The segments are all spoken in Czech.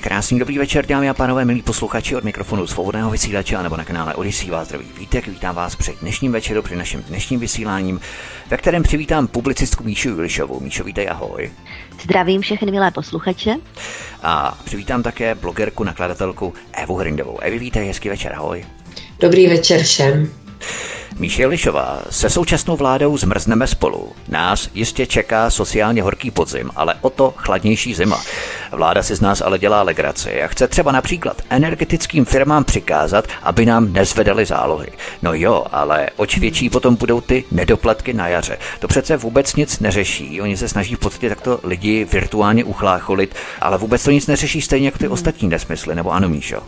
Krásný, dobrý večer, dámy a pánové, milí posluchači od mikrofonu svobodného vysílače nebo na kanále Odisí vás zdraví Vítek. Vítám vás před dnešním večeru, při našem dnešním vysíláním, ve kterém přivítám publicistku Míšu Julišovou. Míšo, vítej, ahoj. Zdravím všechny milé posluchače. A přivítám také blogerku, nakladatelku Evu Hrindovou. Evi, vítej, hezký večer, ahoj. Dobrý večer všem. Míše Lišová, se současnou vládou zmrzneme spolu. Nás jistě čeká sociálně horký podzim, ale o to chladnější zima. Vláda si z nás ale dělá legraci a chce třeba například energetickým firmám přikázat, aby nám nezvedali zálohy. No jo, ale oč větší potom budou ty nedoplatky na jaře. To přece vůbec nic neřeší. Oni se snaží v podstatě takto lidi virtuálně uchlácholit, ale vůbec to nic neřeší stejně jako ty ostatní nesmysly, nebo ano, Míšo?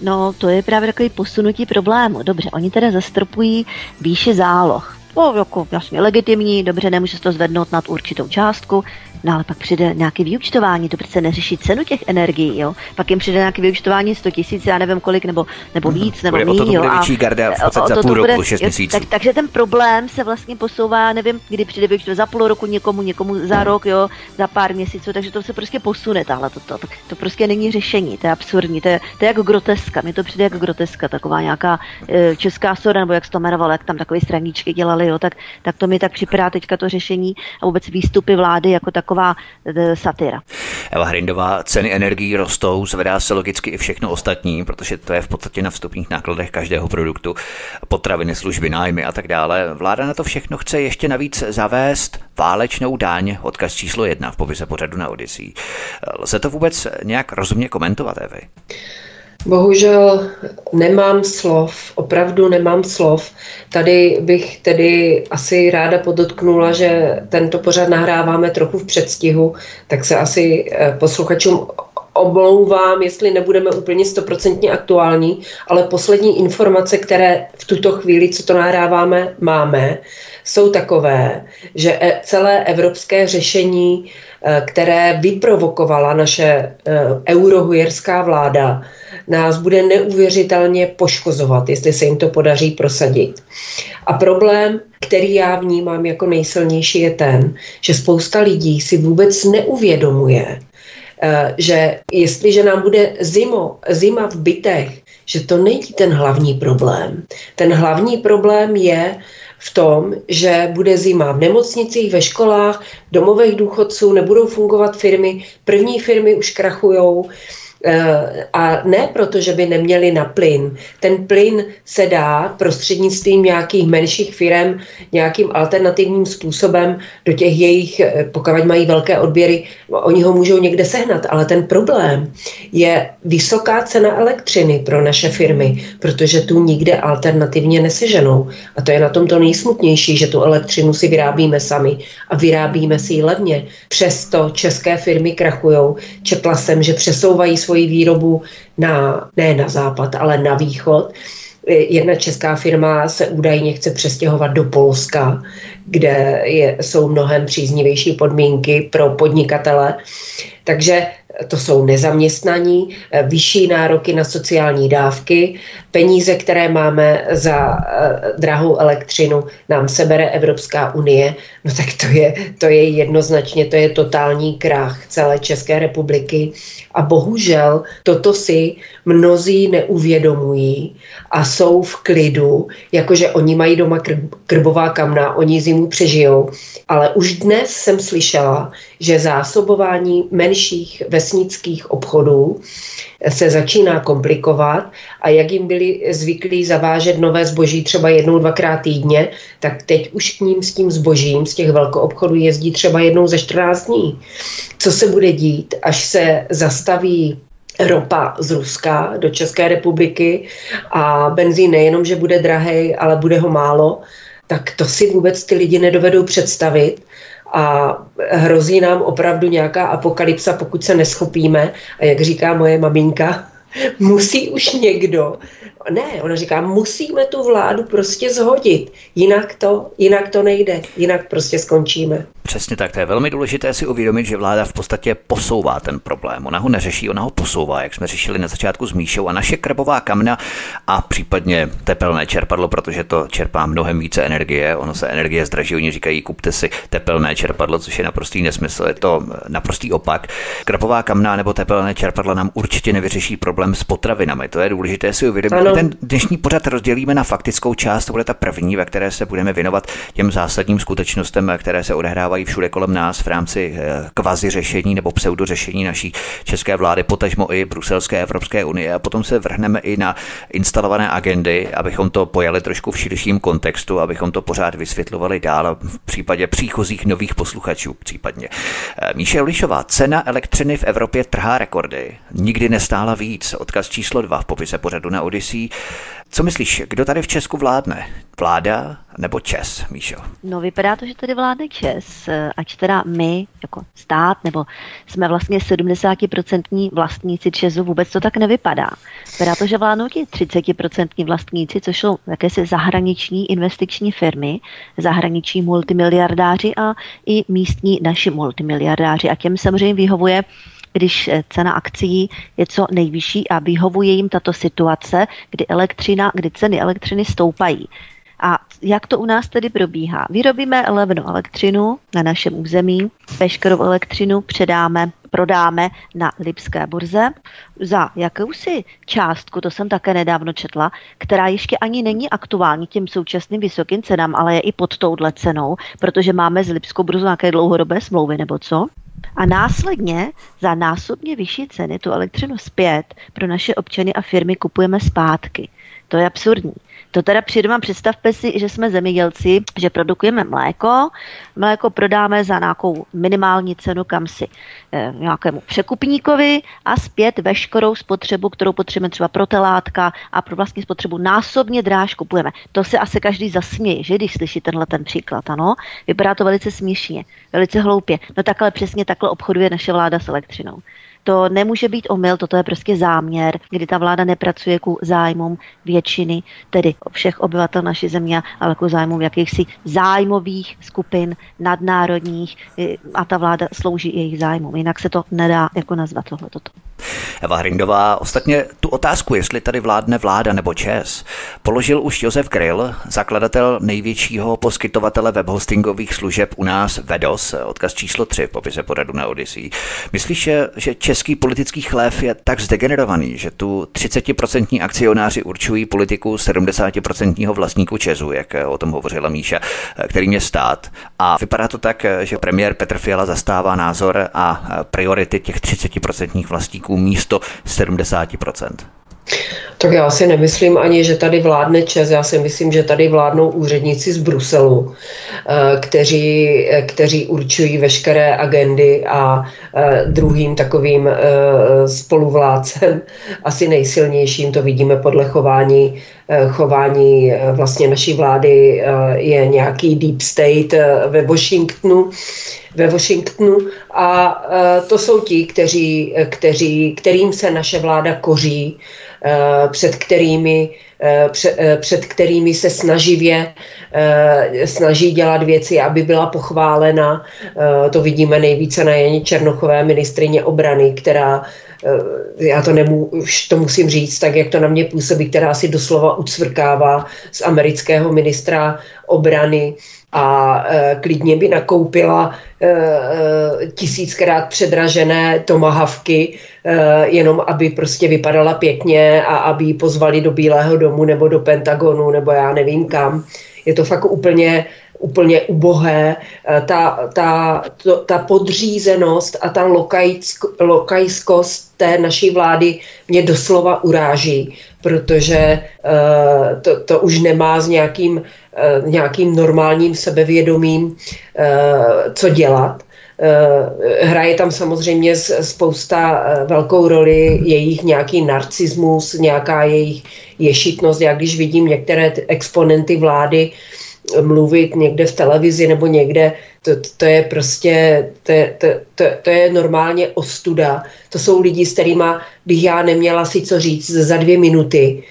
No, to je právě takový posunutí problému. Dobře, oni teda zastropují výši záloh. To jako jasně legitimní, dobře, nemůže se to zvednout nad určitou částku, No ale pak přijde nějaké vyučtování, to přece neřeší cenu těch energií, jo. Pak jim přijde nějaké vyučtování 100 tisíc, já nevím kolik, nebo, nebo mhm. víc, nebo míň, jo. A, garda v podstatě za půl roku, bude, 6 měsíců. Tak, takže ten problém se vlastně posouvá, nevím, kdy přijde vyučtování za půl roku někomu, někomu za rok, jo, za pár měsíců, takže to se prostě posune tahle, to, to, to, to prostě není řešení, to je absurdní, to je, to je jako groteska, mi to přijde jako groteska, taková nějaká e, česká soda, nebo jak se to jmenovalo, jak tam takové straníčky dělali, jo, tak, tak to mi tak připadá teďka to řešení a vůbec výstupy vlády jako taková e, satyra. Eva Hrindová, ceny energií rostou, zvedá se logicky i všechno ostatní, protože to je v podstatě na vstupních nákladech každého produktu, potraviny, služby, nájmy a tak dále. Vláda na to všechno chce ještě navíc zavést válečnou daň, odkaz číslo jedna v popise pořadu na Odyssey. Lze to vůbec nějak rozumně komentovat, Evy? Bohužel nemám slov, opravdu nemám slov. Tady bych tedy asi ráda podotknula, že tento pořad nahráváme trochu v předstihu, tak se asi eh, posluchačům omlouvám, jestli nebudeme úplně stoprocentně aktuální, ale poslední informace, které v tuto chvíli, co to nahráváme, máme, jsou takové, že e, celé evropské řešení, e, které vyprovokovala naše e, eurohujerská vláda, nás bude neuvěřitelně poškozovat, jestli se jim to podaří prosadit. A problém, který já vnímám jako nejsilnější, je ten, že spousta lidí si vůbec neuvědomuje, že jestliže nám bude zimo, zima v bytech, že to není ten hlavní problém. Ten hlavní problém je, v tom, že bude zima v nemocnicích, ve školách, domovech důchodců, nebudou fungovat firmy, první firmy už krachujou, Eh, a ne proto, že by neměli na plyn. Ten plyn se dá prostřednictvím nějakých menších firm nějakým alternativním způsobem do těch jejich, eh, pokud mají velké odběry, oni ho můžou někde sehnat, ale ten problém je vysoká cena elektřiny pro naše firmy, protože tu nikde alternativně neseženou. A to je na tom to nejsmutnější, že tu elektřinu si vyrábíme sami a vyrábíme si ji levně. Přesto české firmy krachujou. Četla jsem, že přesouvají svoji výrobu na, ne na západ, ale na východ. Jedna česká firma se údajně chce přestěhovat do Polska, kde je, jsou mnohem příznivější podmínky pro podnikatele. Takže to jsou nezaměstnaní, eh, vyšší nároky na sociální dávky, peníze, které máme za eh, drahou elektřinu, nám sebere Evropská unie, no tak to je, to je jednoznačně, to je totální krach celé České republiky. A bohužel toto si mnozí neuvědomují a jsou v klidu, jakože oni mají doma krbová kamna, oni zimu přežijou, ale už dnes jsem slyšela, že zásobování menších vesnických obchodů se začíná komplikovat a jak jim byli zvyklí zavážet nové zboží třeba jednou, dvakrát týdně, tak teď už k ním s tím zbožím z těch velkoobchodů jezdí třeba jednou ze 14 dní. Co se bude dít, až se zastaví ropa z Ruska do České republiky a benzín nejenom, že bude drahý, ale bude ho málo, tak to si vůbec ty lidi nedovedou představit a hrozí nám opravdu nějaká apokalypsa, pokud se neschopíme. A jak říká moje maminka, musí už někdo ne, ona říká, musíme tu vládu prostě zhodit, jinak to, jinak to nejde, jinak prostě skončíme. Přesně tak, to je velmi důležité si uvědomit, že vláda v podstatě posouvá ten problém. Ona ho neřeší, ona ho posouvá, jak jsme řešili na začátku s Míšou. A naše krbová kamna a případně tepelné čerpadlo, protože to čerpá mnohem více energie. Ono se energie zdraží, oni říkají, kupte si tepelné čerpadlo, což je naprostý nesmysl. Je to naprostý opak. Krbová kamna nebo tepelné čerpadlo nám určitě nevyřeší problém s potravinami. To je důležité si uvědomit. Ano ten dnešní pořad rozdělíme na faktickou část, to bude ta první, ve které se budeme věnovat těm zásadním skutečnostem, které se odehrávají všude kolem nás v rámci eh, kvazi řešení nebo pseudo řešení naší české vlády, potažmo i Bruselské Evropské unie. A potom se vrhneme i na instalované agendy, abychom to pojali trošku v širším kontextu, abychom to pořád vysvětlovali dál v případě příchozích nových posluchačů případně. Eh, Míše Lišová, cena elektřiny v Evropě trhá rekordy. Nikdy nestála víc. Odkaz číslo dva v popise pořadu na Odyssey. Co myslíš, kdo tady v Česku vládne? Vláda nebo Čes, Míšo? No vypadá to, že tady vládne Čes, ať teda my jako stát, nebo jsme vlastně 70% vlastníci Česu, vůbec to tak nevypadá. Vypadá to, že vládnou ti 30% vlastníci, což jsou jakési zahraniční investiční firmy, zahraniční multimiliardáři a i místní naši multimiliardáři. A těm samozřejmě vyhovuje když eh, cena akcí je co nejvyšší a vyhovuje jim tato situace, kdy elektřina, kdy ceny elektřiny stoupají. A jak to u nás tedy probíhá? Vyrobíme levnou elektřinu na našem území, veškerou elektřinu předáme, prodáme na Lipské burze za jakousi částku, to jsem také nedávno četla, která ještě ani není aktuální těm současným vysokým cenám, ale je i pod touhle cenou, protože máme z Lipskou burzu nějaké dlouhodobé smlouvy nebo co? A následně za násobně vyšší ceny tu elektřinu zpět pro naše občany a firmy kupujeme zpátky. To je absurdní. To teda přijde představte si, že jsme zemědělci, že produkujeme mléko, mléko prodáme za nějakou minimální cenu kam si e, nějakému překupníkovi a zpět veškerou spotřebu, kterou potřebujeme třeba pro telátka a pro vlastní spotřebu násobně dráž kupujeme. To se asi každý zasměje, že když slyší tenhle ten příklad, ano? Vypadá to velice směšně, velice hloupě. No takhle přesně takhle obchoduje naše vláda s elektřinou. To nemůže být omyl, toto je prostě záměr, kdy ta vláda nepracuje ku zájmům většiny, tedy všech obyvatel naší země, ale ku zájmům jakýchsi zájmových skupin nadnárodních a ta vláda slouží jejich zájmům. Jinak se to nedá jako nazvat tohle. Eva Hrindová, ostatně tu otázku, jestli tady vládne vláda nebo ČES, položil už Josef Grill, zakladatel největšího poskytovatele webhostingových služeb u nás Vedos, odkaz číslo 3 v popise poradu na Odyssey. Myslíš, že český politický chlév je tak zdegenerovaný, že tu 30% akcionáři určují politiku 70% vlastníku Česu, jak o tom hovořila Míša, kterým je stát. A vypadá to tak, že premiér Petr Fiala zastává názor a priority těch 30% vlastníků místo 70%. Tak já si nemyslím ani, že tady vládne čes, já si myslím, že tady vládnou úředníci z Bruselu, eh, kteří, eh, kteří určují veškeré agendy a eh, druhým takovým spoluvládcem, asi nejsilnějším, to vidíme podle chování, chování vlastně naší vlády, je nějaký deep state ve Washingtonu, ve Washingtonu. A to jsou ti, kteří, kteří, kterým se naše vláda koří, před kterými, eh, eh, před kterými se snaživě snaží dělat věci, aby byla pochválena. To vidíme nejvíce na Janě Černochové, ministrině obrany, která já to, nemů, to musím říct, tak jak to na mě působí, která si doslova ucvrkává z amerického ministra obrany a e, klidně by nakoupila e, tisíckrát předražené tomahavky, jenom aby prostě vypadala pěkně a aby ji pozvali do Bílého domu nebo do Pentagonu nebo já nevím kam. Je to fakt úplně úplně ubohé, e, ta, ta, to, ta podřízenost a ta lokajsko, lokajskost té naší vlády mě doslova uráží, protože uh, to, to už nemá s nějakým, uh, nějakým normálním sebevědomím uh, co dělat. Hraje tam samozřejmě spousta velkou roli jejich nějaký narcismus, nějaká jejich ješitnost. Já když vidím některé exponenty vlády, mluvit někde v televizi nebo někde, to, to je prostě, to, to, to, to je normálně ostuda. To jsou lidi, s kterými bych já neměla si co říct za dvě minuty,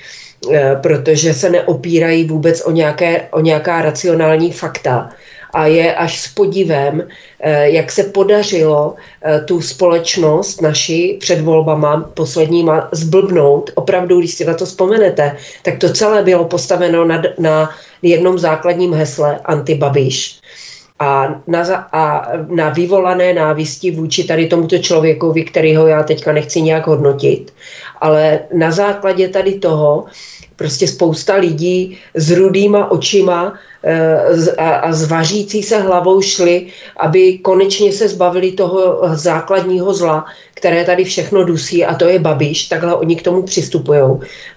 eh, protože se neopírají vůbec o, nějaké, o nějaká racionální fakta a je až s podivem, eh, jak se podařilo eh, tu společnost naši před volbama posledníma zblbnout. Opravdu, když si na to vzpomenete, tak to celé bylo postaveno na, na jednom základním hesle antibabiš a na, a na vyvolané návisti vůči tady tomuto člověkovi, kterýho já teďka nechci nějak hodnotit, ale na základě tady toho prostě spousta lidí s rudýma očima eh, a, s vařící se hlavou šli, aby konečně se zbavili toho základního zla, které tady všechno dusí a to je babiš, takhle oni k tomu přistupují.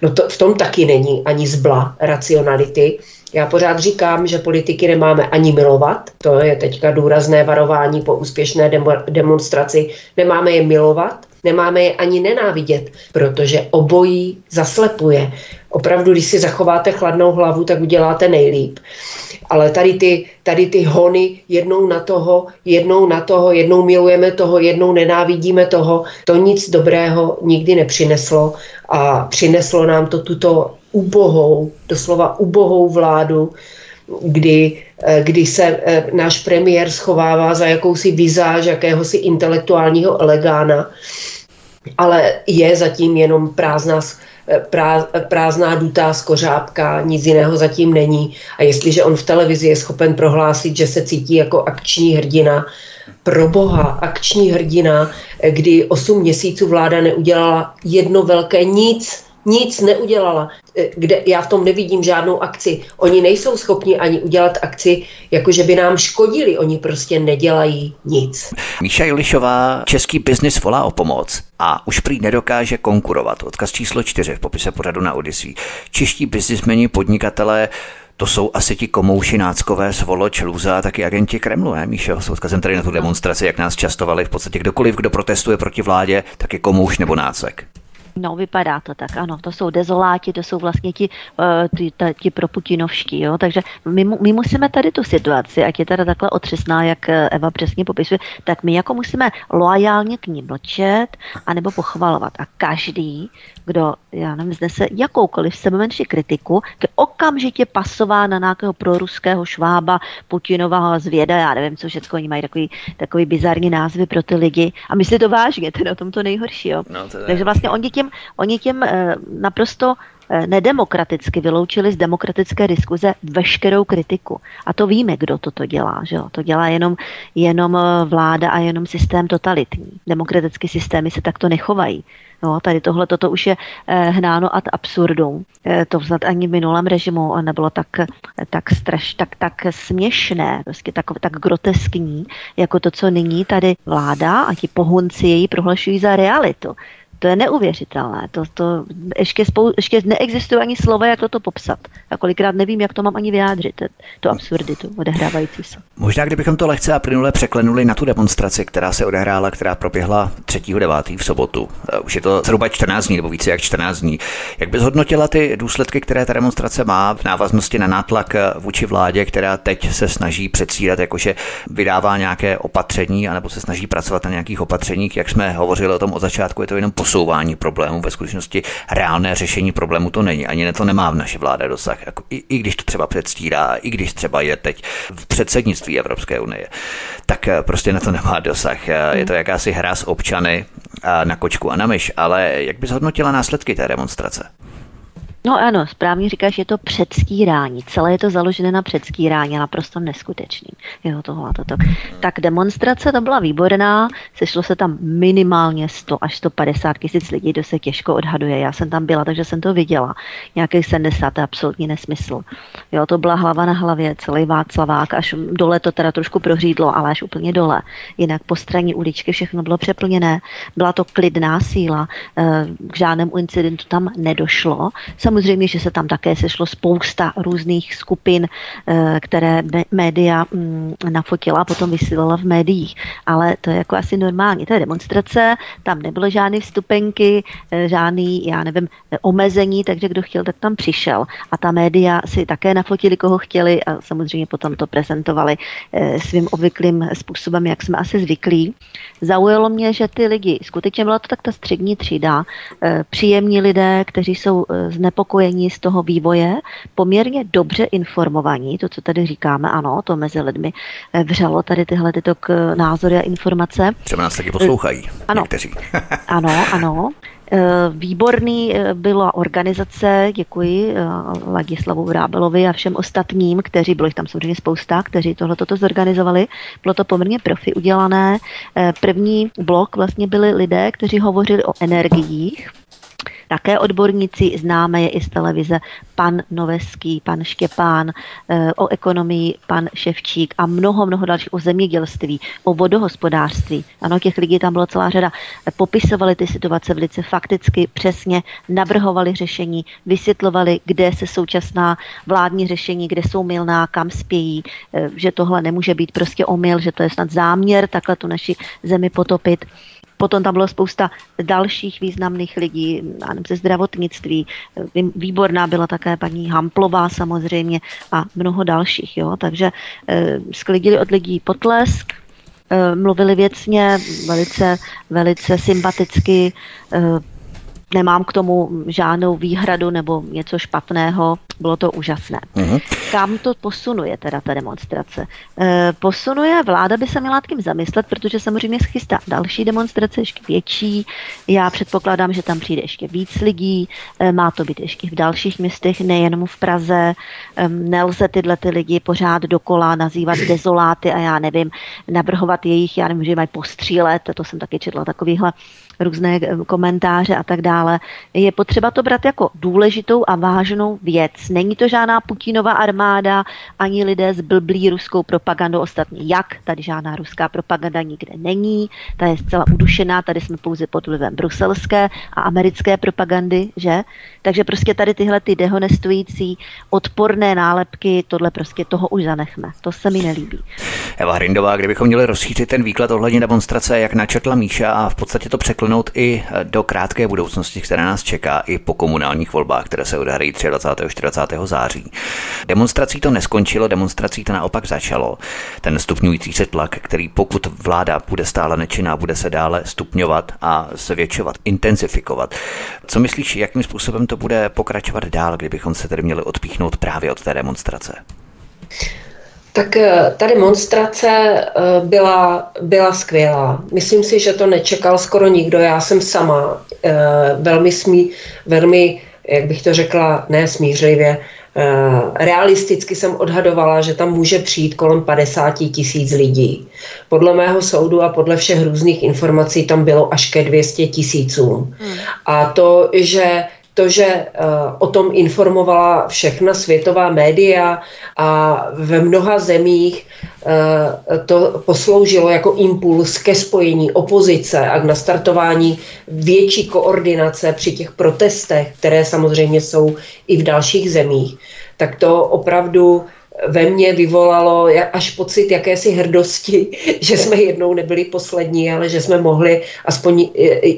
No to, v tom taky není ani zbla racionality, já pořád říkám, že politiky nemáme ani milovat, to je teďka důrazné varování po úspěšné demonstraci, nemáme je milovat, nemáme je ani nenávidět, protože obojí zaslepuje. Opravdu, když si zachováte chladnou hlavu, tak uděláte nejlíp. Ale tady ty, tady ty hony jednou na toho, jednou na toho, jednou milujeme toho, jednou nenávidíme toho, to nic dobrého nikdy nepřineslo a přineslo nám to tuto ubohou, doslova ubohou vládu, kdy, eh, kdy se eh, náš premiér schovává za jakousi vizáž jakéhosi intelektuálního elegána, ale je zatím jenom prázdná, prázdná dutá skořápka, nic jiného zatím není. A jestliže on v televizi je schopen prohlásit, že se cítí jako akční hrdina, pro boha, akční hrdina, kdy 8 měsíců vláda neudělala jedno velké nic, nic neudělala, e, kde já v tom nevidím žádnou akci. Oni nejsou schopni ani udělat akci, jako že by nám škodili, oni prostě nedělají nic. Míša Julišová, český biznis volá o pomoc a už prý nedokáže konkurovat. Odkaz číslo čtyři v popise pořadu na Odyssey. Čeští biznismeni, podnikatelé to jsou asi ti komouši náckové, svoloč, lůza a taky agenti Kremlu, ne, Míšo? S odkazem tady na tu demonstraci, jak nás častovali v podstatě kdokoliv, kdo protestuje proti vládě, tak je komouš nebo nácek. No, vypadá to tak, ano. To jsou dezoláti, to jsou vlastně ti, uh, ti, ta, ti proputinovští, jo. Takže my, my musíme tady tu situaci, ať je teda takhle otřesná, jak eh, Eva přesně popisuje, tak my jako musíme loajálně k ní mlčet anebo pochvalovat. A každý, kdo, já nevím, znese jakoukoliv sebemenší kritiku, je okamžitě pasová na nějakého proruského švába, Putinového zvěda, já nevím, co všechno, oni mají takový, takový bizarní názvy pro ty lidi. A myslí to vážně, to je na tom to nejhorší, jo. No, to Takže vlastně oni tím, oni tím eh, naprosto eh, nedemokraticky vyloučili z demokratické diskuze veškerou kritiku. A to víme, kdo toto dělá. Že jo? To dělá jenom, jenom eh, vláda a jenom systém totalitní. Demokratické systémy se takto nechovají. No, tady tohle toto už je eh, hnáno ad absurdum. Eh, to vzad ani v minulém režimu nebylo tak, tak straš, tak, tak směšné, prostě tak, tak groteskní, jako to, co nyní tady vláda a ti pohunci její prohlašují za realitu to je neuvěřitelné. To, to ještě, spou, ještě neexistuje ani slova, jak to popsat. A kolikrát nevím, jak to mám ani vyjádřit, to absurditu odehrávající se. Možná, kdybychom to lehce a plynule překlenuli na tu demonstraci, která se odehrála, která proběhla 3.9. v sobotu. Eh, už je to zhruba 14 dní, nebo více jak 14 dní. Jak bys hodnotila ty důsledky, které ta demonstrace má v návaznosti na nátlak eh, vůči vládě, která teď se snaží předstírat, jakože vydává nějaké opatření, anebo se snaží pracovat na nějakých opatřeních, jak jsme hovořili o tom od začátku, je to jenom posouvání problémů. Ve skutečnosti reálné řešení problému to není. Ani to nemá v naše vládě dosah. Jako, i, I když to třeba předstírá, i když třeba je teď v předsednictví Evropské unie, tak eh, prostě na to nemá dosah. Eh, je to jakási hra s občany eh, na kočku a na myš. Ale jak bys hodnotila následky té demonstrace? No ano, správně říkáš, je to předstírání. Celé je to založené na předstírání, naprosto neskutečný. Jo, tohle, toto. Tak demonstrace to byla výborná, sešlo se tam minimálně 100 až 150 tisíc lidí, to se těžko odhaduje. Já jsem tam byla, takže jsem to viděla. Nějakých 70, to je absolutní nesmysl. Jo, to byla hlava na hlavě, celý Václavák, až dole to teda trošku prohřídlo, ale až úplně dole. Jinak po straně uličky všechno bylo přeplněné, byla to klidná síla, eh, k žádnému incidentu tam nedošlo Samozřejmě, že se tam také sešlo spousta různých skupin, eh, které média mm, nafotila a potom vysílala v médiích. Ale to je jako asi normální. To je demonstrace, tam nebylo žádné vstupenky, eh, žádný, já nevím, omezení, takže kdo chtěl, tak tam přišel. A ta média si také nafotili, koho chtěli a samozřejmě potom to prezentovali eh, svým obvyklým způsobem, jak jsme asi zvyklí. Zaujalo mě, že ty lidi, skutečně byla to tak ta střední třída, příjemní lidé, kteří jsou znepokojení z toho vývoje, poměrně dobře informovaní, to, co tady říkáme, ano, to mezi lidmi eh, vřelo tady tyhle tyto názory a informace. Třeba nás taky poslouchají ano. někteří. ano, ano. Eh, výborný eh, byla organizace, děkuji Ladislavu Vrábelovi a všem ostatním, kteří, bylo jich tam samozřejmě spousta, kteří tohle toto zorganizovali. Bylo to poměrně profi udělané. První blok vlastně byli lidé, kteří hovořili o energiích, také odborníci, známe je i z televize, pan Noveský, pan Štěpán, eh, o ekonomii pan Ševčík a mnoho, mnoho dalších o zemědělství, o vodohospodářství. Ano, těch lidí tam bylo celá řada. Popisovali ty situace velice fakticky, přesně, navrhovali řešení, vysvětlovali, kde se současná vládní řešení, kde jsou milná, kam spějí, eh, že tohle nemůže být prostě omyl, že to je snad záměr takhle tu naši zemi potopit. Potom tam bylo spousta dalších významných lidí ze zdravotnictví. Výborná byla také paní Hamplová samozřejmě a mnoho dalších. Jo? Takže eh, sklidili od lidí potlesk, eh, mluvili věcně, velice, velice sympaticky, eh, nemám k tomu žádnou výhradu nebo něco špatného, bylo to úžasné. Uh-huh. Kam to posunuje teda ta demonstrace? E, posunuje, vláda by se měla tím zamyslet, protože samozřejmě schystá další demonstrace, ještě větší. Já předpokládám, že tam přijde ještě víc lidí, e, má to být ještě v dalších městech, nejenom v Praze. E, nelze tyhle ty lidi pořád dokola nazývat dezoláty a já nevím, navrhovat jejich, já nevím, že mají postřílet, to jsem taky četla takovýhle různé eh, komentáře a tak dále. Je potřeba to brát jako důležitou a vážnou věc. Není to žádná Putinova armáda, ani lidé z blblí ruskou propagandou ostatně. Jak? Tady žádná ruská propaganda nikde není, ta je zcela udušená, tady jsme pouze pod vlivem bruselské a americké propagandy, že? Takže prostě tady tyhle ty dehonestující odporné nálepky, tohle prostě toho už zanechme. To se mi nelíbí. Eva Hrindová, kdybychom měli rozšířit ten výklad ohledně demonstrace, jak načetla Míša a v podstatě to překlenout i do krátké budoucnosti, která nás čeká i po komunálních volbách, které se odehrají 23. 40. září. Demonstrací to neskončilo, demonstrací to naopak začalo. Ten stupňující se tlak, který pokud vláda bude stále nečinná, bude se dále stupňovat a zvětšovat, intenzifikovat. Co myslíš, jakým způsobem to bude pokračovat dál, kdybychom se tedy měli odpíchnout právě od té demonstrace? Tak eh, ta demonstrace eh, byla, byla skvělá. Myslím si, že to nečekal skoro nikdo. Já jsem sama eh, velmi, smí, velmi jak bych to řekla, ne smířlivě, realisticky jsem odhadovala, že tam může přijít kolem 50 tisíc lidí. Podle mého soudu a podle všech různých informací tam bylo až ke 200 tisícům. Hmm. A to, že to, že eh, o tom informovala všechna světová média a ve mnoha zemích eh, to posloužilo jako impuls ke spojení opozice a k nastartování větší koordinace při těch protestech, které samozřejmě jsou i v dalších zemích, tak to opravdu ve mně vyvolalo až pocit jakési hrdosti, že jsme jednou nebyli poslední, ale že jsme mohli aspoň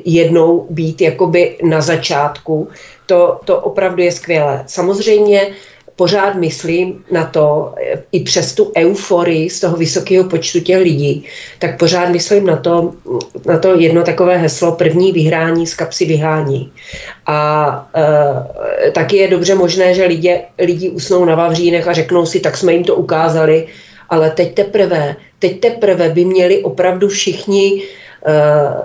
jednou být jakoby na začátku. To, to opravdu je skvělé. Samozřejmě pořád myslím na to, i přes tu euforii z toho vysokého počtu těch lidí, tak pořád myslím na to, na to jedno takové heslo, první vyhrání z kapsy vyhání. A e, taky je dobře možné, že lidi, lidi usnou na Vavřínech a řeknou si, tak jsme jim to ukázali, ale teď teprve, teď teprve by měli opravdu všichni Eh,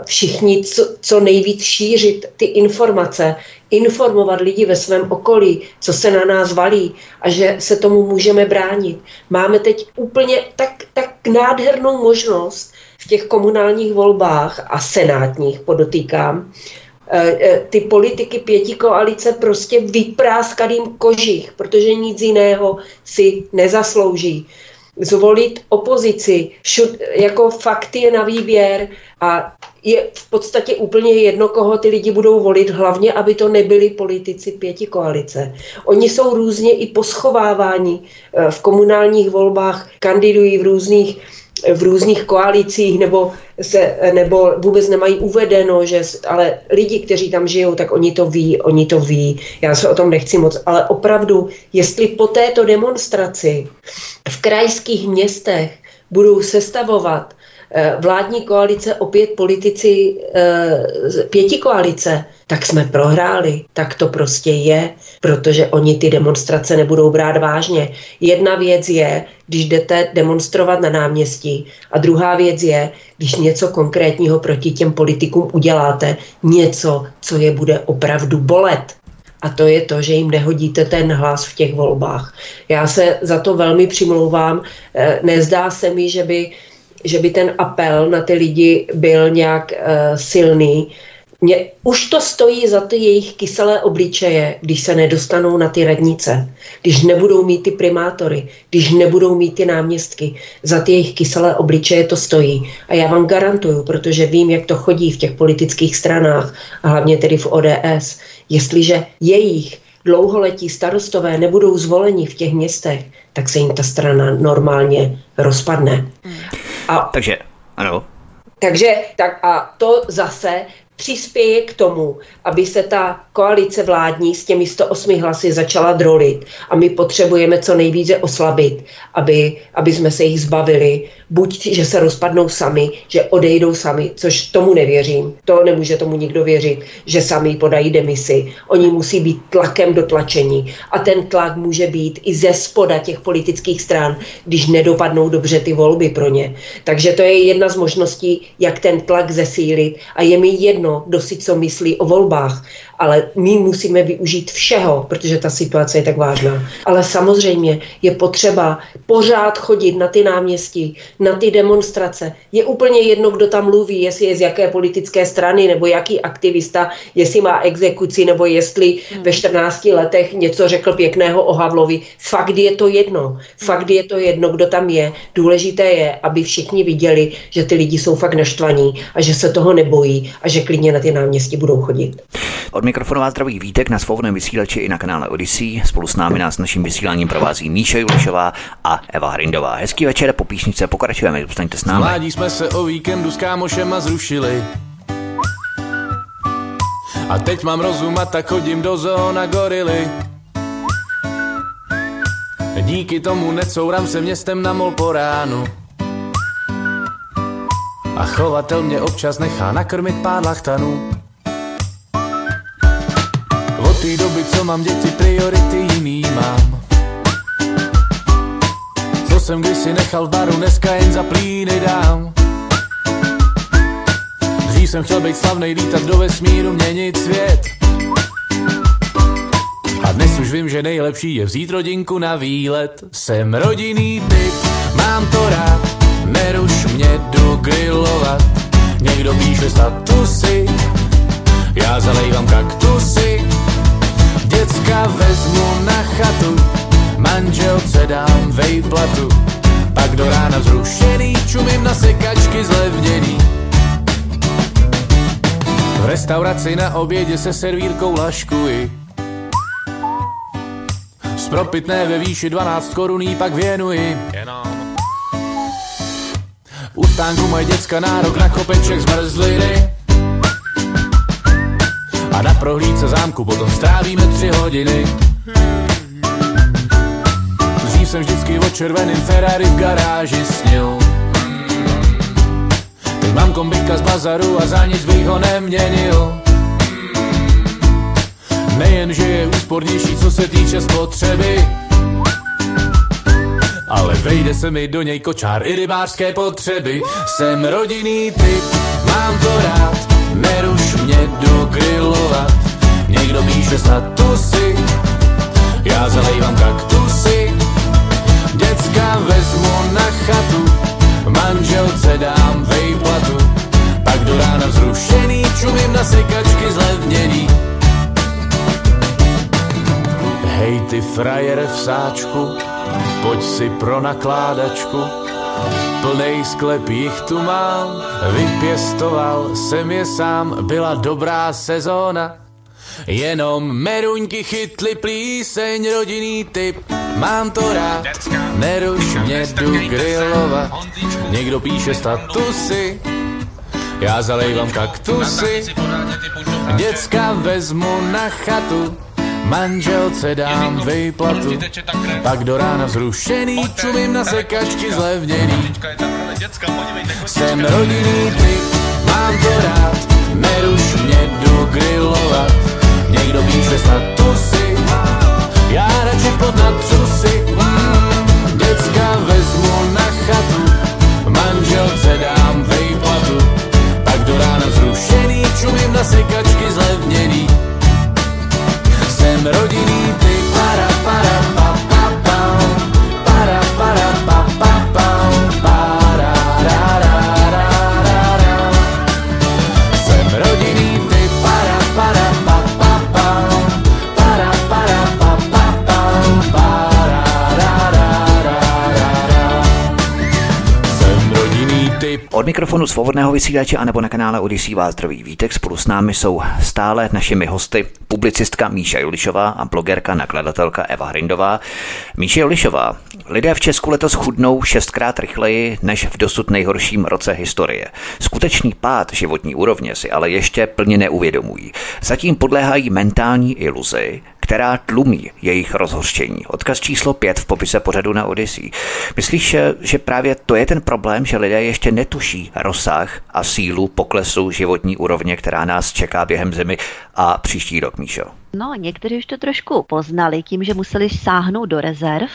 všichni co, co nejvíc šířit ty informace, informovat lidi ve svém okolí, co se na nás valí a že se tomu můžeme bránit. Máme teď úplně tak, tak nádhernou možnost v těch komunálních volbách a senátních, podotýkám, eh, eh, ty politiky pěti koalice prostě vypráskat jim kožich, protože nic jiného si nezaslouží. Zvolit opozici, šut, jako fakt je na výběr a je v podstatě úplně jedno, koho ty lidi budou volit, hlavně, aby to nebyli politici pěti koalice. Oni jsou různě i poschováváni eh, v komunálních volbách, kandidují v různých v různých koalicích nebo, se, nebo vůbec nemají uvedeno, že, ale lidi, kteří tam žijou, tak oni to ví, oni to ví. Já se o tom nechci moc, ale opravdu, jestli po této demonstraci v krajských městech budou sestavovat vládní koalice, opět politici eh, pěti koalice, tak jsme prohráli. Tak to prostě je, protože oni ty demonstrace nebudou brát vážně. Jedna věc je, když jdete demonstrovat na náměstí a druhá věc je, když něco konkrétního proti těm politikům uděláte, něco, co je bude opravdu bolet. A to je to, že jim nehodíte ten hlas v těch volbách. Já se za to velmi přimlouvám. Eh, nezdá se mi, že by že by ten apel na ty lidi byl nějak uh, silný. Mě, už to stojí za ty jejich kyselé obličeje, když se nedostanou na ty radnice, když nebudou mít ty primátory, když nebudou mít ty náměstky. Za ty jejich kyselé obličeje to stojí. A já vám garantuju, protože vím, jak to chodí v těch politických stranách a hlavně tedy v ODS, jestliže jejich dlouholetí starostové nebudou zvoleni v těch městech, tak se jim ta strana normálně rozpadne. A, Takže, ano. Takže tak a to zase přispěje k tomu, aby se ta koalice vládní s těmi 108 hlasy začala drolit a my potřebujeme co nejvíce oslabit, aby, aby jsme se jich zbavili. Buď, že se rozpadnou sami, že odejdou sami, což tomu nevěřím. To nemůže tomu nikdo věřit, že sami podají demisi. Oni musí být tlakem dotlačení a ten tlak může být i ze spoda těch politických stran, když nedopadnou dobře ty volby pro ně. Takže to je jedna z možností, jak ten tlak zesílit a je mi jedno, kdo si co myslí o volbách, ale my musíme využít všeho, protože ta situace je tak vážná. Ale samozřejmě je potřeba pořád chodit na ty náměstí, na ty demonstrace. Je úplně jedno, kdo tam mluví, jestli je z jaké politické strany nebo jaký aktivista, jestli má exekuci nebo jestli hmm. ve 14 letech něco řekl pěkného o Havlovi. Fakt je to jedno. Fakt je to jedno, kdo tam je. Důležité je, aby všichni viděli, že ty lidi jsou fakt naštvaní a že se toho nebojí a že klidně na ty náměstí budou chodit. Od mikrofonu vás zdraví Vítek na svobodném vysílači i na kanále Odyssey. Spolu s námi nás naším vysíláním provází Míša Julišová a Eva Hrindová. Hezký večer, po píšnice pokračujeme, zůstaňte s námi. Mládí jsme se o víkendu s kámošema zrušili. A teď mám rozum a tak chodím do zóna gorily. Díky tomu necouram se městem na mol po ránu. A chovatel mě občas nechá nakrmit pár lachtanů. Té doby, co mám děti, priority jiný mám. Co jsem kdysi nechal v baru, dneska jen za plíny dám. Dřív jsem chtěl být slavnej, lítat do vesmíru, měnit svět. A dnes už vím, že nejlepší je vzít rodinku na výlet. Jsem rodinný typ, mám to rád, neruš mě, jdu. Někdo píše statusy, já zalejvám kaktusy. Děcka vezmu na chatu, manželce dám vejplatu. Pak do rána zrušený, čumím na sekačky zlevněný. V restauraci na obědě se servírkou laškuji. Z propitné ve výši 12 koruní pak věnuji. U stánku mají děcka nárok na kopeček zmrzliny. A na prohlídce zámku potom strávíme tři hodiny. Dřív jsem vždycky o červeným Ferrari v garáži snil. Teď mám kombika z bazaru a za nic bych ho neměnil. Nejen, že je úspornější, co se týče spotřeby, ale vejde se mi do něj kočár i rybářské potřeby. Jsem rodinný typ, mám to rád, neruš mě do. Někdo píše statusy, já zalejvám kaktusy. Děcka vezmu na chatu, manželce dám vejplatu. Pak do rána vzrušený, čumím na sekačky zlevněný. Hej ty frajere v sáčku, pojď si pro nakládačku. Plnej sklep jich tu mám, vypěstoval jsem je sám, byla dobrá sezóna. Jenom meruňky chytli plíseň, rodinný typ, mám to rád, neruš mě, jdu grillovat. Někdo píše statusy, já zalejvám kaktusy, děcka vezmu na chatu, Manželce dám vejplatu, pak do rána zrušený, čumím na sekačky zlevněný. Jsem rodinný typ, mám to rád, neruš mě, jdu grillovat. Někdo píše statusy, já radši pod. Mm, děcka vezmu na chatu, manželce dám vejplatu, pak do rána zrušený, čumím na sekačky zlevněný Od mikrofonu svobodného vysílače anebo na kanále Odisí vás zdraví Vítek. Spolu s námi jsou stále našimi hosty publicistka Míša Julišová a blogerka nakladatelka Eva Hrindová. Míša Julišová, lidé v Česku letos chudnou šestkrát rychleji než v dosud nejhorším roce historie. Skutečný pád životní úrovně si ale ještě plně neuvědomují. Zatím podléhají mentální iluzi, která tlumí jejich rozhořčení. Odkaz číslo 5 v popise pořadu na Odyssey. Myslíš, že právě to je ten problém, že lidé ještě netuší rozsah a sílu poklesu životní úrovně, která nás čeká během zimy a příští rok, Míšo? No, někteří už to trošku poznali tím, že museli sáhnout do rezerv,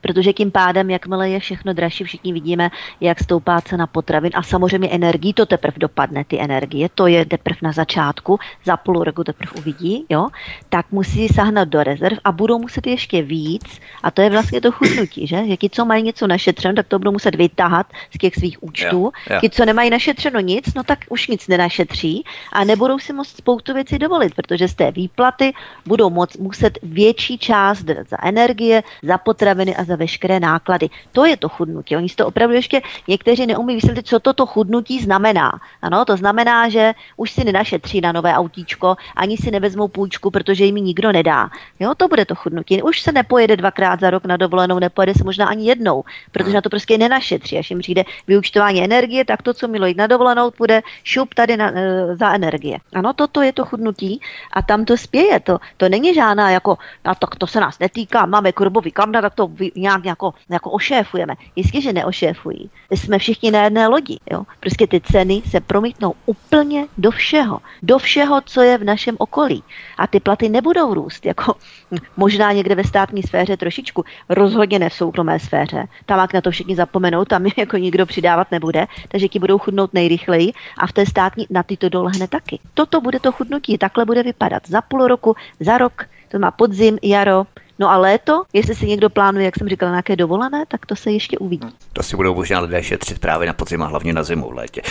protože tím pádem, jakmile je všechno dražší, všichni vidíme, jak stoupá cena potravin a samozřejmě energii, to teprve dopadne, ty energie, to je teprve na začátku, za půl roku teprve uvidí, jo, tak musí sahnat do rezerv a budou muset ještě víc a to je vlastně to chudnutí, že? Ti, co mají něco našetřeno, tak to budou muset vytáhat z těch svých účtů. Jo, jo. Ti, co nemají našetřeno nic, no tak už nic nenašetří a nebudou si moct spoustu věcí dovolit, protože z té výplaty budou moc, muset větší část za energie, za potraviny a za veškeré náklady. To je to chudnutí. Oni si to opravdu ještě někteří neumí vysvětlit, co toto chudnutí znamená. Ano, to znamená, že už si nenašetří na nové autíčko, ani si nevezmou půjčku, protože jim ji nikdo nedá. Jo, to bude to chudnutí. Už se nepojede dvakrát za rok na dovolenou, nepojede se možná ani jednou, protože na to prostě nenašetří. Až jim přijde vyučtování energie, tak to, co mělo jít na dovolenou, bude šup tady na, e, za energie. Ano, toto je to chudnutí a tam to spěje. To, to není žádná jako, a tak to se nás netýká, máme kurbový kamna, tak to nějak jako, jako ošéfujeme. Jistě, že neošéfují. Jsme všichni na jedné lodi. Jo? Prostě ty ceny se promítnou úplně do všeho. Do všeho, co je v našem okolí. A ty platy nebudou růst. Jako, možná někde ve státní sféře trošičku, rozhodně ne v soukromé sféře. Tam, jak na to všichni zapomenou, tam je jako nikdo přidávat nebude, takže ti budou chudnout nejrychleji a v té státní na ty to dolehne taky. Toto bude to chudnutí, takhle bude vypadat za půl roku, za rok, to má podzim, jaro, No a léto, jestli si někdo plánuje, jak jsem říkala, nějaké dovolené, tak to se ještě uvidí. To si budou možná lidé šetřit právě na podzim a hlavně na zimu v létě.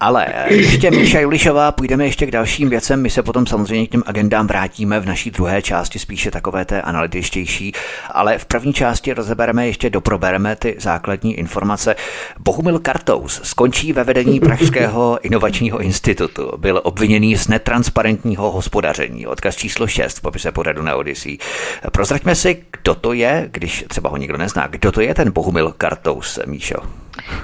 Ale ještě Míša Julišová, půjdeme ještě k dalším věcem. My se potom samozřejmě k těm agendám vrátíme v naší druhé části, spíše takové té analytičtější. Ale v první části rozebereme ještě doprobereme ty základní informace. Bohumil Kartous skončí ve vedení Pražského inovačního institutu. Byl obviněný z netransparentního hospodaření. Odkaz číslo 6 v popise pořadu na Odyssey. Prozraďme si, kdo to je, když třeba ho nikdo nezná. Kdo to je ten Bohumil Kartous, Míšo?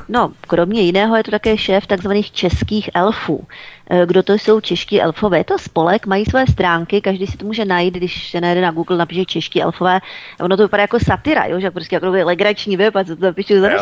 No, kromě jiného je to také šéf takzvaných českých elfů. E, Kdo to jsou čeští elfové? Je to spolek, mají své stránky, každý si to může najít, když se najde na Google, napíše čeští elfové. Ono to vypadá jako satira, jo? že prostě jako legrační web a co to napíšu za jo.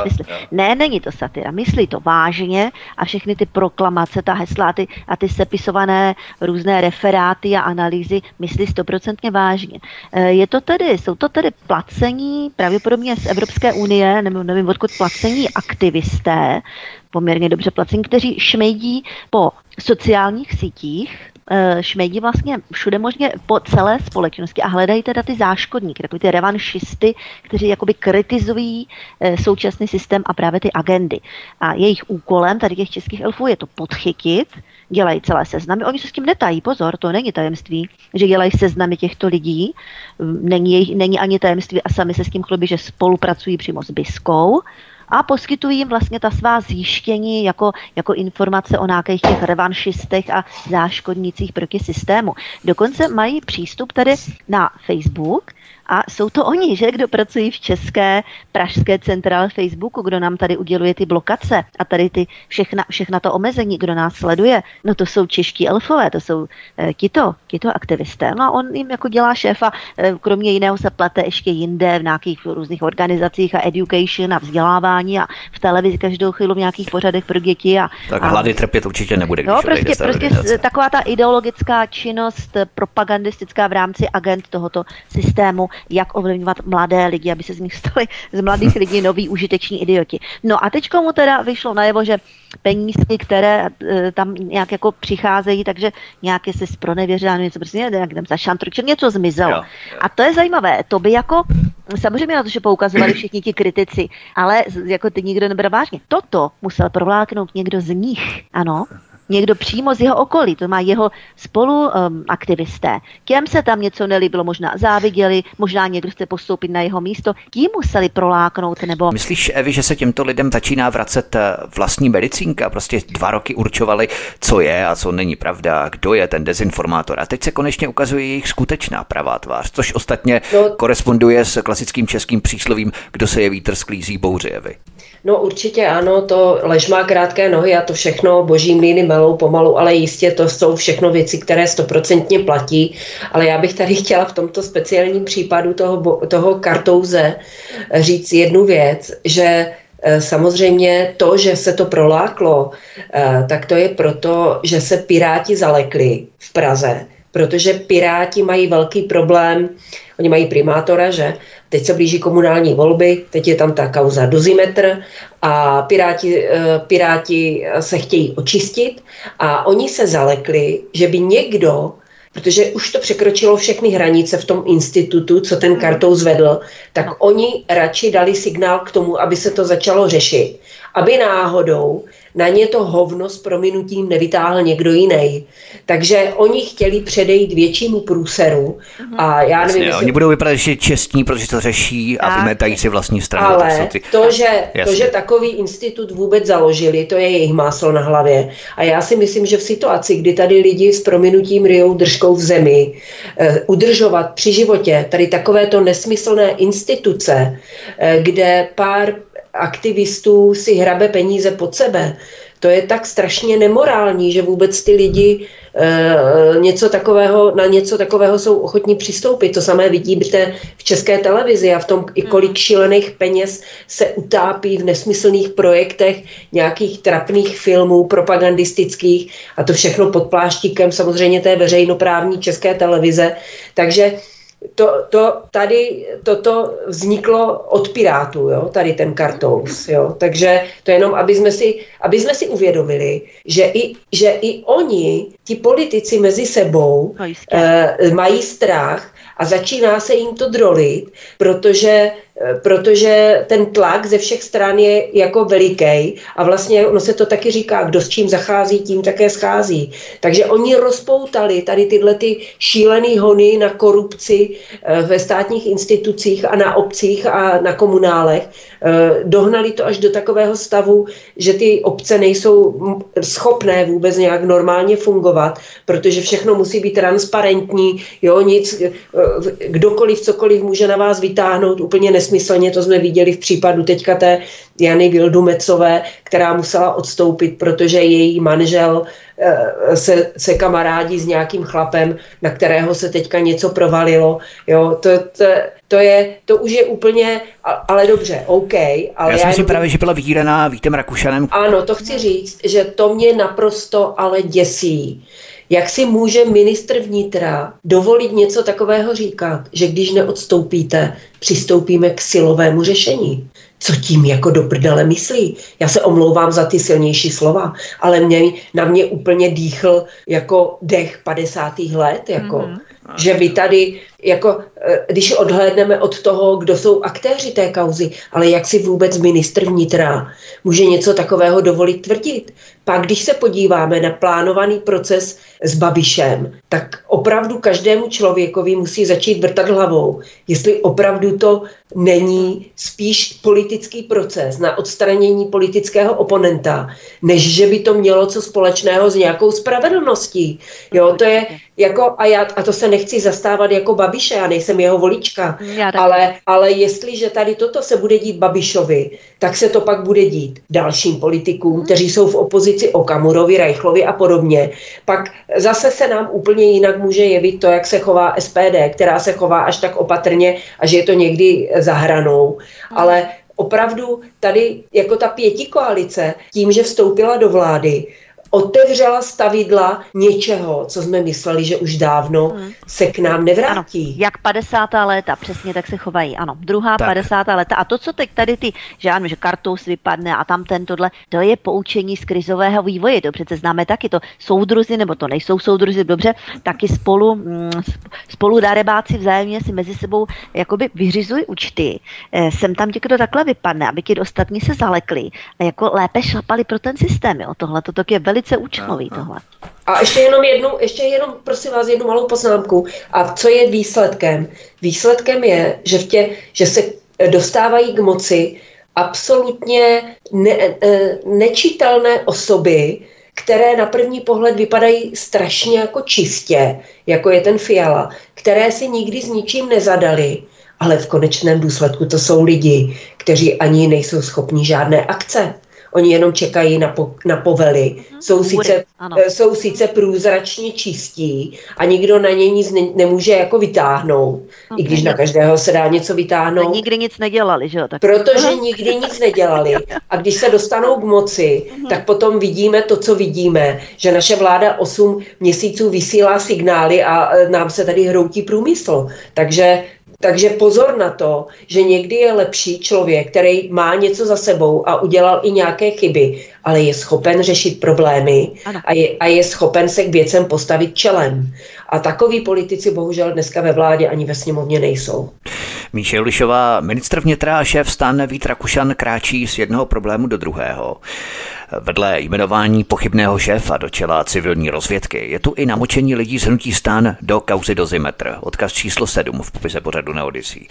Ne, není to satira, myslí to vážně a všechny ty proklamace, ta hesla a ty, a ty sepisované různé referáty a analýzy myslí stoprocentně vážně. E, Je to tedy, jsou to tedy placení pravděpodobně z Evropské unie, nebo nevím odkud placení aktivisté, poměrně dobře placení, kteří šmejdí po sociálních sítích e, šmejdí vlastně všude možně po celé společnosti a hledají teda ty záškodníky, takový ty revanšisty, kteří jakoby kritizují e, současný systém a právě ty agendy. A jejich úkolem tady těch českých elfů je to podchytit, dělají celé seznamy. Oni se s tím netají, pozor, to není tajemství, že dělají seznamy těchto lidí. Není, není ani tajemství a sami se s tím chlubí, že spolupracují přímo s Biskou a poskytují jim vlastně ta svá zjištění jako, jako informace o nějakých těch revanšistech a záškodnicích proti systému. Dokonce mají přístup tady na Facebook, a jsou to oni, že, kdo pracují v české pražské centrále Facebooku, kdo nám tady uděluje ty blokace a tady ty všechna, všechna to omezení, kdo nás sleduje. No to jsou čeští elfové, to jsou e, tito, tito aktivisté. No a on jim jako dělá šéfa, e, kromě jiného se plete ještě jinde v nějakých různých organizacích a education a vzdělávání a v televizi každou chvíli v nějakých pořadech pro děti. A, tak a, hlady trpět určitě nebude, když no, prostě, prostě taková ta ideologická činnost propagandistická v rámci agent tohoto systému jak ovlivňovat mladé lidi, aby se z nich stali z mladých lidí noví užiteční idioti. No a teď mu teda vyšlo najevo, že penízky, které e, tam nějak jako přicházejí, takže nějaké se spronevěřila, něco prostě nějak tam zašantročil, něco zmizelo. Jo, jo. A to je zajímavé. To by jako, samozřejmě na to, že poukazovali všichni ti kritici, ale jako ty nikdo nebyl vážně. Toto musel provláknout někdo z nich, ano, někdo přímo z jeho okolí, to má jeho spoluaktivisté. Um, Těm se tam něco nelíbilo, možná záviděli, možná někdo chce postoupit na jeho místo, ti museli proláknout nebo... Myslíš, Evi, že se těmto lidem začíná vracet eh, vlastní medicínka? Prostě dva roky určovali, co je a co není pravda, kdo je ten dezinformátor. A teď se konečně ukazuje jejich skutečná pravá tvář, což ostatně no, koresponduje s klasickým českým příslovím, kdo se je vítr sklízí bouři, Evi. No určitě ano, to lež má krátké nohy a to všechno boží mlýny melou pomalu, ale jistě to jsou všechno věci, které stoprocentně platí. Ale já bych tady chtěla v tomto speciálním případu toho, toho kartouze říct jednu věc, že eh, Samozřejmě to, že se to proláklo, eh, tak to je proto, že se Piráti zalekli v Praze, protože Piráti mají velký problém, oni mají primátora, že? Teď se blíží komunální volby, teď je tam ta kauza dozimetr a Piráti, eh, Piráti se chtějí očistit a oni se zalekli, že by někdo protože už to překročilo všechny hranice v tom institutu, co ten kartou zvedl, tak oni radši dali signál k tomu, aby se to začalo řešit. Aby náhodou na ně to hovno s prominutím nevytáhl někdo jiný. Takže oni chtěli předejít většímu průseru a já nevím, Jasně, oni budou vypadat, že čestní, protože to řeší a vymetají si vlastní stranu. Ale to, ty... to, že, to, že takový institut vůbec založili, to je jejich máslo na hlavě. A já si myslím, že v situaci, kdy tady lidi s prominutím ryjou držkou v zemi, eh, udržovat při životě tady takovéto nesmyslné instituce, eh, kde pár aktivistů si hrabe peníze pod sebe. To je tak strašně nemorální, že vůbec ty lidi e, něco takového, na něco takového jsou ochotní přistoupit. To samé vidíte v české televizi a v tom, i kolik hmm. šílených peněz se utápí v nesmyslných projektech nějakých trapných filmů propagandistických a to všechno pod pláštíkem samozřejmě té veřejnoprávní české televize. Takže to, to tady toto vzniklo od Pirátů, jo, tady ten kartous, jo. Takže to jenom, aby jsme si, aby jsme si uvědomili, že i, že i oni, ti politici mezi sebou, eh, mají strach a začíná se jim to drolit, protože protože ten tlak ze všech stran je jako veliký a vlastně ono se to taky říká, kdo s čím zachází, tím také schází. Takže oni rozpoutali tady tyhle ty šílený hony na korupci eh, ve státních institucích a na obcích a na komunálech. Eh, dohnali to až do takového stavu, že ty obce nejsou schopné vůbec nějak normálně fungovat, protože všechno musí být transparentní, jo, nic, eh, kdokoliv cokoliv může na vás vytáhnout úplně nes nesmyslně, to jsme viděli v případu teďka té Jany Vildumecové, která musela odstoupit, protože její manžel eh, se, se kamarádí s nějakým chlapem, na kterého se teďka něco provalilo. Jo, to, to, to, je, to už je úplně, ale dobře, OK. Ale já jsem si právě, že byla vydíraná Vítem Rakušanem. Ano, to chci říct, že to mě naprosto ale děsí, Jak si může ministr vnitra dovolit něco takového říkat, že když neodstoupíte, přistoupíme k silovému řešení? Co tím jako do prdele myslí? Já se omlouvám za ty silnější slova, ale mě, na mě úplně dýchl jako dech 50. let, jako, mm-hmm. že vy tady jako, eh, když odhlédneme od toho, kdo jsou aktéři té kauzy, ale jak si vůbec ministr vnitra může něco takového dovolit tvrdit. Pak, když se podíváme na plánovaný proces s Babišem, tak opravdu každému člověkovi musí začít vrtat hlavou, jestli opravdu to není spíš politický proces na odstranění politického oponenta, než že by to mělo co společného s nějakou spravedlností. Jo, to je jako, a, já, a to se nechci zastávat jako Babiše, já nejsem jeho volička, ale, ale jestliže tady toto se bude dít Babišovi, tak se to pak bude dít dalším politikům, kteří jsou v opozici Okamurovi, Rajchlovi a podobně. Pak zase se nám úplně jinak může jevit to, jak se chová SPD, která se chová až tak opatrně a že je to někdy za hranou. Ale opravdu tady jako ta pěti koalice, tím, že vstoupila do vlády, otevřela stavidla něčeho, co jsme mysleli, že už dávno hmm. se k nám nevrátí. Ano, jak 50. léta, přesně tak se chovají. Ano, druhá tak. 50. léta. A to, co teď tady ty, že ano, že kartous vypadne a tam ten tohle, to je poučení z krizového vývoje. To přece známe taky. To soudruzi, nebo to nejsou soudruzi, dobře, taky spolu, mm, spolu darebáci vzájemně si mezi sebou jakoby vyřizují účty. E, sem tam ti, kdo takhle vypadne, aby ti ostatní se zalekli a jako lépe šlapali pro ten systém. Jo. Tohle to je velice velice účelový tohle. A ještě jenom jednu, ještě jenom, prosím vás, jednu malou poznámku. A co je výsledkem? Výsledkem je, že, v tě, že se dostávají k moci absolutně ne, ne, nečitelné osoby, které na první pohled vypadají strašně jako čistě, jako je ten Fiala, které si nikdy s ničím nezadali, ale v konečném důsledku to jsou lidi, kteří ani nejsou schopni žádné akce. Oni jenom čekají na, po, na povely. Hmm, jsou, sice, eh, jsou sice průzračně čistí a nikdo na ně nic ne, nemůže jako vytáhnout. Okay. I když na každého se dá něco vytáhnout. A nikdy nic nedělali, že jo? Tak... Protože nikdy nic nedělali. A když se dostanou k moci, mhm. tak potom vidíme to, co vidíme. Že naše vláda 8 měsíců vysílá signály a eh, nám se tady hroutí průmysl. Takže takže pozor na to, že někdy je lepší člověk, který má něco za sebou a udělal i nějaké chyby, ale je schopen řešit problémy a je, a je schopen se k věcem postavit čelem. A takoví politici bohužel dneska ve vládě ani ve sněmovně nejsou. Míše Lišová, ministr vnitra a šéf stan Vít Rakušan kráčí z jednoho problému do druhého. Vedle jmenování pochybného šéfa do čela civilní rozvědky je tu i namočení lidí z hnutí stán do kauzy dozimetr. Odkaz číslo 7 v popise pořadu na Odisí.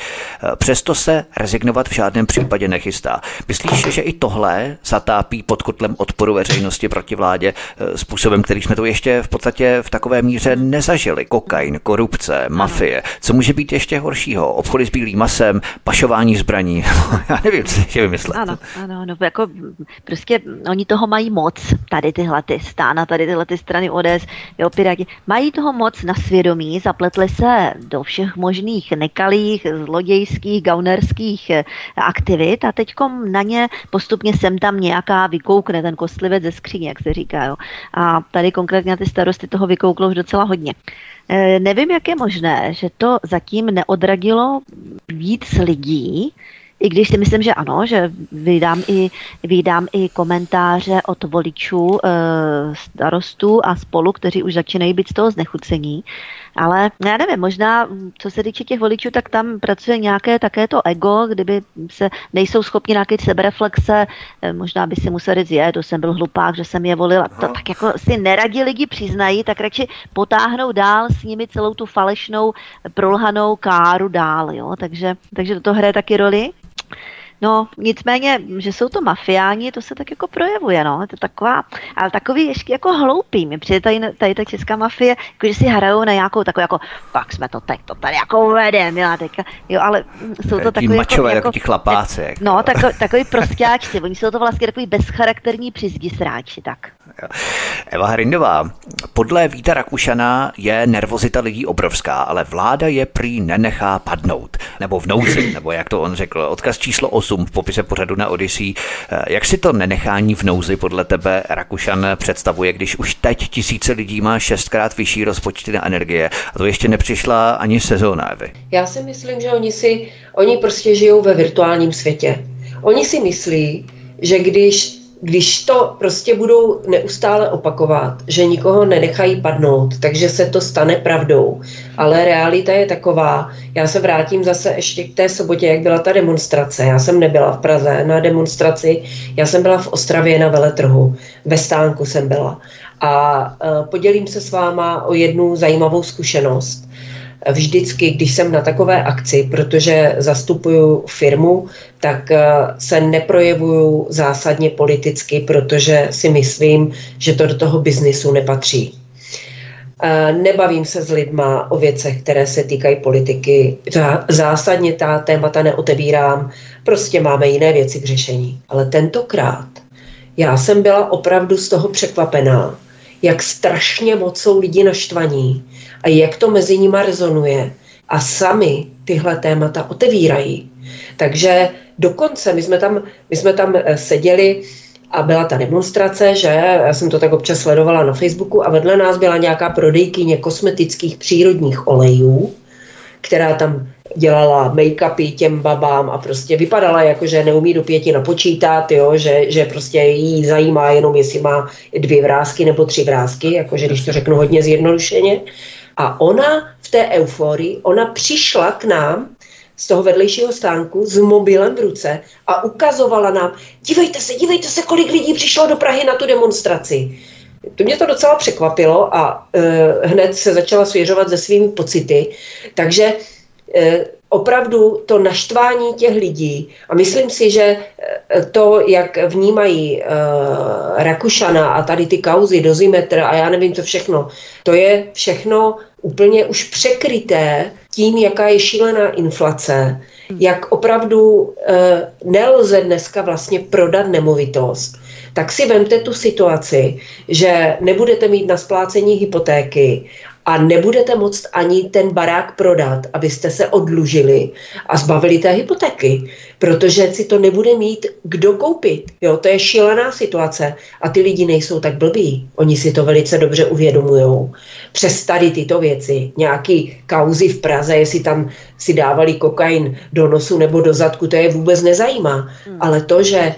Přesto se rezignovat v žádném případě nechystá. Myslíš, že i tohle zatápí pod kotlem odporu veřejnosti proti vládě eh, způsobem, který jsme to ještě v podstatě v takové míře nezažili? Kokain, korupce, mafie. Co může být ještě horšího? Obchody s bílým masem, pašování zbraní. Já nevím, co ještě vymyslet. Ano, ano, no, jako prostě oni toho mají moc, tady tyhle ty stána, tady tyhle ty strany ODS, jo, Piráti, mají toho moc na svědomí, zapletli se do všech možných nekalých, zlodějských, gaunerských eh, aktivit a teď na ně postupně sem tam nějaká vykoukne ten kostlivec ze skříně, jak se říká. Jo. A tady konkrétně ty starosty toho vykouklo už docela hodně. E, nevím, jak je možné, že to zatím neodradilo víc lidí, i když si myslím, že ano, že vydám i, vydám i komentáře od voličů e, starostů a spolu, kteří už začínají být z toho znechucení. Ale já nevím, možná, co se týče těch voličů, tak tam pracuje nějaké také to ego, kdyby se nejsou schopni nějaké sebereflexe, eh, možná by si museli říct, je, to jsem byl hlupák, že jsem je volil. A to tak jako si neradi lidi přiznají, tak radši potáhnou dál s nimi celou tu falešnou, prolhanou káru dál. Jo? Takže, takže to hraje taky roli. No, nicméně, že jsou to mafiáni, to se tak jako projevuje, no. Je to taková, ale takový ještě jako hloupý. Mi přijde tady, tady ta česká mafie, jako že si hrajou na nějakou takovou jako, tak jsme to teď, to tady jako vedem, jo, teďka, jo, ale jsou to takový mačové, jako, jako ti chlapáci. Jako. No, takový, takový prostěáčci, oni jsou to vlastně takový bezcharakterní přizdi sráči, tak. Eva Hrindová, podle Víta Rakušana je nervozita lidí obrovská, ale vláda je prý nenechá padnout. Nebo v nouzi, nebo jak to on řekl. Odkaz číslo 8 8 v popise pořadu na Odyssey. Jak si to nenechání v nouzi podle tebe Rakušan představuje, když už teď tisíce lidí má šestkrát vyšší rozpočty na energie a to ještě nepřišla ani sezóna, Evy? Já si myslím, že oni si, oni prostě žijou ve virtuálním světě. Oni si myslí, že když když to prostě budou neustále opakovat, že nikoho nenechají padnout, takže se to stane pravdou. Ale realita je taková, já se vrátím zase ještě k té sobotě, jak byla ta demonstrace. Já jsem nebyla v Praze na demonstraci, já jsem byla v Ostravě na veletrhu, ve stánku jsem byla. A e, podělím se s váma o jednu zajímavou zkušenost vždycky, když jsem na takové akci, protože zastupuju firmu, tak eh, se neprojevuju zásadně politicky, protože si myslím, že to do toho biznisu nepatří. Eh, nebavím se s lidma o věcech, které se týkají politiky. Zásadně ta témata neotevírám, prostě máme jiné věci k řešení. Ale tentokrát já jsem byla opravdu z toho překvapená, jak strašně moc jsou lidi naštvaní a jak to mezi nimi rezonuje a sami tyhle témata otevírají. Takže dokonce my jsme tam, my jsme tam eh, seděli a byla ta demonstrace, že já jsem to tak občas sledovala na Facebooku a vedle nás byla nějaká prodejkyně kosmetických přírodních olejů, která tam dělala make-upy těm babám a prostě vypadala jako, že neumí do pěti napočítat, jo, že, že prostě jí zajímá jenom, jestli má dvě vrázky nebo tři vrázky, jakože když to řeknu hodně zjednodušeně. A ona v té euforii, ona přišla k nám z toho vedlejšího stánku s mobilem v ruce a ukazovala nám, dívejte se, dívejte se, kolik lidí přišlo do Prahy na tu demonstraci. To mě to docela překvapilo a e, hned se začala svěřovat ze svými pocity. Takže opravdu to naštvání těch lidí. A myslím si, že e, to, jak vnímají uh, Rakušana a tady ty kauzy, dozimetr a já nevím co všechno, to je všechno úplně už překryté tím, jaká je šílená inflace, jak opravdu uh, nelze dneska vlastně prodat nemovitost, tak si vemte tu situaci, že nebudete mít na splácení hypotéky a nebudete moct ani ten barák prodat, abyste se odlužili a zbavili té hypotéky, protože si to nebude mít kdo koupit. Jo, to je šílená situace a ty lidi nejsou tak blbí. Oni si to velice dobře uvědomují. Přes tady tyto věci, nějaký kauzy v Praze, jestli tam si dávali kokain do nosu nebo do zadku, to je vůbec nezajímá. Hmm. Ale to, že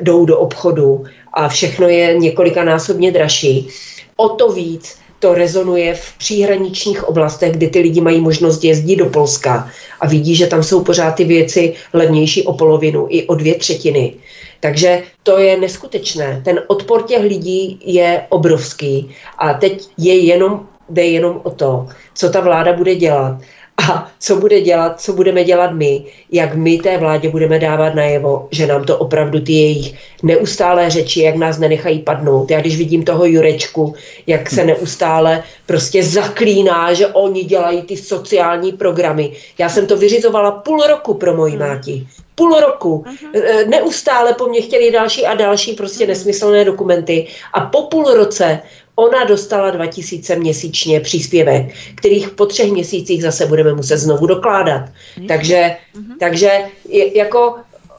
jdou do obchodu a všechno je několikanásobně dražší, o to víc to rezonuje v příhraničních oblastech, kde ty lidi mají možnost jezdit do Polska a vidí, že tam jsou pořád ty věci levnější o polovinu i o dvě třetiny. Takže to je neskutečné. Ten odpor těch lidí je obrovský a teď je jenom, jde jenom o to, co ta vláda bude dělat a co bude dělat, co budeme dělat my, jak my té vládě budeme dávat najevo, že nám to opravdu ty jejich neustálé řeči, jak nás nenechají padnout. Já když vidím toho Jurečku, jak se neustále prostě zaklíná, že oni dělají ty sociální programy. Já jsem to vyřizovala půl roku pro moji hmm. máti. Půl roku. Uh-huh. Neustále po mně chtěli další a další prostě nesmyslné dokumenty. A po půl roce Ona dostala 2000 měsíčně příspěvek, kterých po třech měsících zase budeme muset znovu dokládat. Takže, uh-huh. takže je, jako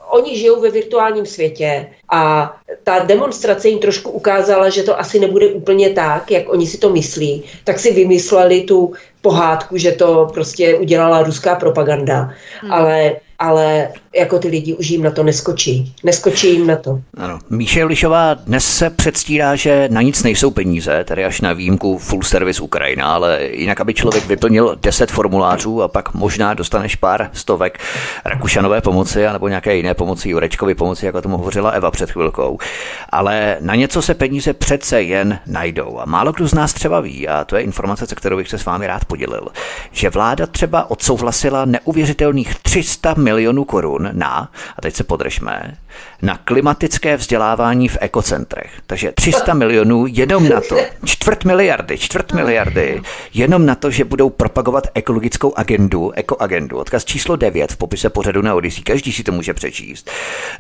oni žijou ve virtuálním světě a ta demonstrace jim trošku ukázala, že to asi nebude úplně tak, jak oni si to myslí, tak si vymysleli tu pohádku, že to prostě udělala ruská propaganda. Hmm. Ale ale jako ty lidi už jim na to neskočí. Neskočí jim na to. Ano. Míše Lišová dnes se předstírá, že na nic nejsou peníze, tedy až na výjimku full service Ukrajina, ale jinak, aby člověk vyplnil 10 formulářů a pak možná dostaneš pár stovek Rakušanové pomoci nebo nějaké jiné pomoci, Jurečkovi pomoci, jako tomu hovořila Eva před chvilkou. Ale na něco se peníze přece jen najdou. A málo kdo z nás třeba ví, a to je informace, se kterou bych se s vámi rád podělil, že vláda třeba odsouhlasila neuvěřitelných 300 milionů korun na, a teď se podržme, na klimatické vzdělávání v ekocentrech. Takže 300 milionů jenom na to, čtvrt miliardy, čtvrt miliardy, jenom na to, že budou propagovat ekologickou agendu, ekoagendu. Odkaz číslo 9 v popise pořadu na Odyssey, každý si to může přečíst.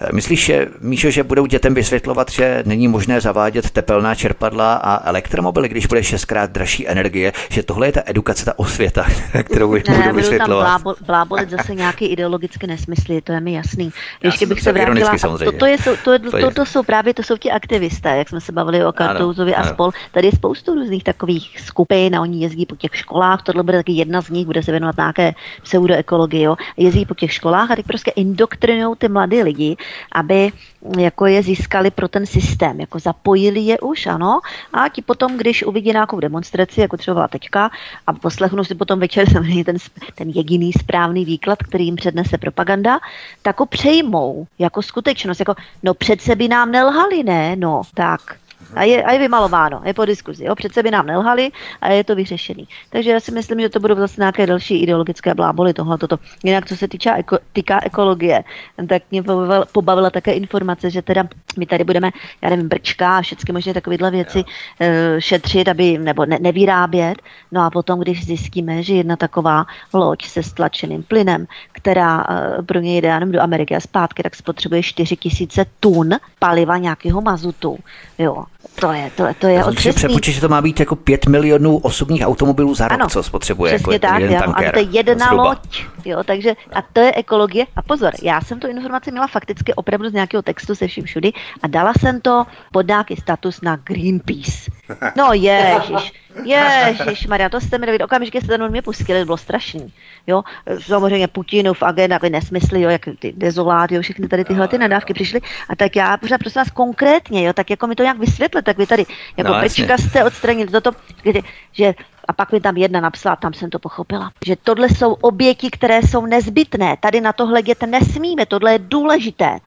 E, myslíš, že, Míšo, že budou dětem vysvětlovat, že není možné zavádět tepelná čerpadla a elektromobily, když bude šestkrát dražší energie, že tohle je ta edukace, ta osvěta, kterou ne, budou vysvětlovat. Tam blábolit zase nějaký ideologický prostě nesmysly, to je mi jasný. Ještě bych se vrátila, to, to, je, to, to, to, to, to, jsou právě, to jsou ti aktivisté, jak jsme se bavili o Kartouzovi a spol. Tady je spoustu různých takových skupin a oni jezdí po těch školách, tohle bude taky jedna z nich, bude se věnovat nějaké pseudoekologii, jo. jezdí po těch školách a teď prostě indoktrinují ty mladé lidi, aby jako je získali pro ten systém, jako zapojili je už, ano, a ti potom, když uvidí nějakou demonstraci, jako třeba teďka, a poslechnu si potom večer samozřejmě ten, ten jediný správný výklad, který jim přednese propaganda, tak ho přejmou jako skutečnost, jako no přece by nám nelhali, ne, no, tak a je, a je vymalováno, je po diskuzi. Jo? Přece by nám nelhali a je to vyřešený. Takže já si myslím, že to budou zase nějaké další ideologické bláboli tohle. Toto. Jinak, co se týče eko, týká ekologie, tak mě pobavila, pobavila také informace, že teda my tady budeme, já nevím, brčka a všechny možné takovéhle věci uh, šetřit, aby, nebo ne, nevyrábět. No a potom, když zjistíme, že jedna taková loď se stlačeným plynem, která uh, pro ně jde, nevím, do Ameriky a zpátky, tak spotřebuje 4000 tun paliva nějakého mazutu. Jo, to je, to, to je otřesný. Přepočít, že to má být jako 5 milionů osobních automobilů za rok, ano, co spotřebuje. Jako tak, jeden jo, a to je jedna zhruba. loď. Jo, takže, a to je ekologie. A pozor, já jsem tu informaci měla fakticky opravdu z nějakého textu se vším všudy a dala jsem to pod nějaký status na Greenpeace. No ježiš, ježiš, Maria, to jste mi David, okamžitě jste ten mě pustili, bylo strašný. Jo, samozřejmě Putinův agent, jako nesmysly, jo, jak ty dezoláty, jo, všechny tady tyhle ty nadávky přišly. A tak já pořád prosím vás konkrétně, jo, tak jako mi to nějak vysvětlit, tak vy tady jako no, jste odstranili toto, kdy, že a pak mi tam jedna napsala, tam jsem to pochopila, že tohle jsou oběti, které jsou nezbytné. Tady na to hledět nesmíme, tohle je důležité.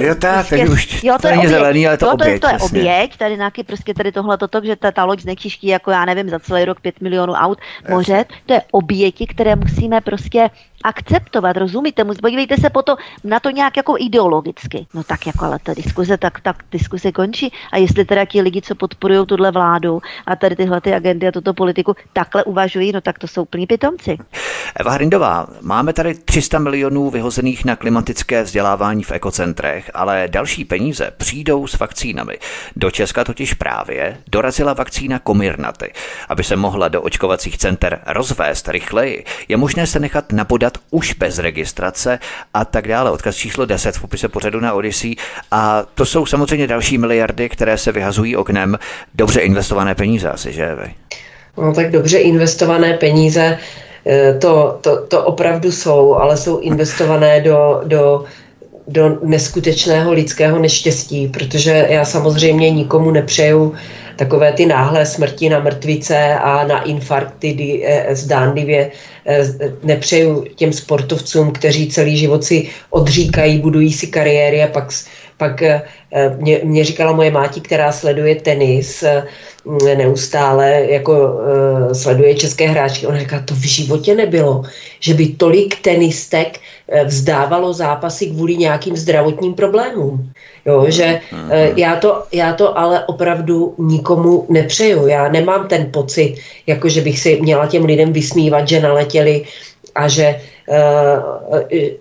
Jo, tak, tak už jo, to, je zelený, ale to, jo, to, oběť. Je, to je oběť, tady nějaký prostě tady tohle toto, že ta, ta loď znečiští jako já nevím, za celý rok pět milionů aut moře, to je oběti, které musíme prostě akceptovat, rozumíte? Podívejte se potom na to nějak jako ideologicky. No tak jako ale ta diskuze, tak, tak diskuze končí. A jestli teda ti lidi, co podporují tuhle vládu a tady tyhle ty agendy a tuto politiku takhle uvažují, no tak to jsou plní pitomci. Eva Hrindová, máme tady 300 milionů vyhozených na klimatické vzdělávání v ekocentrech, ale další peníze přijdou s vakcínami. Do Česka totiž právě dorazila vakcína Comirnaty. Aby se mohla do očkovacích center rozvést rychleji, je možné se nechat napodat už bez registrace a tak dále. Odkaz číslo 10 v popise pořadu na Odyssey. A to jsou samozřejmě další miliardy, které se vyhazují oknem. Dobře investované peníze asi, že vy? No tak dobře investované peníze eh, to, to, to opravdu jsou, ale jsou investované do, do, do neskutečného lidského neštěstí, protože já samozřejmě nikomu nepřeju takové ty náhlé smrti na mrtvice a na infarkty eh, zdánlivě eh, nepřeju těm sportovcům, kteří celý život si odříkají, budují si kariéry a pak, pak mě, mě říkala moje máti, která sleduje tenis, neustále jako uh, sleduje české hráčky. Ona říká, to v životě nebylo, že by tolik tenistek vzdávalo zápasy kvůli nějakým zdravotním problémům. Jo, že uh, já, to, já to ale opravdu nikomu nepřeju. Já nemám ten pocit, jako že bych si měla těm lidem vysmívat, že naletěli a že Eh,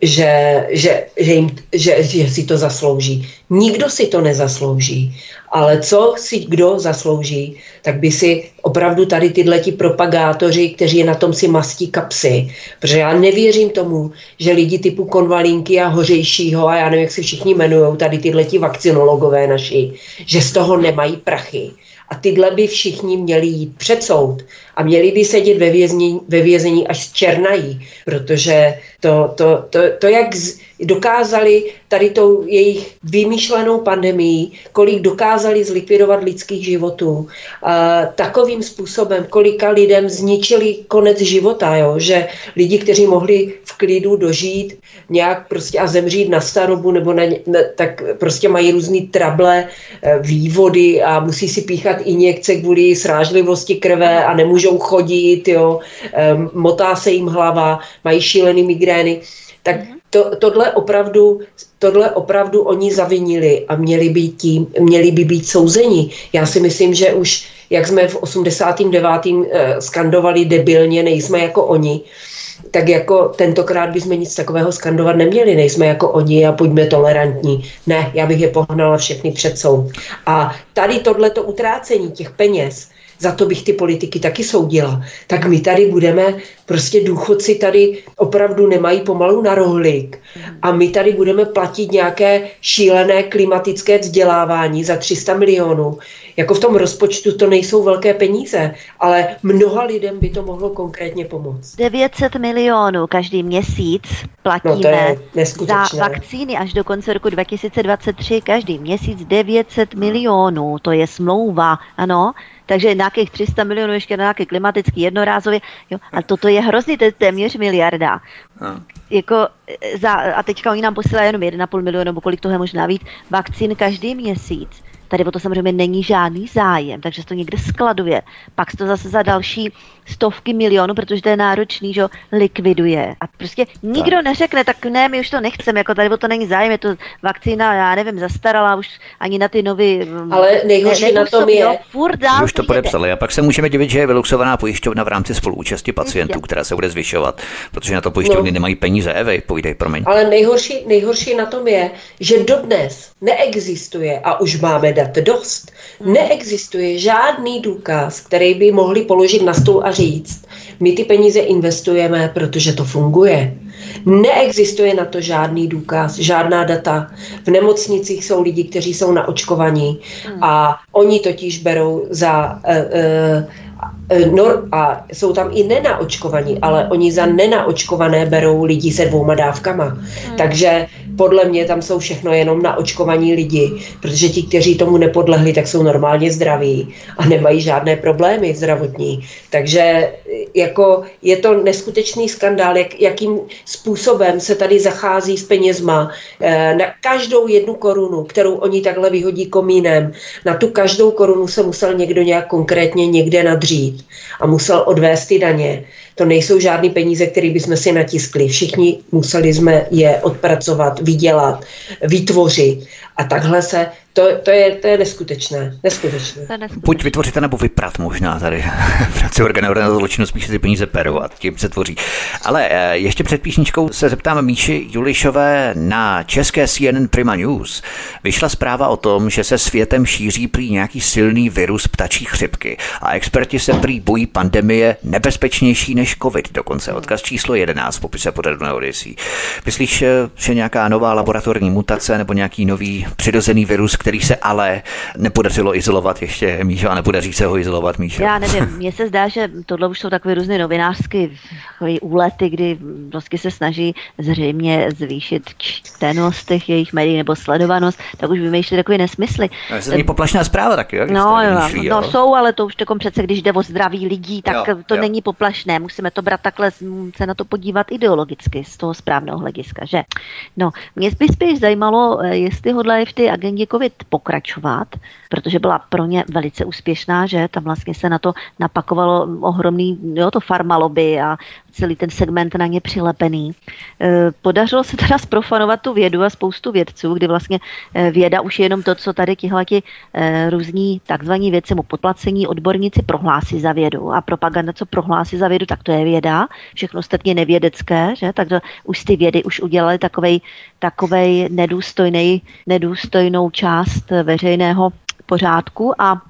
že, že, že, jim, že, že si to zaslouží. Nikdo si to nezaslouží, ale co si kdo zaslouží, tak by si opravdu tady tyhle ti propagátoři, kteří na tom si mastí kapsy, protože já nevěřím tomu, že lidi typu konvalínky a hořejšího a já nevím, jak si všichni jmenují, tady tyhle ti vakcinologové naši, že z toho nemají prachy. A tyhle by všichni měli jít před soud a měli by sedět ve vězení, ve vězení až černají, protože to, to, to, to jak z, dokázali tady tou jejich vymýšlenou pandemii, kolik dokázali zlikvidovat lidských životů, a takovým způsobem, kolika lidem zničili konec života, jo? že lidi, kteří mohli v klidu dožít nějak prostě a zemřít na starobu, nebo na, na, tak prostě mají různý trable, eh, vývody a musí si píchat injekce kvůli srážlivosti krve a nemůžou chodit, jo? motá se jim hlava, mají šílený migrény. Tak mhm to, tohle, opravdu, tohle opravdu oni zavinili a měli by, tím, měli by být souzeni. Já si myslím, že už, jak jsme v 89. Eh, skandovali debilně, nejsme jako oni, tak jako tentokrát bychom nic takového skandovat neměli, nejsme jako oni a pojďme tolerantní. Ne, já bych je pohnala všechny před soud. A tady tohleto utrácení těch peněz za to bych ty politiky taky soudila. Tak my tady budeme, prostě důchodci tady opravdu nemají pomalu na rohlík a my tady budeme platit nějaké šílené klimatické vzdělávání za 300 milionů. Jako v tom rozpočtu to nejsou velké peníze, ale mnoha lidem by to mohlo konkrétně pomoct. 900 milionů každý měsíc platíme no za vakcíny až do konce roku 2023. Každý měsíc 900 milionů, to je smlouva, ano. Takže nějakých 300 milionů ještě na nějaké klimatický jednorázově. Jo. A toto je hrozný, to je téměř miliarda. No. Jako za, a teďka oni nám posílají jenom 1,5 milionu, nebo kolik toho je možná víc, vakcín každý měsíc. Tady o to samozřejmě není žádný zájem, takže se to někde skladuje. Pak se to zase za další stovky milionů, protože to je náročný, že likviduje. A prostě nikdo tak. neřekne, tak ne, my už to nechceme, jako tady o to není zájem, je to vakcína, já nevím, zastarala už ani na ty nový. Mm, Ale nejhorší ne, na tom je, jo, furt dál už to podepsali a pak se můžeme divit, že je vyluxovaná pojišťovna v rámci spoluúčasti pacientů, Jistě. která se bude zvyšovat, protože na to pojišťovny no. nemají peníze. Evej, povídej, promiň. Ale nejhorší, nejhorší na tom je, že dodnes neexistuje a už máme dat dost. Hmm. Neexistuje žádný důkaz, který by mohli položit na stůl a říct, my ty peníze investujeme, protože to funguje. Neexistuje na to žádný důkaz, žádná data. V nemocnicích jsou lidi, kteří jsou na očkovaní hmm. a oni totiž berou za uh, uh, no, a jsou tam i nenaočkovaní, ale oni za nenaočkované berou lidi se dvouma dávkama. Hmm. Takže podle mě tam jsou všechno jenom naočkovaní lidi, protože ti, kteří tomu nepodlehli, tak jsou normálně zdraví a nemají žádné problémy zdravotní. Takže jako je to neskutečný skandál, jak, jakým způsobem se tady zachází s penězma. E, na každou jednu korunu, kterou oni takhle vyhodí komínem, na tu každou korunu se musel někdo nějak konkrétně někde nadřít a musel odvést ty daně. To nejsou žádné peníze, které bychom si natiskli. Všichni museli jsme je odpracovat, vydělat, vytvořit. A takhle se to, to, je, to je neskutečné. neskutečné. To neskutečné. Buď vytvoříte nebo vyprat možná tady. V rámci organizovaného zločinu spíš ty peníze perovat, tím se tvoří. Ale eh, ještě před písničkou se zeptám Míši Julišové na české CNN Prima News. Vyšla zpráva o tom, že se světem šíří prý nějaký silný virus ptačí chřipky a experti se prý bojí pandemie nebezpečnější než covid. Dokonce odkaz číslo 11 v popise pořadu na Odyssey. Myslíš, eh, že nějaká nová laboratorní mutace nebo nějaký nový přirozený virus, který se ale nepodařilo izolovat ještě, Míšo, a nepodaří se ho izolovat, Míšo. Já nevím, mně se zdá, že tohle už jsou takové různé novinářské úlety, kdy vlastně se snaží zřejmě zvýšit čtenost těch jejich médií nebo sledovanost, tak už vymýšlí takové nesmysly. No, to je poplašná zpráva taky, jo? No, jo, myšlí, no, jo? jsou, ale to už takom přece, když jde o zdraví lidí, tak jo, to jo. není poplašné. Musíme to brát takhle, se na to podívat ideologicky z toho správného hlediska, že? No, mě by spíš zajímalo, eh, jestli hodlají v té agendě COVID Covid pokračovat, protože byla pro ně velice úspěšná, že tam vlastně se na to napakovalo ohromný, jo, to farmaloby a celý ten segment na ně přilepený. E, podařilo se teda sprofanovat tu vědu a spoustu vědců, kdy vlastně e, věda už je jenom to, co tady tihleti e, různí takzvaní věci mu podplacení odborníci prohlásí za vědu a propaganda, co prohlásí za vědu, tak to je věda, všechno ostatně nevědecké, že? takže už ty vědy už udělali takovej, takovej nedůstojný, nedůstojnou část veřejného pořádku a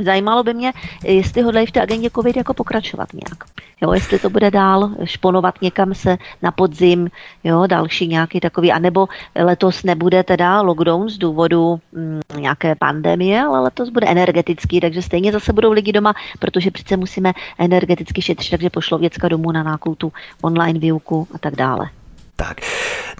Zajímalo by mě, jestli hodlají v té agendě COVID jako pokračovat nějak. Jo, jestli to bude dál šponovat někam se na podzim, jo, další nějaký takový, anebo letos nebude teda lockdown z důvodu mm, nějaké pandemie, ale letos bude energetický, takže stejně zase budou lidi doma, protože přece musíme energeticky šetřit, takže pošlo věcka domů na nákup tu online výuku a tak dále. Tak,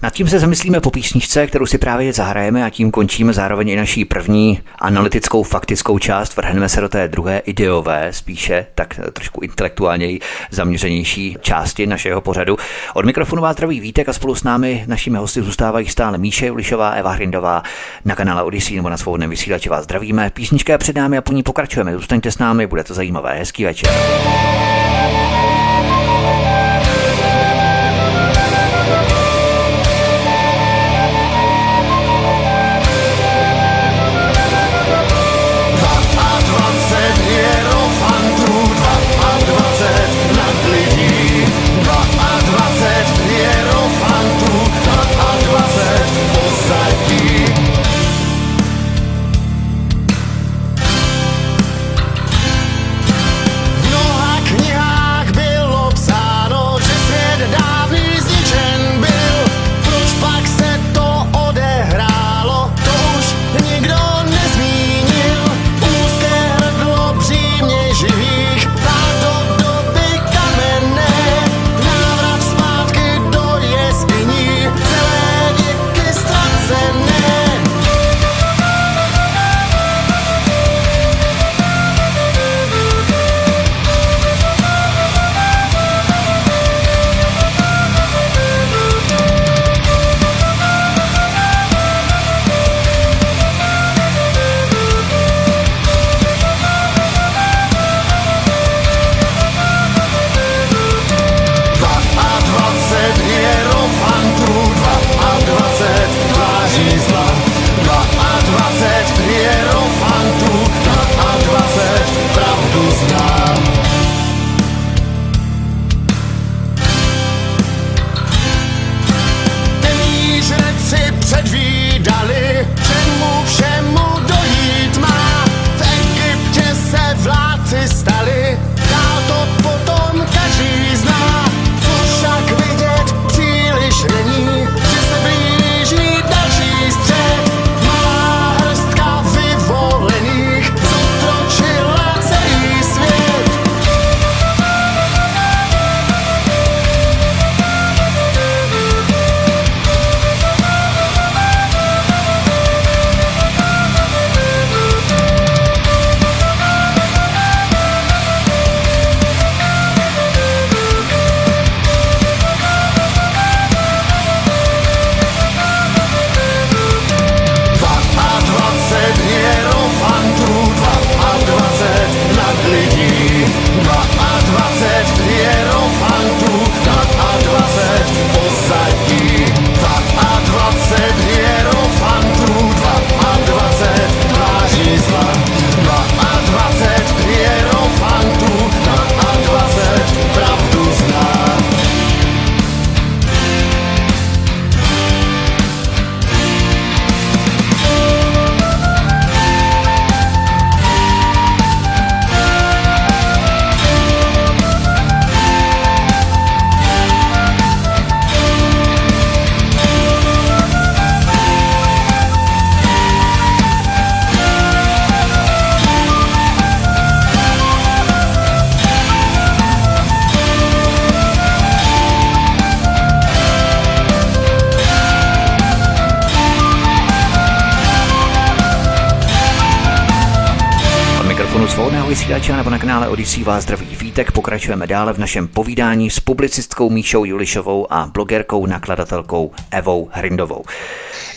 nad tím se zamyslíme po písničce, kterou si právě zahrajeme a tím končíme zároveň i naší první analytickou, faktickou část. Vrhneme se do té druhé ideové, spíše tak trošku intelektuálněji zaměřenější části našeho pořadu. Od mikrofonu vás zdraví Vítek a spolu s námi našimi hosty zůstávají stále Míše Ulišová, Eva Hrindová na kanále Odyssey nebo na svobodném vysílači vás zdravíme. Písnička je před námi a po ní pokračujeme. Zůstaňte s námi, bude to zajímavé. Hezký večer. Vás zdraví vítek. Pokračujeme dále v našem povídání s publicistkou Míšou Julišovou a blogerkou, nakladatelkou Evou Hrindovou.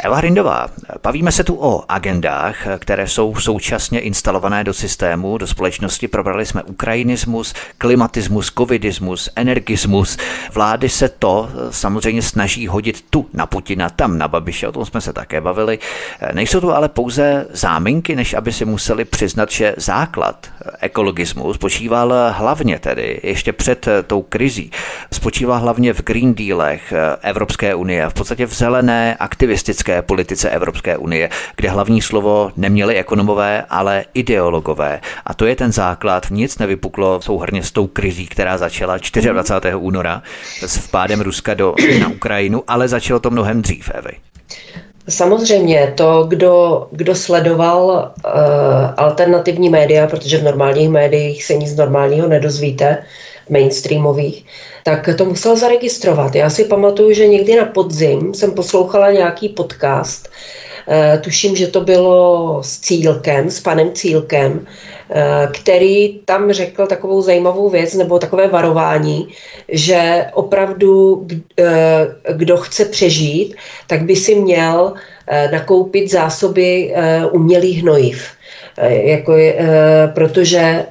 Eva Hrindová, bavíme se tu o agendách, které jsou současně instalované do systému, do společnosti. Probrali jsme ukrajinismus, klimatismus, covidismus, energismus. Vlády se to samozřejmě snaží hodit tu na Putina, tam na Babiše, o tom jsme se také bavili. Nejsou to ale pouze záminky, než aby si museli přiznat, že základ ekologismu spočíval hlavně tedy, ještě před tou krizí, spočíval hlavně v Green Dealech Evropské unie, v podstatě v zelené aktivistické politice Evropské unie, kde hlavní slovo neměli ekonomové, ale ideologové. A to je ten základ, nic nevypuklo souhrně s tou krizí, která začala 24. února s vpádem Ruska do, na Ukrajinu, ale začalo to mnohem dřív, Evy. Samozřejmě to, kdo, kdo sledoval uh, alternativní média, protože v normálních médiích se nic normálního nedozvíte, mainstreamových, tak to musel zaregistrovat. Já si pamatuju, že někdy na podzim jsem poslouchala nějaký podcast, tuším, že to bylo s Cílkem, s panem Cílkem, Eh, který tam řekl takovou zajímavou věc nebo takové varování, že opravdu eh, kdo chce přežít, tak by si měl eh, nakoupit zásoby umělých hnojiv. Jako, protože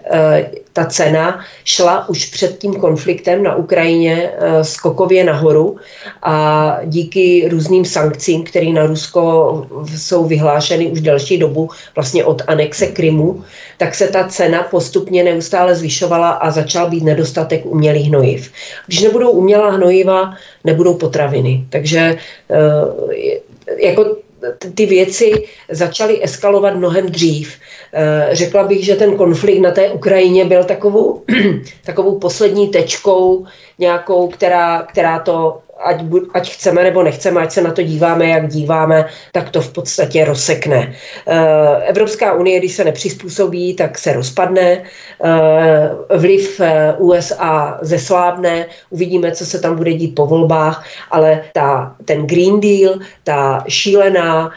ta cena šla už před tím konfliktem na Ukrajině eh, skokově nahoru a díky různým sankcím, které na Rusko jsou vyhlášeny už delší dobu, vlastně od anexe Krymu, tak se ta cena postupně neustále zvyšovala a začal být nedostatek umělých hnojiv. Když nebudou umělá hnojiva, nebudou potraviny. Takže eh, jako ty věci začaly eskalovat mnohem dřív. Eh, řekla bych, že ten konflikt na té Ukrajině byl takovou, takovou poslední tečkou nějakou, která, která to ať, ať chceme nebo nechceme, ať se na to díváme, jak díváme, tak to v podstatě rozsekne. Eh, Evropská unie, když se nepřizpůsobí, tak se rozpadne, eh, vliv USA zeslábne, uvidíme, co se tam bude dít po volbách, ale ta, ten Green Deal, ta šílená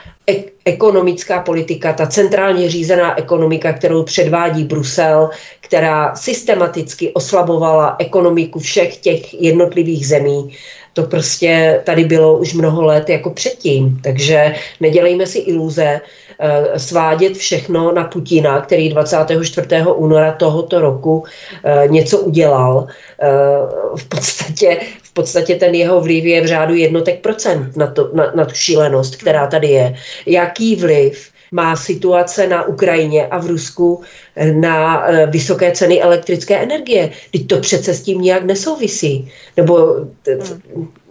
ekonomická politika, ta centrálně řízená ekonomika, kterou předvádí Brusel, která systematicky oslabovala ekonomiku všech těch jednotlivých zemí, to prostě tady bylo už mnoho let jako předtím. Takže nedělejme si iluze, eh, svádět všechno na Putina, který 24. února tohoto roku eh, něco udělal. Eh, v podstatě, v podstatě ten jeho vliv je v řádu jednotek procent na, to, na, na tu šílenost, která tady je. Jaký vliv má situace na Ukrajině a v Rusku na eh, vysoké ceny elektrické energie. Teď to přece s tím nějak nesouvisí. Nebo,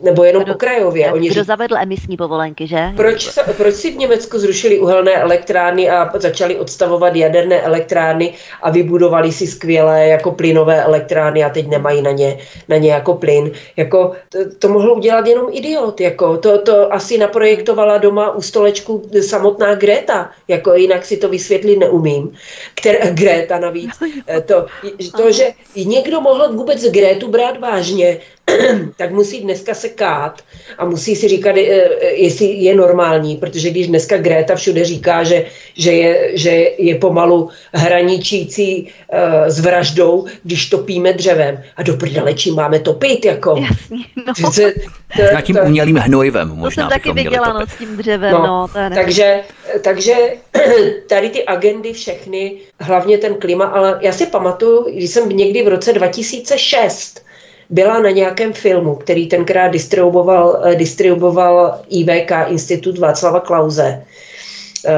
nebo jenom kdo, pokrajově. Oni kdo zavedl emisní povolenky, že? Proč, proč si v Německu zrušili uhelné elektrárny a začali odstavovat jaderné elektrárny a vybudovali si skvělé jako plynové elektrárny a teď nemají na ně, na ně jako plyn. Jako, to, to mohl udělat jenom idiot. Jako, to, to asi naprojektovala doma u stolečku samotná Greta. Jako, jinak si to vysvětlit neumím. Které, Greta navíc. Eh, to, to, že někdo mohl vůbec Grétu brát vážně, tak musí dneska se kát a musí si říkat, eh, jestli je normální, protože když dneska Greta všude říká, že, že, je, že je pomalu hraničící uh, s vraždou, když topíme dřevem. A do prdele, čím máme topit, jako. Jasně, no. Přece, to, to, tím umělým hnojivem možná. To jsem taky viděla, no, s tím dřevem, no. no to takže, takže tady ty agendy všechny, hlavně ten klima, ale já si pamatuju, když jsem někdy v roce 2006 byla na nějakém filmu, který tenkrát distribuoval, eh, distribuoval IVK, Institut Václava Klauze. Eh,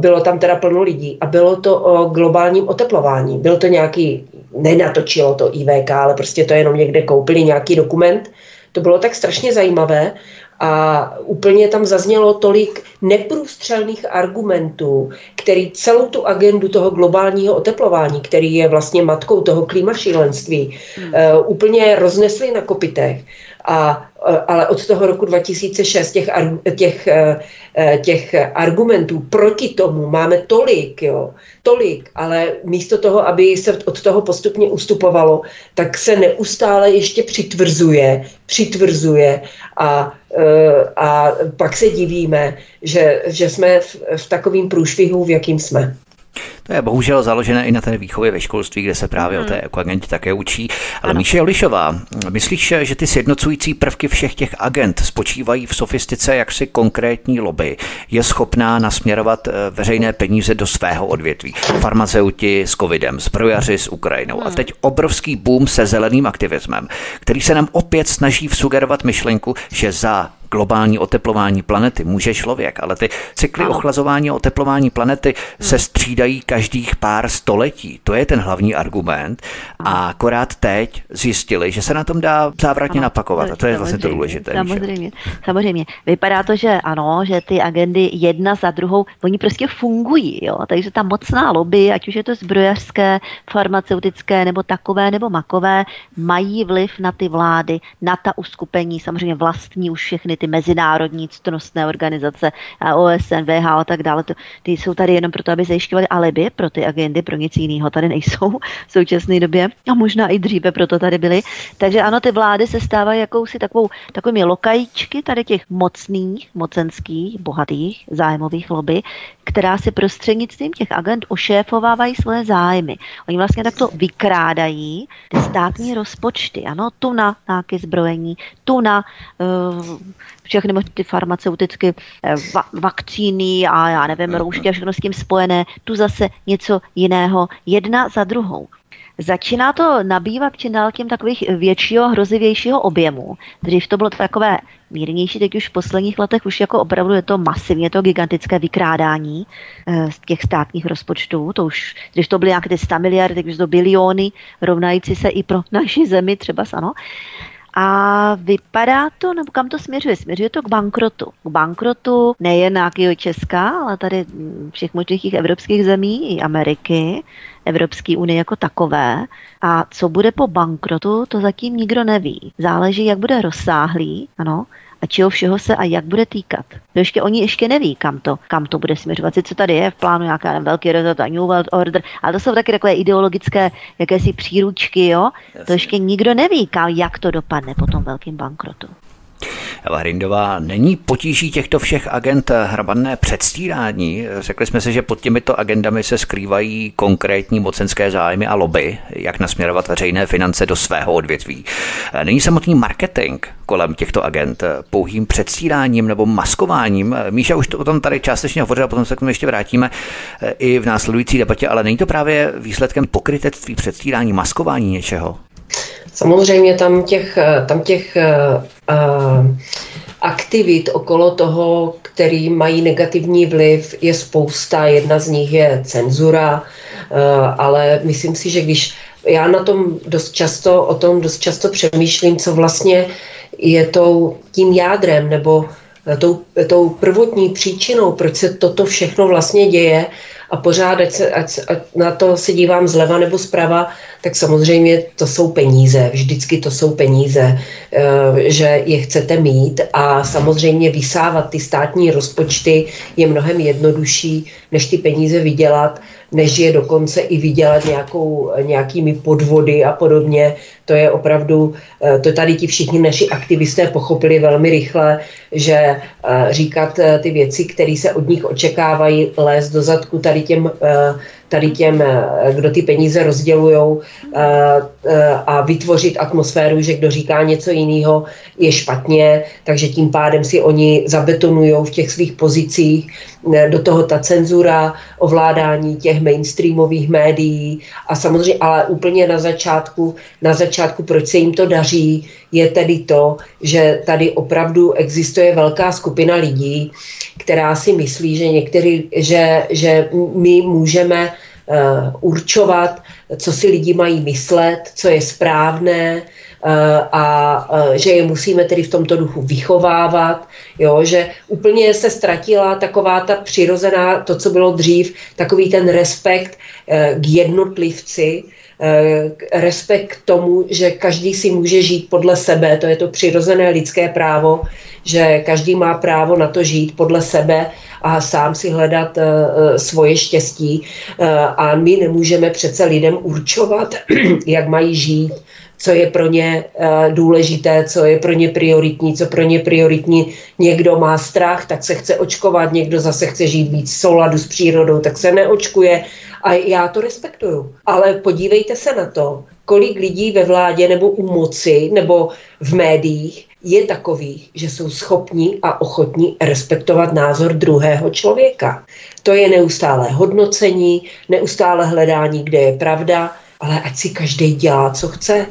bylo tam teda plno lidí a bylo to o globálním oteplování. Byl to nějaký, nenatočilo to IVK, ale prostě to jenom někde koupili nějaký dokument. To bylo tak strašně zajímavé a úplně tam zaznělo tolik neprůstřelných argumentů, který celou tu agendu toho globálního oteplování, který je vlastně matkou toho klimašílenství, hmm. uh, úplně roznesli na kopitech. A, uh, ale od toho roku 2006 těch, těch, uh, těch argumentů proti tomu máme tolik, jo, tolik, ale místo toho, aby se od toho postupně ustupovalo, tak se neustále ještě přitvrzuje, přitvrzuje a, a pak se divíme, že, že jsme v, v takovým průšvihu, v jakým jsme. To je bohužel založené i na té výchově ve školství, kde se právě mm. o té ekoagentě také učí. Ale ano. Míše Olišová, myslíš, že ty sjednocující prvky všech těch agent spočívají v sofistice jaksi konkrétní lobby? Je schopná nasměrovat eh, veřejné peníze do svého odvětví? Farmaceuti s covidem, zbrojaři s Ukrajinou. A hmm. teď obrovský boom se zeleným aktivismem, který se nám opět snaží vsugerovat myšlenku, že za globální oteplování planety může člověk, ale ty cykly ano. ochlazování a oteplování planety hmm. se střídají každých pár století. To je ten hlavní argument. A akorát teď zjistili, že se na tom dá závratně ano, napakovat. A to je vlastně to důležité. Samozřejmě, samozřejmě. Vypadá to, že ano, že ty agendy jedna za druhou, oni prostě fungují. Jo? Takže ta mocná lobby, ať už je to zbrojařské, farmaceutické, nebo takové, nebo makové, mají vliv na ty vlády, na ta uskupení, samozřejmě vlastní už všechny ty mezinárodní ctnostné organizace, OSN, VH a tak dále, to, ty jsou tady jenom proto, aby zajišťovali alibi pro ty agendy, pro nic jiného tady nejsou v současné době a možná i dříve proto tady byly. Takže ano, ty vlády se stávají jakousi takovou, takovými lokajíčky tady těch mocných, mocenských, bohatých zájmových lobby, která si prostřednictvím těch agent ošéfovávají svoje zájmy. Oni vlastně takto vykrádají ty státní rozpočty, ano, tu na nějaké zbrojení, tu na uh, všechny ty farmaceutické eh, va- vakcíny a já nevím, roušky a všechno s tím spojené, tu zase něco jiného, jedna za druhou. Začíná to nabývat čím dál tím takových většího, hrozivějšího objemu. Dřív to bylo takové mírnější, teď už v posledních letech už jako opravdu je to masivně to gigantické vykrádání eh, z těch státních rozpočtů. To už, když to byly nějaké ty 100 miliardy, teď už to biliony, rovnající se i pro naši zemi třeba, ano. A vypadá to, nebo kam to směřuje? Směřuje to k bankrotu. K bankrotu nejen nějakého Česka, ale tady všech možných evropských zemí i Ameriky, Evropské unie jako takové. A co bude po bankrotu, to zatím nikdo neví. Záleží, jak bude rozsáhlý, ano, a čeho všeho se a jak bude týkat. To ještě oni ještě neví, kam to, kam to bude směřovat. Co tady je v plánu nějaká nevím, velký rezort a New World Order, ale to jsou taky takové ideologické jakési příručky, jo. Jasně. To ještě nikdo neví, kam, jak to dopadne po tom velkém bankrotu. Eva Hrindová, není potíží těchto všech agent hrabané předstírání? Řekli jsme si, že pod těmito agendami se skrývají konkrétní mocenské zájmy a lobby, jak nasměrovat veřejné finance do svého odvětví. Není samotný marketing kolem těchto agent pouhým předstíráním nebo maskováním? Míša už to o tom tady částečně hovořila, potom se k tomu ještě vrátíme i v následující debatě, ale není to právě výsledkem pokrytectví, předstírání, maskování něčeho? Samozřejmě tam těch, tam těch uh, aktivit okolo toho, který mají negativní vliv, je spousta. Jedna z nich je cenzura, uh, ale myslím si, že když já na tom dost často, o tom dost často přemýšlím, co vlastně je tou, tím jádrem nebo tou, tou prvotní příčinou, proč se toto všechno vlastně děje a pořád, ať, se, ať, ať na to se dívám zleva nebo zprava, tak samozřejmě to jsou peníze, vždycky to jsou peníze, eh, že je chcete mít a samozřejmě vysávat ty státní rozpočty je mnohem jednodušší, než ty peníze vydělat než je dokonce i vydělat nějakou, nějakými podvody a podobně. To je opravdu, eh, to tady ti všichni naši aktivisté pochopili velmi rychle, že eh, říkat ty věci, které se od nich očekávají, lézt do zadku tady těm tady těm, kdo ty peníze rozdělují a vytvořit atmosféru, že kdo říká něco jiného, je špatně, takže tím pádem si oni zabetonují v těch svých pozicích do toho ta cenzura, ovládání těch mainstreamových médií. A samozřejmě, ale úplně na začátku, na začátku, proč se jim to daří, je tedy to, že tady opravdu existuje velká skupina lidí, která si myslí, že některý, že, že my můžeme určovat, co si lidi mají myslet, co je správné, Eh, a eh, že je musíme tedy v tomto duchu vychovávat, jo, že úplně se ztratila taková ta přirozená, to, co bylo dřív, takový ten respekt eh, k jednotlivci, respekt k tomu, že každý si může žít podle sebe, to je to přirozené lidské právo, že každý má právo na to žít podle sebe a sám si hledat svoje štěstí a my nemůžeme přece lidem určovat, jak mají žít, co je pro ně důležité, co je pro ně prioritní, co pro ně prioritní. Někdo má strach, tak se chce očkovat, někdo zase chce žít víc souladu s přírodou, tak se neočkuje. A já to respektuju. Ale podívejte se na to, kolik lidí ve vládě nebo u moci nebo v médiích je takových, že jsou schopní a ochotní respektovat názor druhého člověka. To je neustále hodnocení, neustále hledání, kde je pravda, ale ať si každý dělá, co chce.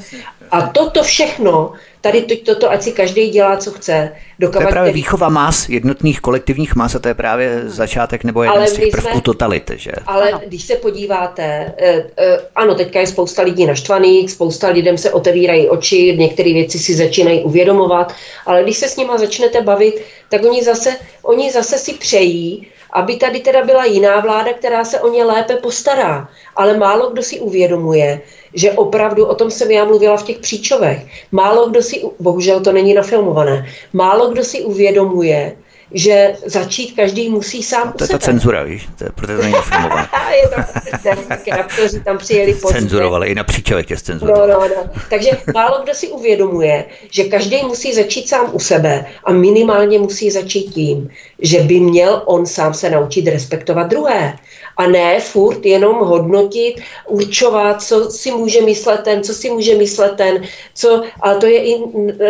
A toto všechno tady to, toto, ať si každý dělá, co chce. Dokávat, to je právě který... výchova más, jednotných kolektivních más a to je právě začátek nebo jeden ale z těch prvků jsme, totality. Že? Ale ano. když se podíváte, eh, eh, ano, teďka je spousta lidí naštvaných, spousta lidem se otevírají oči, některé věci si začínají uvědomovat, ale když se s nima začnete bavit, tak oni zase, oni zase si přejí, aby tady teda byla jiná vláda, která se o ně lépe postará. Ale málo kdo si uvědomuje, že opravdu, o tom jsem já mluvila v těch příčovech, málo kdo si, bohužel to není nafilmované, málo kdo si uvědomuje, že začít každý musí sám To je ta cenzura, víš, to je, protože to není filmované. je to, tam přijeli pozdě. Cenzurovali, i na příčelek tě cenzurovali. No, no, no. Takže málo kdo si uvědomuje, že každý musí začít sám u sebe a minimálně musí začít tím, že by měl on sám se naučit respektovat druhé a ne furt jenom hodnotit, určovat, co si může myslet ten, co si může myslet ten, co, ale to je i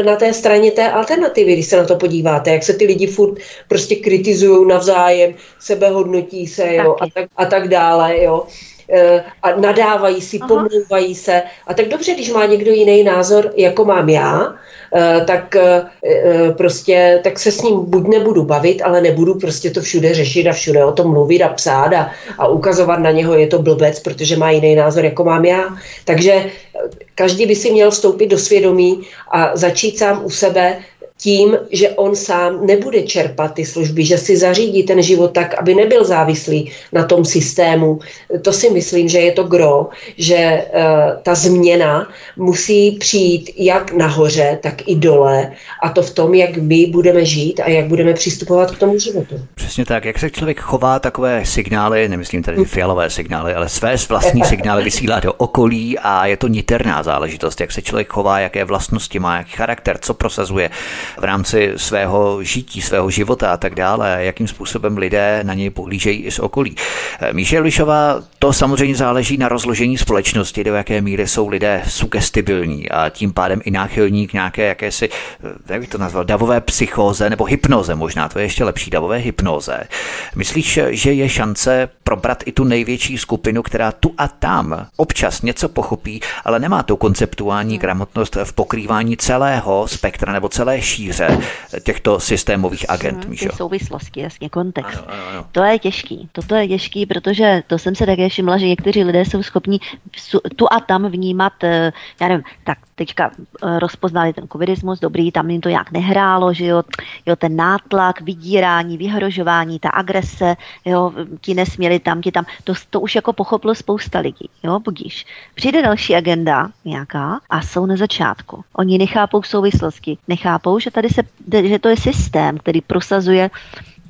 na té straně té alternativy, když se na to podíváte, jak se ty lidi furt prostě kritizují navzájem, sebehodnotí se jo, a, tak, a tak dále. Jo a nadávají si, pomlouvají se. A tak dobře, když má někdo jiný názor, jako mám já, Eh, tak eh, eh, prostě tak se s ním buď nebudu bavit, ale nebudu prostě to všude řešit a všude o tom mluvit a psát a, a ukazovat na něho, je to blbec, protože má jiný názor, jako mám já. Takže každý by si měl vstoupit do svědomí a začít sám u sebe tím, že on sám nebude čerpat ty služby, že si zařídí ten život tak, aby nebyl závislý na tom systému. To si myslím, že je to gro, že uh, ta změna musí přijít jak nahoře, tak i dole a to v tom, jak my budeme žít a jak budeme přistupovat k tomu životu. Přesně tak. Jak se člověk chová takové signály, nemyslím tady fialové signály, ale své vlastní signály vysílá do okolí a je to niterná záležitost, jak se člověk chová, jaké vlastnosti má, jaký charakter, co prosazuje v rámci svého žití, svého života a tak dále, jakým způsobem lidé na něj pohlížejí i z okolí. Eh, Míše Lišová, to samozřejmě záleží na rozložení společnosti, do jaké míry jsou lidé sugestibilní a tím pádem i náchylní k nějaké jakési, eh, jak bych to nazval, davové psychóze nebo hypnoze, možná to je ještě lepší, davové hypnoze. Myslíš, že je šance probrat i tu největší skupinu, která tu a tam občas něco pochopí, ale nemá tu konceptuální hmm. gramotnost v pokrývání celého spektra nebo celé šíře těchto systémových agent, hmm, Míšo. souvislosti, jasně, kontext. Ano, ano, ano. To je těžký. Toto je těžký, protože to jsem se také všimla, že někteří lidé jsou schopni tu a tam vnímat, eh, já nevím, tak teďka eh, rozpoznali ten covidismus, dobrý, tam jim to nějak nehrálo, že jo, jo ten nátlak, vydírání, vyhrožování, ta agrese, jo, ti nesměli tam, ti tam, to, to už jako pochopilo spousta lidí, jo, budíš. Přijde další agenda nějaká a jsou na začátku. Oni nechápou souvislosti, nechápou, že tady se, že to je systém, který prosazuje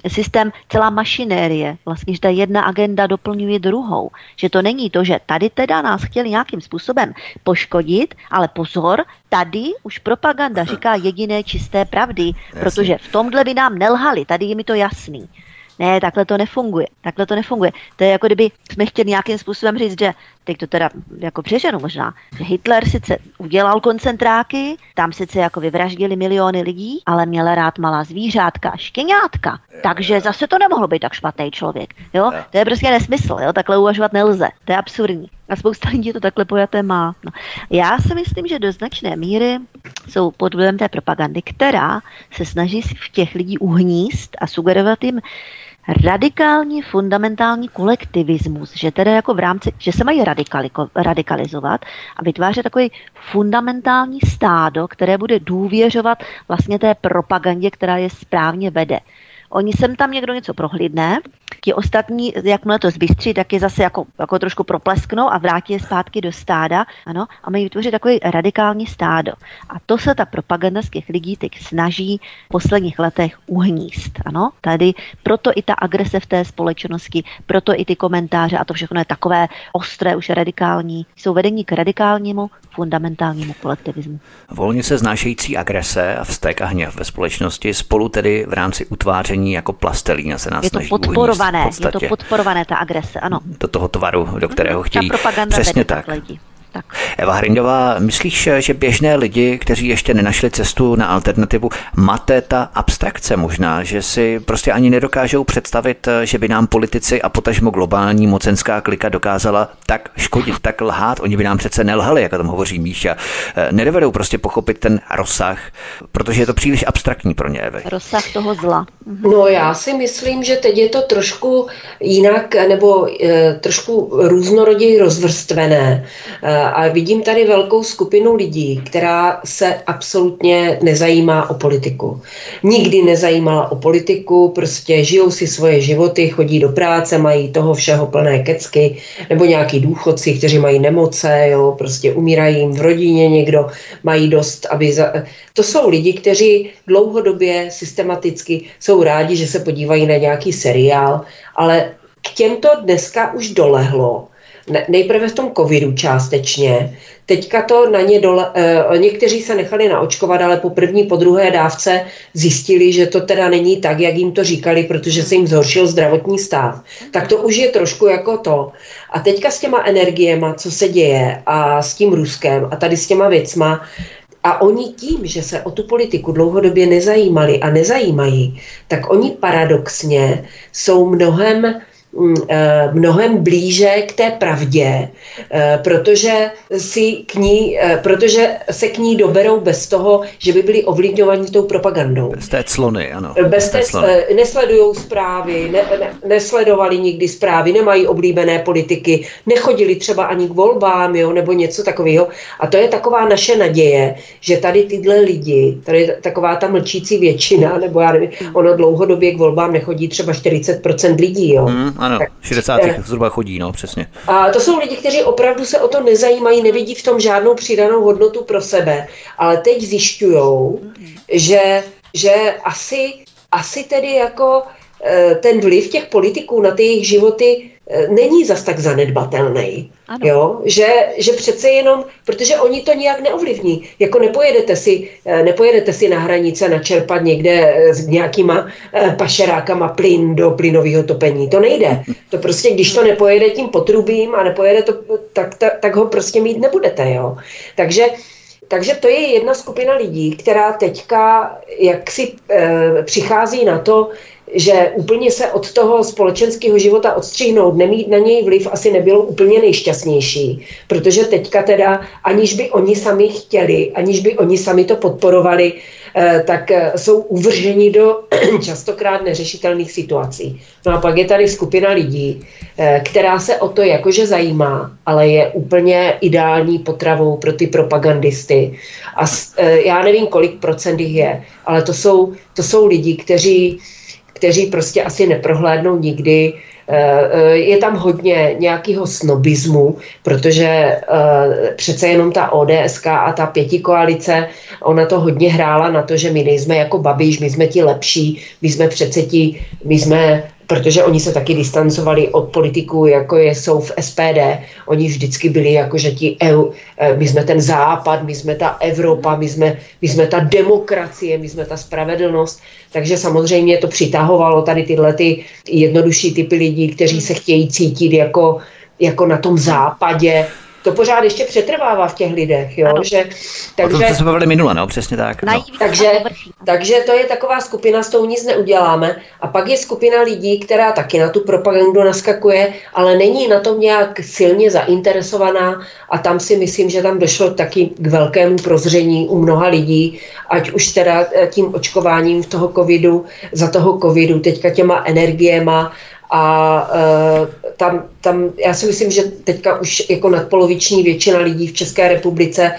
systém, celá mašinérie, vlastně, že ta jedna agenda doplňuje druhou. Že to není to, že tady teda nás chtěli nějakým způsobem poškodit, ale pozor, tady už propaganda říká jediné čisté pravdy, Jasně. protože v tomhle by nám nelhali, tady je mi to jasný. Ne, takhle to nefunguje. Takhle to nefunguje. To je jako kdyby jsme chtěli nějakým způsobem říct, že teď to teda jako přeženu možná, že Hitler sice udělal koncentráky, tam sice jako vyvraždili miliony lidí, ale měl rád malá zvířátka štěňátka. Takže zase to nemohlo být tak špatný člověk. Jo? To je prostě nesmysl, jo? takhle uvažovat nelze. To je absurdní. A spousta lidí to takhle pojaté má. No. Já si myslím, že do značné míry jsou pod vlivem té propagandy, která se snaží v těch lidí uhníst a sugerovat jim radikální fundamentální kolektivismus, že teda jako v rámci, že se mají radikalizovat a vytvářet takový fundamentální stádo, které bude důvěřovat vlastně té propagandě, která je správně vede. Oni sem tam někdo něco prohlídne, ti ostatní, jakmile to zbystří, tak je zase jako, jako trošku proplesknou a vrátí je zpátky do stáda, ano, a mají vytvořit takový radikální stádo. A to se ta propaganda z těch lidí teď snaží v posledních letech uhníst, ano. Tady proto i ta agrese v té společnosti, proto i ty komentáře a to všechno je takové ostré, už radikální, jsou vedení k radikálnímu fundamentálnímu kolektivismu. Volně se znášející agrese a vztek a hněv ve společnosti spolu tedy v rámci utváření jako plastelína se nás Je to podporované, je to podporované ta agrese, ano. Do toho tvaru, do kterého chtějí. Ta propaganda Přesně tak. Lidi. Tak. Eva Hrindová, myslíš, že běžné lidi, kteří ještě nenašli cestu na alternativu, máte ta abstrakce možná, že si prostě ani nedokážou představit, že by nám politici a potažmo globální mocenská klika dokázala tak škodit, tak lhát. Oni by nám přece nelhali, jak o tom hovoří Míša. Nedovedou prostě pochopit ten rozsah, protože je to příliš abstraktní pro ně, Evy. Rozsah toho zla. Mhm. No já si myslím, že teď je to trošku jinak, nebo e, trošku různoroději rozvrstvené. E, a vidím tady velkou skupinu lidí, která se absolutně nezajímá o politiku. Nikdy nezajímala o politiku, prostě žijou si svoje životy, chodí do práce, mají toho všeho plné kecky, nebo nějaký důchodci, kteří mají nemoce, jo, prostě umírají jim v rodině někdo, mají dost, aby... Za... To jsou lidi, kteří dlouhodobě systematicky jsou rádi, že se podívají na nějaký seriál, ale k těmto dneska už dolehlo, nejprve v tom covidu částečně. Teďka to na ně dole, e, někteří se nechali naočkovat, ale po první, po druhé dávce zjistili, že to teda není tak, jak jim to říkali, protože se jim zhoršil zdravotní stav. Tak to už je trošku jako to. A teďka s těma energiema, co se děje a s tím Ruskem a tady s těma věcma, a oni tím, že se o tu politiku dlouhodobě nezajímali a nezajímají, tak oni paradoxně jsou mnohem eh, mnohem blíže k té pravdě, eh, protože, si k ní, eh, protože se k ní doberou bez toho, že by byli ovlivňovaní tou propagandou. Bez té clony, ano. Bez té, clony. Nesledují zprávy, ne, ne, nesledovali nikdy zprávy, nemají oblíbené politiky, nechodili třeba ani k volbám, jo, nebo něco takového. A to je taková naše naděje, že tady tyhle lidi, tady taková ta mlčící většina, nebo já nevím, ono dlouhodobě k volbám nechodí třeba 40% lidí, jo. Hmm, ano, tak, 60. Eh, zhruba chodí, no, přesně. A to jsou lidi, kteří opravdu se o to nezajímají, nevidí v tom žádnou přidanou hodnotu pro sebe, ale teď zjišťují, že, že asi, asi tedy jako eh, ten vliv těch politiků na ty jejich životy není zas tak zanedbatelný. Jo? Že, že přece jenom, protože oni to nijak neovlivní. Jako nepojedete si, eh, nepojedete si na hranice načerpat někde eh, s nějakýma pašerákama plyn do plynového topení. To nejde. To prostě, když to nepojede tím potrubím a nepojede to, tak, tak, tak ho prostě mít nebudete. Jo? Takže takže to je jedna skupina lidí, která teďka jaksi e, přichází na to, že úplně se od toho společenského života odstřihnout, nemít na něj vliv, asi nebylo úplně nejšťastnější, protože teďka teda, aniž by oni sami chtěli, aniž by oni sami to podporovali, eh, tak eh, jsou uvrženi do častokrát neřešitelných situací. No a pak je tady skupina lidí, eh, která se o to jakože zajímá, ale je úplně ideální potravou pro ty propagandisty. A já nevím, kolik procent jich je, ale to jsou, to jsou lidi, kteří kteří prostě asi neprohlédnou nikdy. Eh, eh, je tam hodně nějakého snobismu, protože eh, přece jenom ta ODSK a ta pěti koalice, ona to hodně hrála na to, že my nejsme jako Babiš, my jsme ti lepší, my jsme přece ti, my jsme protože oni se taky distancovali od politiků, jako je, jsou v SPD. Oni vždycky byli jako, že ti EU, my jsme ten západ, my jsme ta Evropa, my jsme, my jsme ta demokracie, my jsme ta spravedlnost. Takže samozřejmě to přitahovalo tady tyhle ty jednodušší typy lidí, kteří se chtějí cítit jako, jako na tom západě, to pořád ještě přetrvává v těch lidech, jo, že, takže... O tom jsme bavili minule, no, přesně tak. No. Takže, takže to je taková skupina, s tou nic neuděláme. A pak je skupina lidí, která taky na tu propagandu naskakuje, ale není na tom nějak silně zainteresovaná a tam si myslím, že tam došlo taky k velkému prozření u mnoha lidí, ať už teda eh, tím očkováním v toho covidu, za toho covidu, teďka těma energiema a e, tam, tam, já si myslím, že teďka už jako nadpoloviční většina lidí v České republice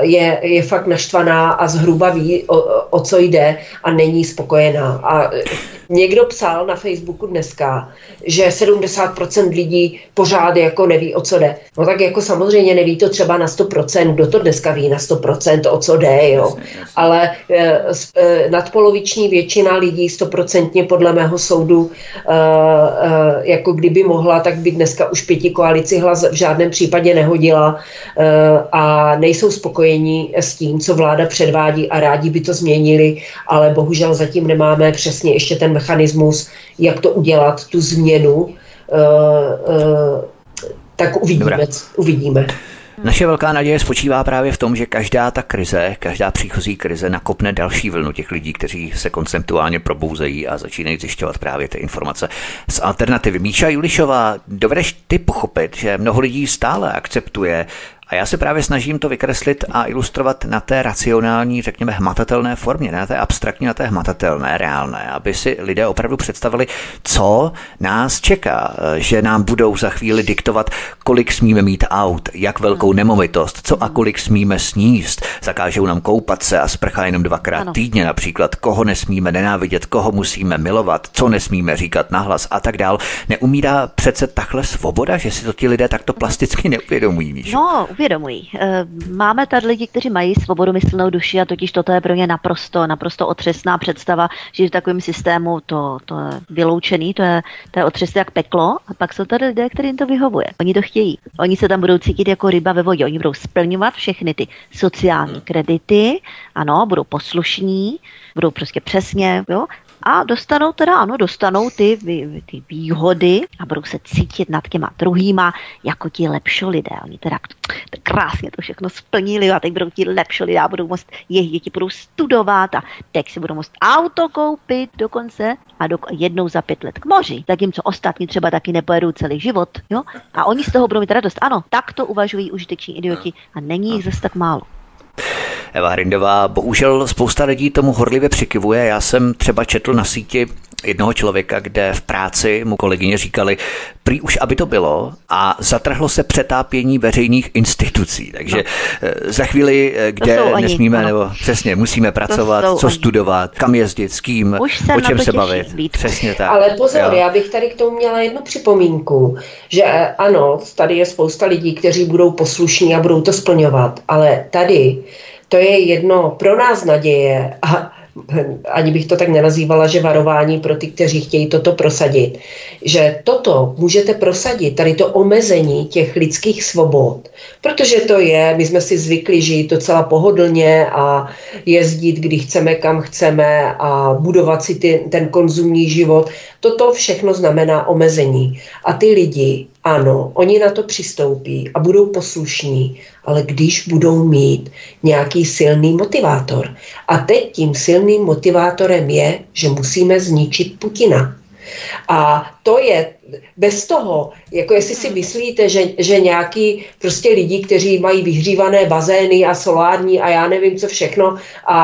je, je fakt naštvaná a zhruba ví, o, o co jde a není spokojená. A někdo psal na Facebooku dneska, že 70% lidí pořád jako neví, o co jde. No tak jako samozřejmě neví to třeba na 100%, kdo to dneska ví na 100%, o co jde, jo. Ale eh, eh, nadpoloviční většina lidí 100% podle mého soudu eh, eh, jako kdyby mohla, tak by dneska už pěti koalici hlas v žádném případě nehodila eh, a nejsou spokojení s tím, co vláda předvádí a rádi by to změnili, ale bohužel zatím nemáme přesně ještě ten mechanismus, jak to udělat, tu změnu, tak uvidíme. uvidíme. Naše velká naděje spočívá právě v tom, že každá ta krize, každá příchozí krize nakopne další vlnu těch lidí, kteří se konceptuálně probouzejí a začínají zjišťovat právě ty informace z alternativy. Míša Julišová, dovedeš ty pochopit, že mnoho lidí stále akceptuje a já se právě snažím to vykreslit a ilustrovat na té racionální, řekněme, hmatatelné formě, na té abstraktní, na té hmatatelné, reálné, aby si lidé opravdu představili, co nás čeká, že nám budou za chvíli diktovat, kolik smíme mít aut, jak velkou nemovitost, co a kolik smíme sníst, zakážou nám koupat se a sprcha jenom dvakrát ano. týdně například, koho nesmíme nenávidět, koho musíme milovat, co nesmíme říkat nahlas a tak dál. Neumírá přece takhle svoboda, že si to ti lidé takto plasticky neuvědomují, víš? No, uvědomují. Eh, máme tady lidi, kteří mají svobodu myslnou duši a totiž toto je pro ně naprosto, naprosto otřesná představa, že v takovém systému to, to je vyloučený, to je, to je otřesné jak peklo a pak jsou tady lidé, kterým to vyhovuje. Oni to chtějí. Oni se tam budou cítit jako ryba ve vodě. Oni budou splňovat všechny ty sociální kredity, ano, budou poslušní, budou prostě přesně, jo, a dostanou teda, ano, dostanou ty, ty výhody a budou se cítit nad těma druhýma jako ti lepší lidé. Oni teda krásně to všechno splnili a teď budou ti lepší lidé a budou moct, jejich děti budou studovat a teď si budou moct auto koupit dokonce a do, jednou za pět let k moři. Zatímco ostatní třeba taky nepojedou celý život. Jo? A oni z toho budou mít radost. Ano, tak to uvažují užiteční idioti a není jich zase tak málo. Eva Hrindová, bohužel spousta lidí tomu horlivě přikivuje. Já jsem třeba četl na síti jednoho člověka, kde v práci mu kolegyně říkali, prý už aby to bylo a zatrhlo se přetápění veřejných institucí. Takže no. Eh, za chvíli, eh, kde nesmíme, oni, nebo přesně, musíme pracovat, co oni. studovat, kam jezdit, s kým, o čem se bavit. Být. Přesně tak. Ale pozor, jo. já bych tady k tomu měla jednu připomínku, že eh, ano, tady je spousta lidí, kteří budou poslušní a budou to splňovat, ale tady to je jedno pro nás naděje a ani bych to tak nenazývala, že varování pro ty, kteří chtějí toto prosadit, že toto můžete prosadit, tady to omezení těch lidských svobod, protože to je, my jsme si zvykli žít docela pohodlně a jezdit, kdy chceme, kam chceme a budovat si ty, ten konzumní život, toto všechno znamená omezení. A ty lidi, ano, oni na to přistoupí a budou poslušní, ale když budou mít nějaký silný motivátor. A teď tím silným motivátorem je, že musíme zničit Putina. A to je bez toho, jako jestli si myslíte, že, že nějaký prostě lidi, kteří mají vyhřívané bazény a solární a já nevím co všechno a,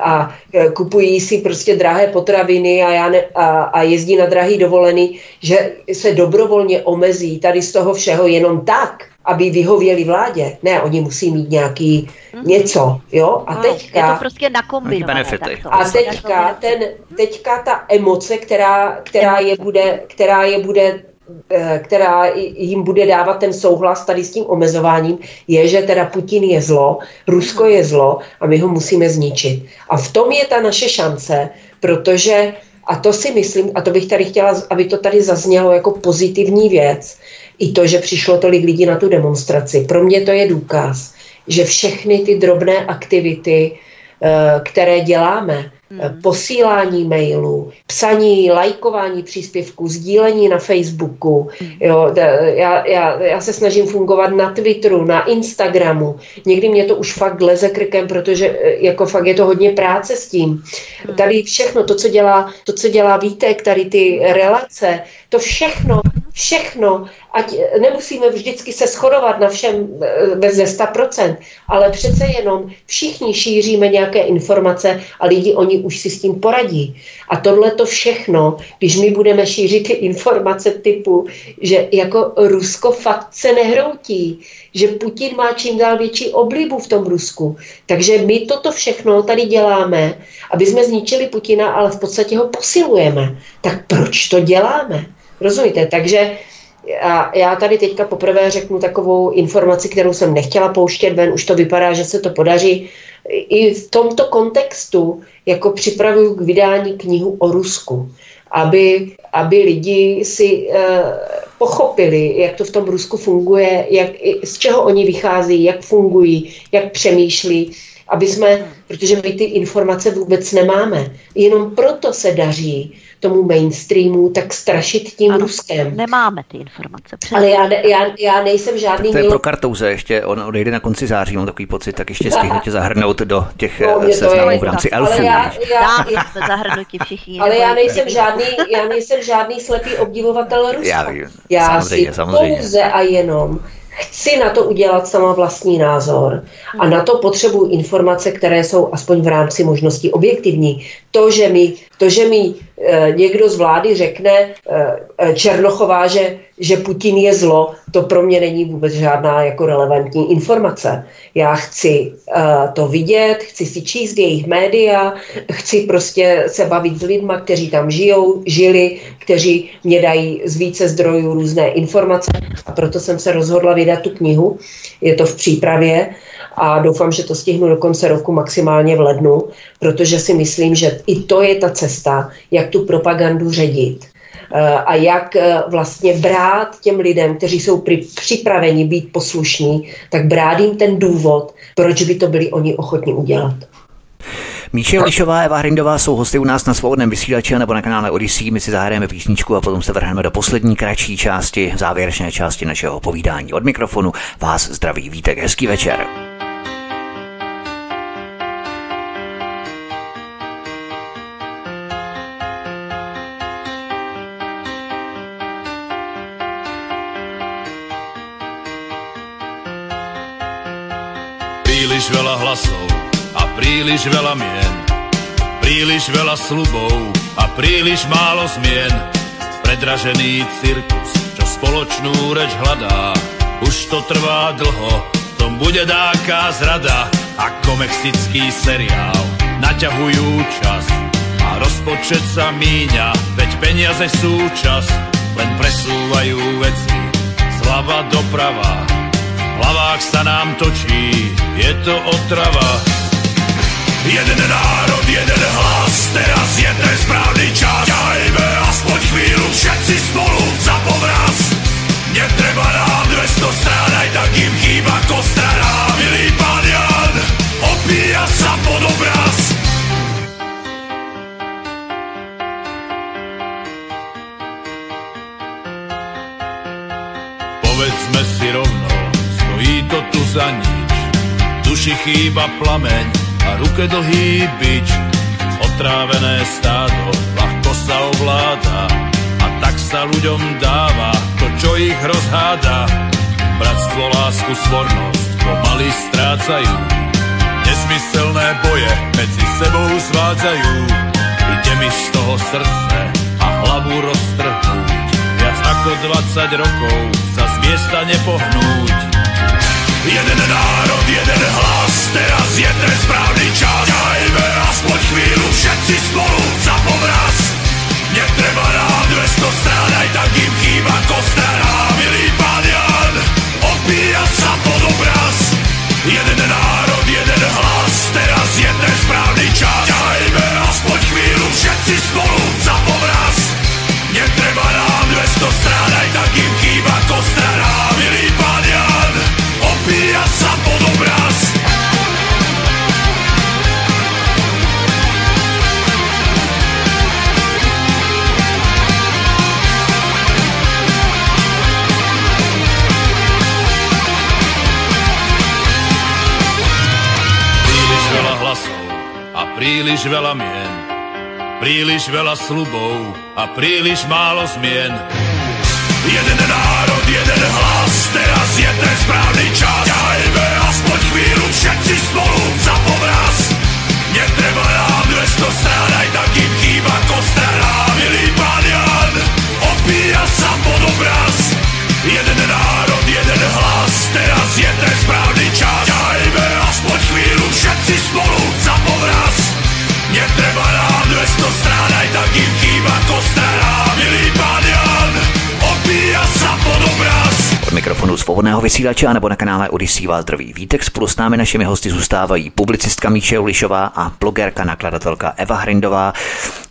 a kupují si prostě drahé potraviny a, já ne, a, a jezdí na drahý dovolený, že se dobrovolně omezí tady z toho všeho jenom tak, aby vyhověli vládě. Ne, oni musí mít nějaký mm. něco, jo? A teďka... Je to prostě nakombinované. A teďka, ten, teďka ta emoce, která, která, je bude, která je bude eh, která jim bude dávat ten souhlas tady s tím omezováním, je, že teda Putin je zlo, Rusko je zlo a my ho musíme zničit. A v tom je ta naše šance, protože, a to si myslím, a to bych tady chtěla, aby to tady zaznělo jako pozitivní věc, i to, že přišlo tolik lidí na tu demonstraci. Pro mě to je důkaz, že všechny ty drobné aktivity, eh, které děláme, eh, hmm. posílání mailů, psaní, lajkování příspěvků, sdílení na Facebooku. Hmm. Jo, já, já, já se snažím fungovat na Twitteru, na Instagramu. Někdy mě to už fakt leze krkem, protože eh, jako fakt je to hodně práce s tím. Hmm. Tady všechno, to, co dělá, to, co dělá Vítek, tady ty relace, to všechno všechno, ať nemusíme vždycky se shodovat na všem bez ze 100%, ale přece jenom všichni šíříme nějaké informace a lidi oni už si s tím poradí. A tohle to všechno, když my budeme šířit ty informace typu, že jako Rusko fakt se nehroutí, že Putin má čím dál větší oblibu v tom Rusku. Takže my toto všechno tady děláme, aby jsme zničili Putina, ale v podstatě ho posilujeme. Tak proč to děláme? Rozumíte? Takže já, já tady teďka poprvé řeknu takovou informaci, kterou jsem nechtěla pouštět ven, už to vypadá, že se to podaří. I v tomto kontextu jako připravuju k vydání knihu o Rusku, aby, aby lidi si uh, pochopili, jak to v tom Rusku funguje, jak, z čeho oni vychází, jak fungují, jak přemýšlí, aby jsme, protože my ty informace vůbec nemáme. Jenom proto se daří tomu mainstreamu tak strašit tím ano, Ruskem. Nemáme ty informace. Přesně. Ale já, já, já nejsem žádný... To je pro kartouze ještě, on odejde na konci září, mám takový pocit, tak ještě stihnu tě zahrnout do těch no, eh, seznamů v rámci elfů. Ale já, já, já, zahrnutí všichni. Ale já nejsem, žádný, já nejsem žádný slepý obdivovatel Ruska. Já, já samozřejmě, si samozřejmě. pouze a jenom chci na to udělat sama vlastní názor a na to potřebuji informace, které jsou aspoň v rámci možností objektivní. To, že mi, to, že mi e, někdo z vlády řekne e, Černochová, že, že Putin je zlo, to pro mě není vůbec žádná jako relevantní informace. Já chci e, to vidět, chci si číst jejich média, chci prostě se bavit s lidma, kteří tam žijou, žili, kteří mě dají z více zdrojů různé informace a proto jsem se rozhodla vydat tu knihu. Je to v přípravě a doufám, že to stihnu do konce roku maximálně v lednu, protože si myslím, že i to je ta cesta, jak tu propagandu ředit a jak eh, vlastně brát těm lidem, kteří jsou připraveni být poslušní, tak brát jim ten důvod, proč by to byli oni ochotni udělat. Míše Lišová Eva Hrindová jsou hosty u nás na svobodném vysílači nebo na kanále Odyssey. My si zahrajeme písničku a potom se vrhneme do poslední kratší části, závěrečné části našeho povídání. Od mikrofonu vás zdraví Vítek. Hezký večer. Príliš veľa hlasov a príliš veľa mien. Príliš veľa slubov a príliš málo zmien. Predražený cirkus, čo spoločnú reč hľadá. Už to trvá dlho, tom bude dáká zrada. Ako mexický seriál, naťahujú čas. A rozpočet sa míňa, veď peniaze sú čas. Len presúvajú veci, zlava doprava hlavách sa nám točí, je to otrava. Jeden národ, jeden hlas, teraz je ten správny čas. Ťahajme aspoň chvíľu všetci spolu za povraz. Netreba nám 200 strán, aj tak im chýba kostrana. Milý pán Jan, opíja sa pod obraz. Povedzme si rovno, to tu za nič. Duši chýba plameň a ruke dlhý bič. Otrávené stádo ľahko sa ovláda a tak sa ľuďom dáva to, čo ich rozháda. Bratstvo, lásku, svornosť pomaly strácajú. Nesmyselné boje medzi sebou zvádzajú. Ide mi z toho srdce a hlavu roztrhnúť. Viac ako 20 rokov sa z miesta nepohnúť. Jeden národ, jeden hlas, teraz je ten správny čas. Ťahajme aspoň chvíľu všetci spolu za povraz. Netreba nám 200 strán, aj tak im chýba kostrana. Milý pán Jan, odbíja sa pod obraz. Jeden národ, jeden hlas, teraz je ten správny čas. Ťahajme aspoň chvíľu všetci spolu príliš veľa mien Príliš veľa slubov a príliš málo zmien Jeden národ, jeden hlas, teraz je ten správný čas. Ďajme aspoň chvíľu všetci spolu za povraz. Mikrofonu svobodného vysílače nebo na kanále Odisí vás zdraví Vítek. Spolu s námi našimi hosty zůstávají publicistka Míše Ulišová a blogerka, nakladatelka Eva Hrindová.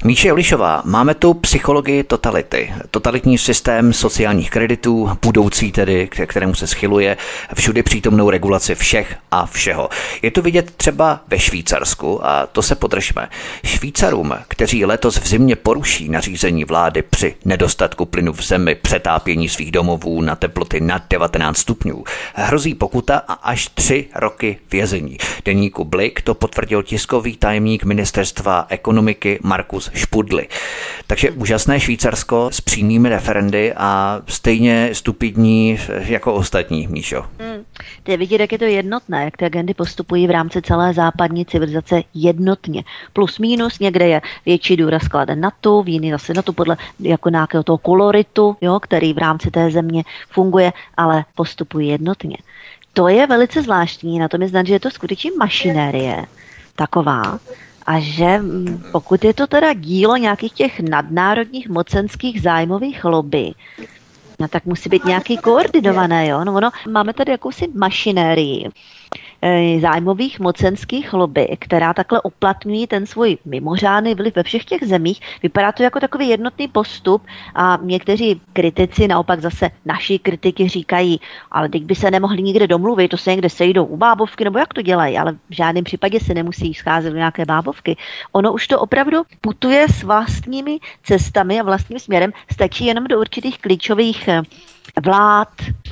Míše Ulišová, máme tu psychologii totality. Totalitní systém sociálních kreditů, budoucí tedy, k kterému se schyluje, všudy přítomnou regulaci všech a všeho. Je to vidět třeba ve Švýcarsku a to se podržme. Švýcarům, kteří letos v zimě poruší nařízení vlády při nedostatku plynu v zemi, přetápění svých domovů na teploty nad 19 stupňů. Hrozí pokuta a až tři roky vězení. Deníku Blik to potvrdil tiskový tajemník ministerstva ekonomiky Markus Špudli. Takže úžasné Švýcarsko s přímými referendy a stejně stupidní jako ostatní, Míšo. Hmm. To je vidět, jak je to jednotné, jak ty agendy postupují v rámci celé západní civilizace jednotně. Plus minus, někde je větší důraz kladen na to, v jiný zase na to podle jako nějakého toho koloritu, jo, který v rámci té země funguje, ale postupují jednotně. To je velice zvláštní, na tom je znát, že je to skutečně mašinérie taková, a že pokud je to teda dílo nějakých těch nadnárodních mocenských zájmových lobby, no tak musí být nějaký koordinované, jo? No ono, máme tady jakousi mašinérii, zájmových mocenských lobby, která takhle uplatňují ten svůj mimořádný vliv ve všech těch zemích. Vypadá to jako takový jednotný postup a někteří kritici, naopak zase naši kritiky říkají, ale teď by se nemohli nikde domluvit, to se někde sejdou u bábovky, nebo jak to dělají, ale v žádném případě se nemusí scházet do nějaké bábovky. Ono už to opravdu putuje s vlastními cestami a vlastním směrem, stačí jenom do určitých klíčových eh, vlád,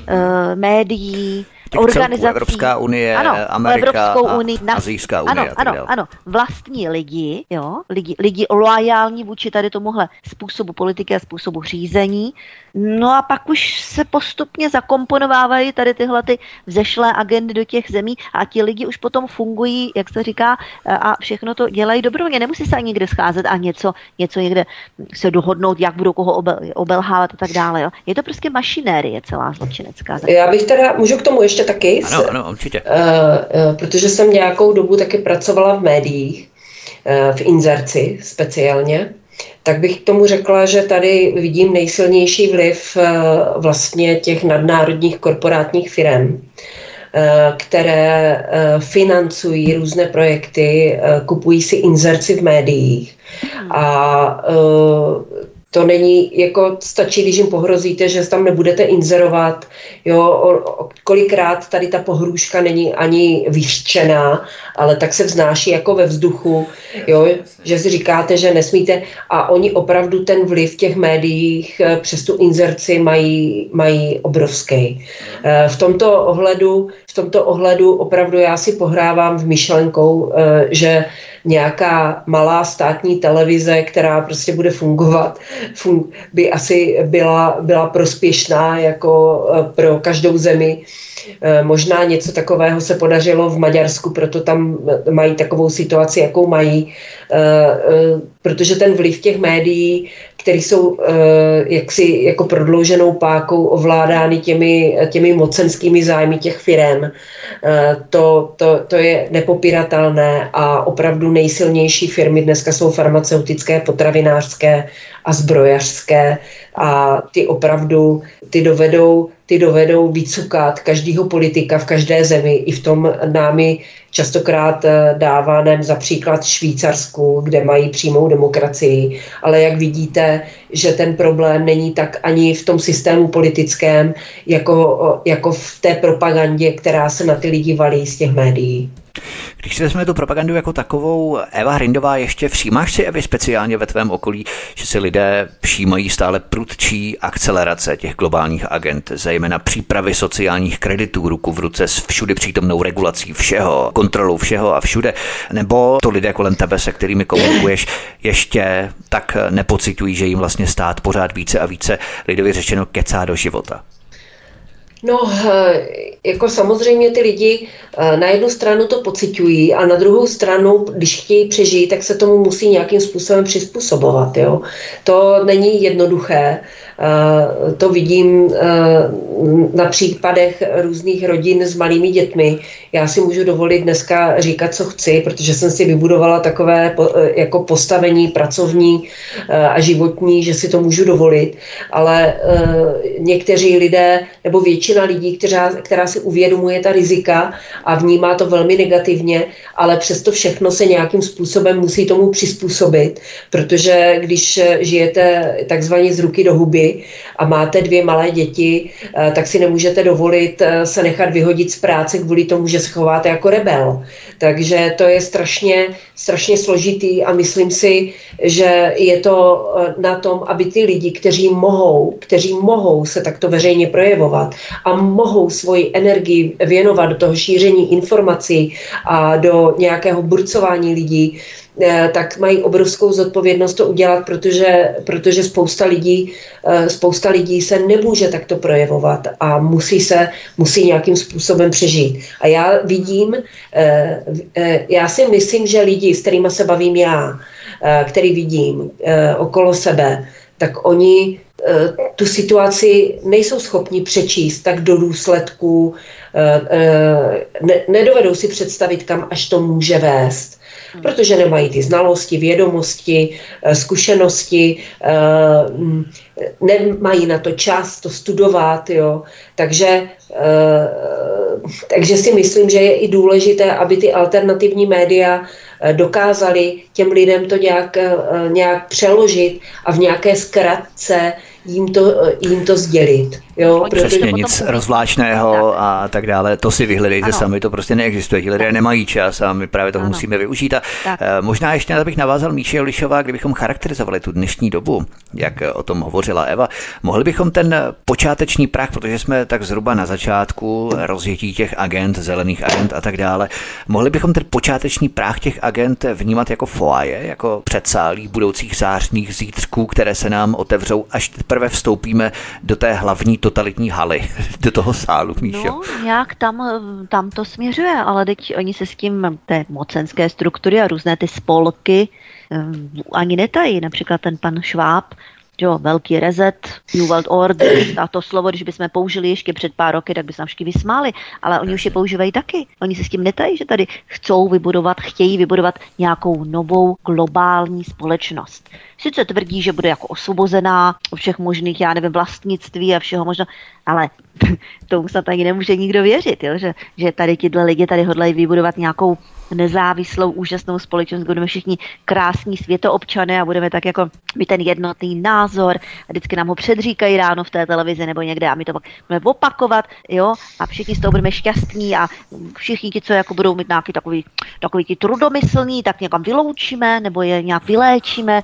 eh, médií, organizací. Evropská unie, ano, Amerika Evropskou unii, a Azijská unie. Ano, ano, ano, vlastní lidi, jo, lidi, lidi loajální vůči tady tomuhle způsobu politiky a způsobu řízení. No a pak už se postupně zakomponovávají tady tyhle ty vzešlé agendy do těch zemí a ti lidi už potom fungují, jak se říká, a všechno to dělají dobrovolně. Nemusí se ani někde scházet a něco, něco někde se dohodnout, jak budou koho obel, obelhávat a tak dále. Jo. Je to prostě mašinérie celá zločinecká. Já bych teda, můžu k tomu ještě taky? Ano, ano, určitě. Uh, uh, protože jsem nějakou dobu taky pracovala v médiích, uh, v inzerci speciálně, tak bych k tomu řekla, že tady vidím nejsilnější vliv vlastně těch nadnárodních korporátních firm, které financují různé projekty, kupují si inzerci v médiích. A to není, jako stačí, když jim pohrozíte, že tam nebudete inzerovat, jo, o, kolikrát tady ta pohrůžka není ani vyřčená, ale tak se vznáší jako ve vzduchu, jo, že si říkáte, že nesmíte. A oni opravdu ten vliv v těch médiích eh, přes tu inzerci mají, mají obrovský. Eh, v tomto ohledu, v tomto ohledu opravdu já si pohrávám v myšlenkou, eh, že nějaká malá státní televize, která prostě bude fungovat, fun- by asi byla, byla prospěšná jako eh, pro každou zemi. Eh, možná něco takového se podařilo v Maďarsku, proto tam mají takovou situaci, jakou mají, eh, protože ten vliv těch médií které jsou eh, jaksi jako prodlouženou pákou ovládány těmi, těmi mocenskými zájmy těch firm. Eh, to, to, to je nepopiratelné a opravdu nejsilnější firmy dneska jsou farmaceutické, potravinářské a zbrojařské a ty opravdu ty dovedou, ty dovedou vycukat každého politika v každé zemi i v tom námi častokrát eh, dávaném za příklad Švýcarsku, kde mají přímou demokracii, ale jak vidíte, že ten problém není tak ani v tom systému politickém, jako, jako v té propagandě, která se na ty lidi valí z těch médií. Když si vezmeme tu propagandu jako takovou, Eva Hrindová, ještě všímáš si Evy speciálně ve tvém okolí, že si lidé všímají stále prudčí akcelerace těch globálních agent, zejména přípravy sociálních kreditů ruku v ruce s všudy přítomnou regulací všeho, kontrolou všeho a všude, nebo to lidé kolem tebe, se kterými komunikuješ, ještě tak nepocitují, že jim vlastně stát pořád více a více lidově řečeno kecá do života. No, eh, jako samozřejmě ty lidi eh, na jednu stranu to pocitují a na druhou stranu, když chtějí přežít, tak se tomu musí nějakým způsobem přizpůsobovat. Jo? To není jednoduché. Eh, to vidím eh, na případech různých rodin s malými dětmi. Já si můžu dovolit dneska říkat, co chci, protože jsem si vybudovala takové eh, jako postavení pracovní a životní, že si to můžu dovolit, ale někteří lidé nebo většina lidí, která, která si uvědomuje ta rizika a vnímá to velmi negativně, ale přesto všechno se nějakým způsobem musí tomu přizpůsobit, protože když žijete takzvaně z ruky do huby, a máte dvě malé děti, eh, tak si nemůžete dovolit eh, se nechat vyhodit z práce kvůli tomu, že se chováte jako rebel. Takže to je strašně, strašně složitý a myslím si, že je to eh, na tom, aby ty lidi, kteří mohou, kteří mohou se takto veřejně projevovat a mohou svoji energii věnovat do toho šíření informací a do nějakého burcování lidí, tak mají obrovskou zodpovědnost to udělat, protože, protože spousta, lidí, eh, spousta lidí se nemůže takto projevovat a musí se musí nějakým způsobem přežít. A já vidím, eh, já si myslím, že lidi, s kterými se bavím já, který vidím okolo sebe, tak oni tu situaci nejsou schopni přečíst tak do důsledků, nedovedou si představit, kam až to může vést protože nemají ty znalosti, vědomosti, eh, zkušenosti, eh, mm, nemají na to čas to studovat, jo. Takže, eh, takže si myslím, že je i důležité, aby ty alternativní média dokázali těm lidem to nějak, nějak přeložit a v nějaké zkratce jim to, jim to sdělit. Jo, Přesně, nic potom... rozvláčného tak. a tak dále, to si vyhledejte ano. sami, to prostě neexistuje. Ti lidé nemají čas a my právě toho ano. musíme využít. A tak. Eh, možná ještě, abych navázal Míše Lišová, kdybychom charakterizovali tu dnešní dobu, jak o tom hovořila Eva, mohli bychom ten počáteční prach, protože jsme tak zhruba na začátku rozjetí těch agent, zelených agent a tak dále, mohli bychom ten počáteční prach těch agent vnímat jako foaje, jako předsálí budoucích zářných zítřků, které se nám otevřou, až teprve vstoupíme do té hlavní totalitní haly, do toho sálu, Míšo. No, nějak tam, tam to směřuje, ale teď oni se s tím, té mocenské struktury a různé ty spolky ani netají. Například ten pan Šváb jo, velký rezet, New World Order, a to slovo, když bychom použili ještě před pár roky, tak by se nám všichni vysmáli, ale oni už je používají taky. Oni se s tím netají, že tady chcou vybudovat, chtějí vybudovat nějakou novou globální společnost. Sice tvrdí, že bude jako osvobozená všech možných, já nevím, vlastnictví a všeho možného, ale tomu snad ani nemůže nikdo věřit, jo? Že, že tady tyhle lidi tady hodlají vybudovat nějakou nezávislou, úžasnou společnost, budeme všichni krásní světoobčané a budeme tak jako mít ten jednotný názor a vždycky nám ho předříkají ráno v té televizi nebo někde a my to budeme opakovat, jo, a všichni z toho budeme šťastní a všichni ti, co jako budou mít nějaký takový, takový ti trudomyslný, tak někam vyloučíme nebo je nějak vyléčíme.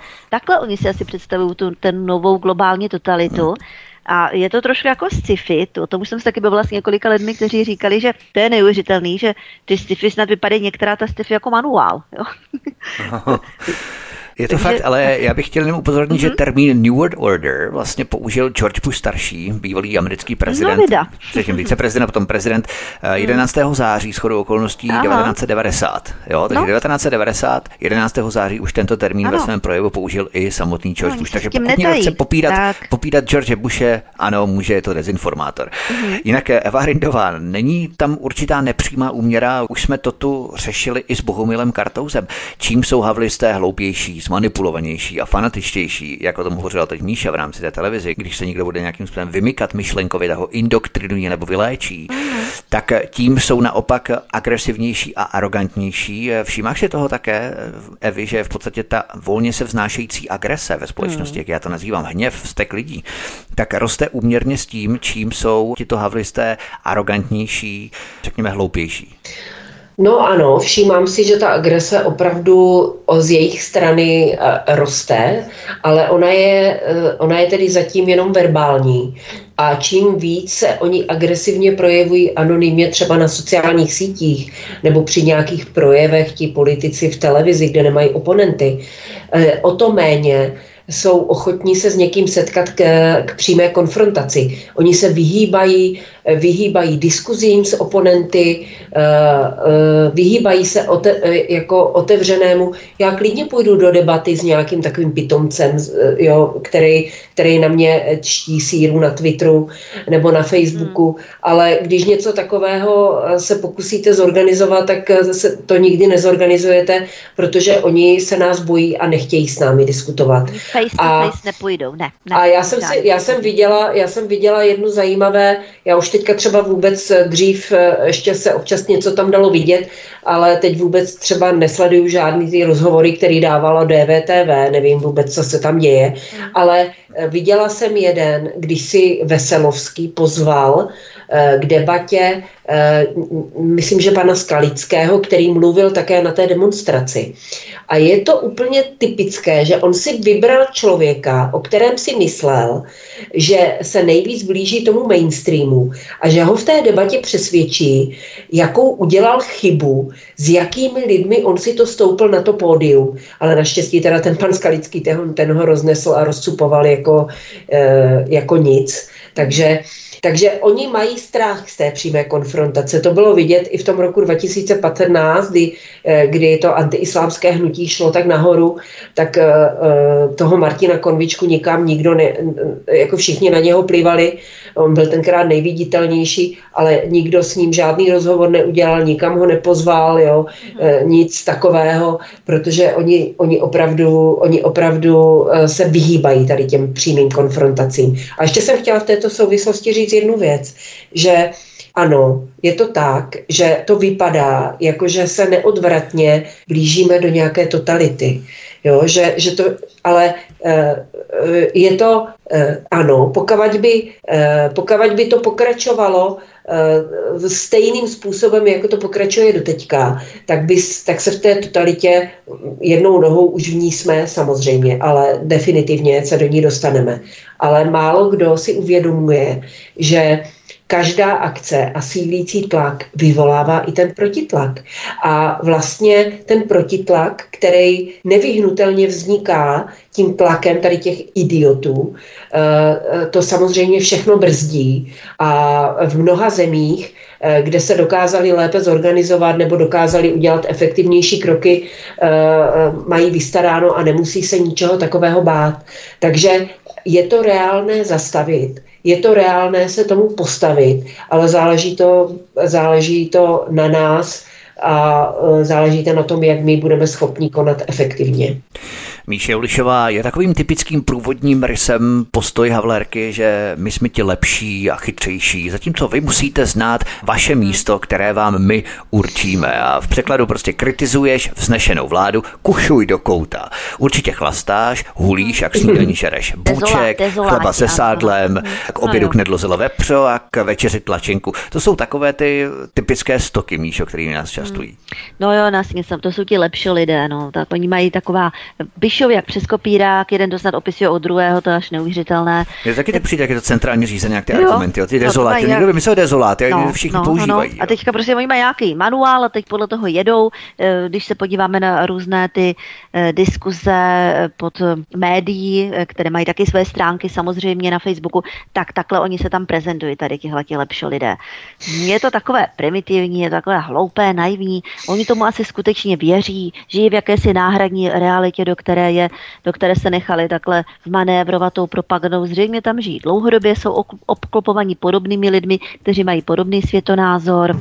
Takhle oni si asi představují tu, ten novou globální totalitu. A je to trošku jako sci-fi, to, o tom už jsem se taky bavila s několika lidmi, kteří říkali, že to je neuvěřitelný, že ty sci-fi snad vypadají některá ta sci-fi jako manuál. Jo? Je to Takže... fakt, ale já bych chtěl jenom upozornit, mm-hmm. že mhm. termín New World Order vlastně použil George Bush starší, bývalý americký prezident, no, předtím viceprezident, potom prezident 11. Mm. září shodou okolností Aha. 1990. Jo, takže no. 1990, 11. září už tento termín ano. ve svém projevu použil i samotný George no, Bush. Takže pokud někdo chce popírat, popírat George Bushe, ano, může, je to dezinformátor. Mm-hmm. Jinak eh, Eva Rindová, není tam určitá nepřímá úměra, už jsme to tu řešili i s Bohumilem Kartouzem. Čím jsou havlisté hloupější, zmanipulovanější a fanatičtější, jak o tom hovořila teď Míša v rámci té televize, když se někdo bude nějakým způsobem vymykat myšlenkově, tak ho indoktrinuje nebo vyléčí, mm. tak tím jsou naopak agresivnější a arrogantnější. Všímáš si toho také, Evi, že v podstatě ta volně se vznášející agrese ve společnosti, mm. jak já to nazývám, hněv, vztek lidí, tak roste úměrně s tím, čím jsou tito havlisté arrogantnější, řekněme hloupější. No ano, všímám si, že ta agrese opravdu z jejich strany eh, roste, ale ona je, eh, ona je tedy zatím jenom verbální. A čím víc se oni agresivně projevují anonymně třeba na sociálních sítích nebo při nějakých projevech ti politici v televizi, kde nemají oponenty, eh, o to méně jsou ochotní se s někým setkat k, k přímé konfrontaci. Oni se vyhýbají, vyhýbají diskuzím s oponenty, eh, eh, vyhýbají se ote, eh, jako otevřenému. Já klidně půjdu do debaty s nějakým takovým pitomcem, jo, který, který na mě čtí síru na Twitteru nebo na Facebooku, hmm. ale když něco takového se pokusíte zorganizovat, tak se to nikdy nezorganizujete, protože oni se nás bojí a nechtějí s námi diskutovat face to a, face nepůjdou, ne. ne a já jsem, si, já, jsem viděla, já jsem viděla jednu zajímavé, já už teďka třeba vůbec eh, dřív eh, ještě se občas něco tam dalo vidět, ale teď vůbec třeba nesleduju žádný ty rozhovory, který dávalo DVTV, nevím vůbec, co se tam děje, ale eh, viděla jsem jeden, když si Veselovský pozval k debatě, myslím, že pana Skalického, který mluvil také na té demonstraci. A je to úplně typické, že on si vybral člověka, o kterém si myslel, že se nejvíc blíží tomu mainstreamu a že ho v té debatě přesvědčí, jakou udělal chybu, s jakými lidmi on si to stoupil na to pódium. Ale naštěstí teda ten pan Skalický ten, ten ho roznesl a rozcupoval jako, e, jako nic. Takže takže oni mají strach z té přímé konfrontace. To bylo vidět i v tom roku 2015, kdy, eh, kdy to antiislámské hnutí šlo tak nahoru, tak eh, eh, toho Martina Konvičku nikam nikdo, ne, jako všichni na něho plivali, on byl tenkrát nejviditelnější, ale nikdo s ním žádný rozhovor neudělal, nikam ho nepozval, jo, nic takového, protože oni, oni, opravdu, oni opravdu se vyhýbají tady těm přímým konfrontacím. A ještě jsem chtěla v této souvislosti říct jednu věc, že ano, je to tak, že to vypadá, jako že se neodvratně blížíme do nějaké totality. Jo, že, že to, ale e, je to, e, ano, pokud by, pokud by to pokračovalo stejným způsobem, jako to pokračuje do teďka, tak, by, tak se v té totalitě jednou nohou už v ní jsme samozřejmě, ale definitivně se do ní dostaneme. Ale málo kdo si uvědomuje, že každá akce a sílící tlak vyvolává i ten protitlak. A vlastně ten protitlak, který nevyhnutelně vzniká tím tlakem tady těch idiotů, eh, to samozřejmě všechno brzdí. A v mnoha zemích eh, kde se dokázali lépe zorganizovat nebo dokázali udělat efektivnější kroky, eh, mají vystaráno a nemusí se ničeho takového bát. Takže je to reálné zastavit je to reálné se tomu postavit, ale záleží to, záleží to na nás a e, záleží to na tom, jak my budeme schopni konat efektivně. Míše Ulišová je takovým typickým průvodním rysem postoj Havlerky, že my jsme ti lepší a chytřejší, zatímco vy musíte znát vaše místo, které vám my určíme. A v překladu prostě kritizuješ vznešenou vládu, kušuj do kouta. Určitě chlastáš, hulíš, jak snídaní žereš buček, chleba se sádlem, k obědu knedlo vepřo a k večeři tlačinku. To jsou takové ty typické stoky, Míšo, které nás častují. No jo, nás to jsou ti lepší lidé, no. Tak oni mají taková byš píšou jak přes kopírák, jeden doznat opisuje od druhého, to je až neuvěřitelné. Je taky to přijde, jak je to centrálně řízené, jak ty jo, argumenty, jo, ty dezoláty. No, někdo by myslel dezoláty, no, všichni no, používají. No. A teďka prostě oni mají nějaký manuál a teď podle toho jedou. Eh, když se podíváme na různé ty eh, diskuze eh, pod médií, které mají taky své stránky samozřejmě na Facebooku, tak takhle oni se tam prezentují, tady tihle ti lepší lidé. Je to takové primitivní, je to takové hloupé, naivní. Oni tomu asi skutečně věří, žijí v jakési náhradní realitě, do které je, do které se nechali takhle vmanévrovat tou propagandou. Zřejmě tam žijí dlouhodobě, jsou obklopovaní podobnými lidmi, kteří mají podobný světonázor.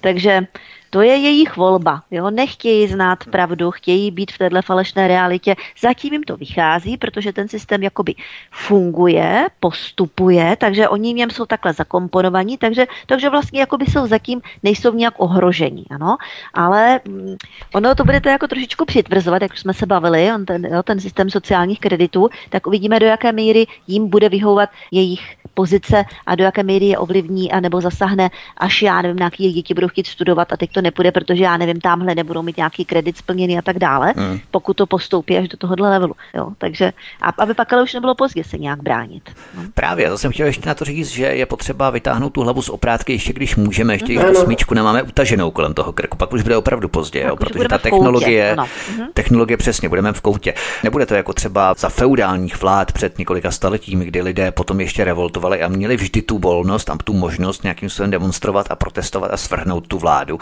Takže to je jejich volba. Jo? Nechtějí znát pravdu, chtějí být v této falešné realitě. Zatím jim to vychází, protože ten systém jakoby funguje, postupuje, takže oni v něm jsou takhle zakomponovaní, takže, takže vlastně jakoby jsou zatím, nejsou nějak ohrožení. Ano? Ale mm, ono to budete jako trošičku přitvrzovat, jak už jsme se bavili, on ten, jo, ten systém sociálních kreditů, tak uvidíme, do jaké míry jim bude vyhovovat jejich pozice a do jaké míry je ovlivní a nebo zasahne, až já nevím, nějaký děti budou chtít studovat a teď to nepůjde, protože já nevím, tamhle nebudou mít nějaký kredit splněný a tak dále, hmm. pokud to postoupí až do tohohle levelu. Jo? Takže, a aby pak ale už nebylo pozdě se nějak bránit. No. Právě, to jsem chtěl ještě na to říct, že je potřeba vytáhnout tu hlavu z oprátky, ještě když můžeme, ještě když tu smíčku nemáme utaženou kolem toho krku, pak už bude opravdu pozdě, jo? protože ta technologie, mhm. technologie přesně, budeme v koutě. Nebude to jako třeba za feudálních vlád před několika staletími, kdy lidé potom ještě revoltovali a měli vždy tu volnost a tu možnost nějakým způsobem demonstrovat a protestovat a svrhnout tu vládu.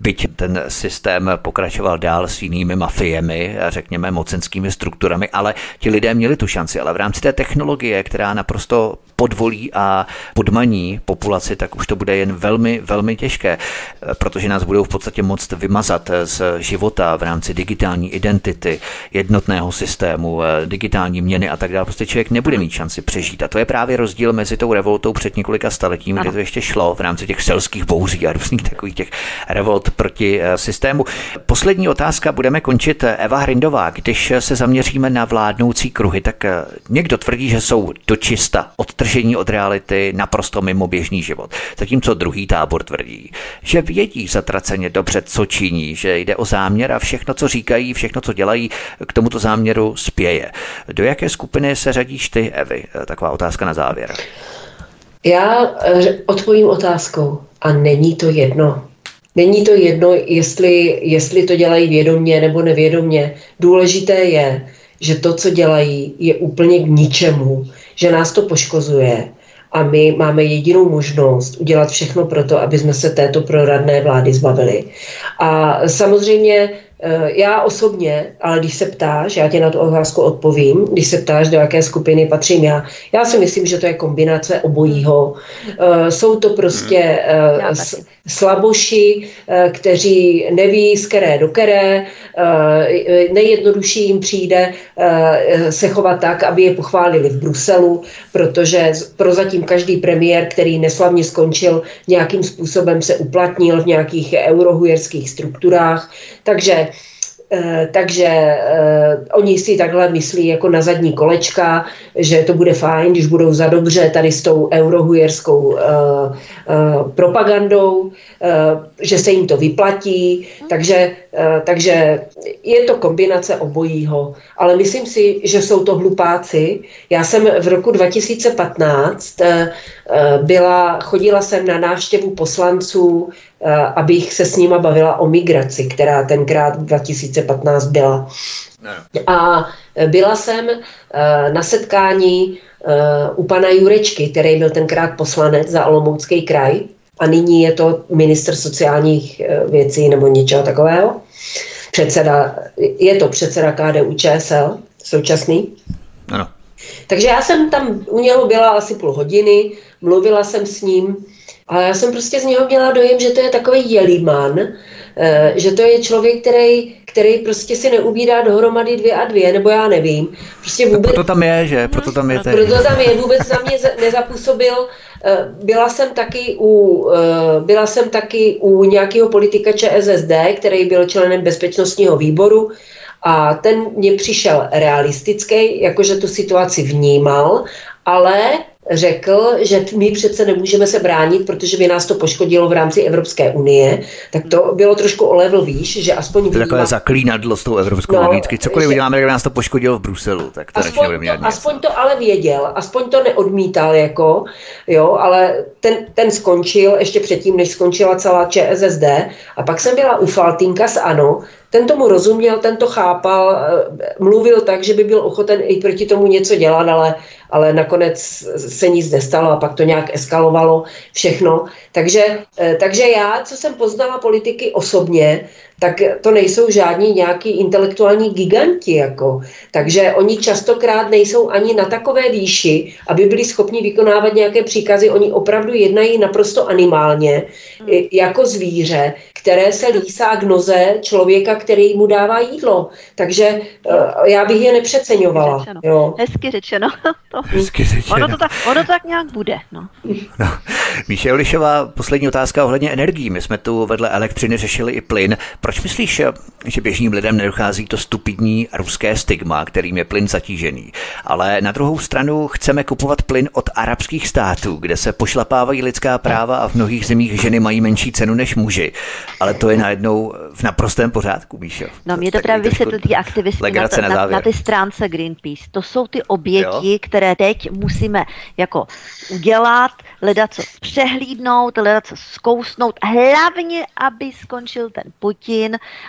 Byť ten systém pokračoval dál s jinými mafiemi, řekněme mocenskými strukturami, ale ti lidé měli tu šanci. Ale v rámci té technologie, která naprosto podvolí a podmaní populaci, tak už to bude jen velmi, velmi těžké, protože nás budou v podstatě moct vymazat z života v rámci digitální identity, jednotného systému, digitální měny a tak dále. Prostě člověk nebude mít šanci přežít. A to je právě rozdíl mezi tou revoltou před několika staletími, kdy to ještě šlo v rámci těch selských bouří a různých takových těch revolt proti eh, systému. Poslední otázka, budeme končit. Eva Hrindová, když se zaměříme na vládnoucí kruhy, tak eh, někdo tvrdí, že jsou dočista odtržení od reality naprosto mimo běžný život. Zatímco druhý tábor tvrdí, že vědí zatraceně dobře, co činí, že jde o záměr a všechno, co říkají, všechno, co dělají, k tomuto záměru spěje. Do jaké skupiny se řadíš ty, Evy? Eh, taková otázka na závěr. Já odpovím otázkou. A není to jedno. Není to jedno, jestli, jestli to dělají vědomně nebo nevědomně. Důležité je, že to, co dělají, je úplně k ničemu, že nás to poškozuje a my máme jedinou možnost udělat všechno pro to, aby jsme se této proradné vlády zbavili. A samozřejmě Eh, já osobně, ale když se ptáš, já tě na tu otázku odpovím, když se ptáš, do jaké skupiny patřím já, já si myslím, že to je kombinace obojího. Eh, jsou to prostě hmm. eh, slaboši, kteří neví z které do které, nejjednodušší jim přijde se chovat tak, aby je pochválili v Bruselu, protože prozatím každý premiér, který neslavně skončil, nějakým způsobem se uplatnil v nějakých eurohujerských strukturách, takže Eh, takže uh, oni si takhle myslí jako na zadní kolečka, že to bude fajn, když budou za dobře tady s tou eurohujerskou uh, propagandou, že se jim to vyplatí, takže, takže je to kombinace obojího. Ale myslím si, že jsou to hlupáci. Já jsem v roku 2015 uh, byla, chodila jsem na návštěvu poslanců Eh, abych se s nima bavila o migraci, která tenkrát 2015 byla. A byla jsem eh, na setkání eh, u pana Jurečky, který byl tenkrát poslanec za Olomoucký kraj a nyní je to minister sociálních věcí nebo něčeho takového. Předseda, je to předseda KDU ČSL, současný. Ano. Takže já jsem tam u něho byla asi půl hodiny, mluvila jsem s ním ale já jsem prostě z něho měla dojem, že to je takový jelíman, eh, že to je člověk, který, který prostě si neubírá dohromady dvě a dvě, nebo já nevím. Prostě vůbec... Proto tam je, že? Proto tam je. Teď. Proto tam je, vůbec za mě nezapůsobil. Eh, byla jsem taky u, eh, byla jsem taky u nějakého politika ČSSD, který byl členem bezpečnostního výboru, a ten mě přišel realistický, jakože tu situaci vnímal, ale řekl, že my přece nemůžeme se bránit, protože by nás to poškodilo v rámci Evropské unie, tak to bylo trošku o level výš, že aspoň... To je takové zaklínadlo s tou Evropskou no, unii. Cokoliv že... uděláme, tak nás to poškodilo v Bruselu. Tak to aspoň, to, aspoň to ale věděl, aspoň to neodmítal, jako, jo, ale ten, ten skončil ještě předtím, než skončila celá ČSSD a pak jsem byla u Faltinka s ANO, ten tomu rozuměl, ten to chápal, eh, mluvil tak, že by byl ochoten i proti tomu něco dělat, ale, ale nakonec se nic nestalo a pak to nějak eskalovalo všechno. Takže, eh, takže já, co jsem poznala politiky osobně, tak to nejsou žádní nějaký intelektuální giganti. Jako. Takže oni častokrát nejsou ani na takové výši, aby byli schopni vykonávat nějaké příkazy. Oni opravdu jednají naprosto animálně, hmm. jako zvíře, které se lísá k noze člověka, který mu dává jídlo. Takže uh, já bych je nepřeceňovala. Řečeno. Jo. Hezky řečeno. to, Hezky řečeno. Ono to, tak, ono to tak nějak bude. No. No. Míše Olišová, poslední otázka ohledně energií. My jsme tu vedle elektřiny řešili i plyn. Proč Proč myslíš, že běžným lidem nedochází to stupidní ruské stigma, kterým je plyn zatížený? Ale na druhou stranu chceme kupovat plyn od arabských států, kde se pošlapávají lidská práva a v mnohých zemích ženy mají menší cenu než muži. Ale to je najednou v naprostém pořádku, Míšo. No mě to právě vysvětlil ty aktivisty na, na, na, na ty stránce Greenpeace. To jsou ty oběti, jo? které teď musíme jako udělat, hledat co přehlídnout, hledat co zkousnout, hlavně, aby skončil ten Putin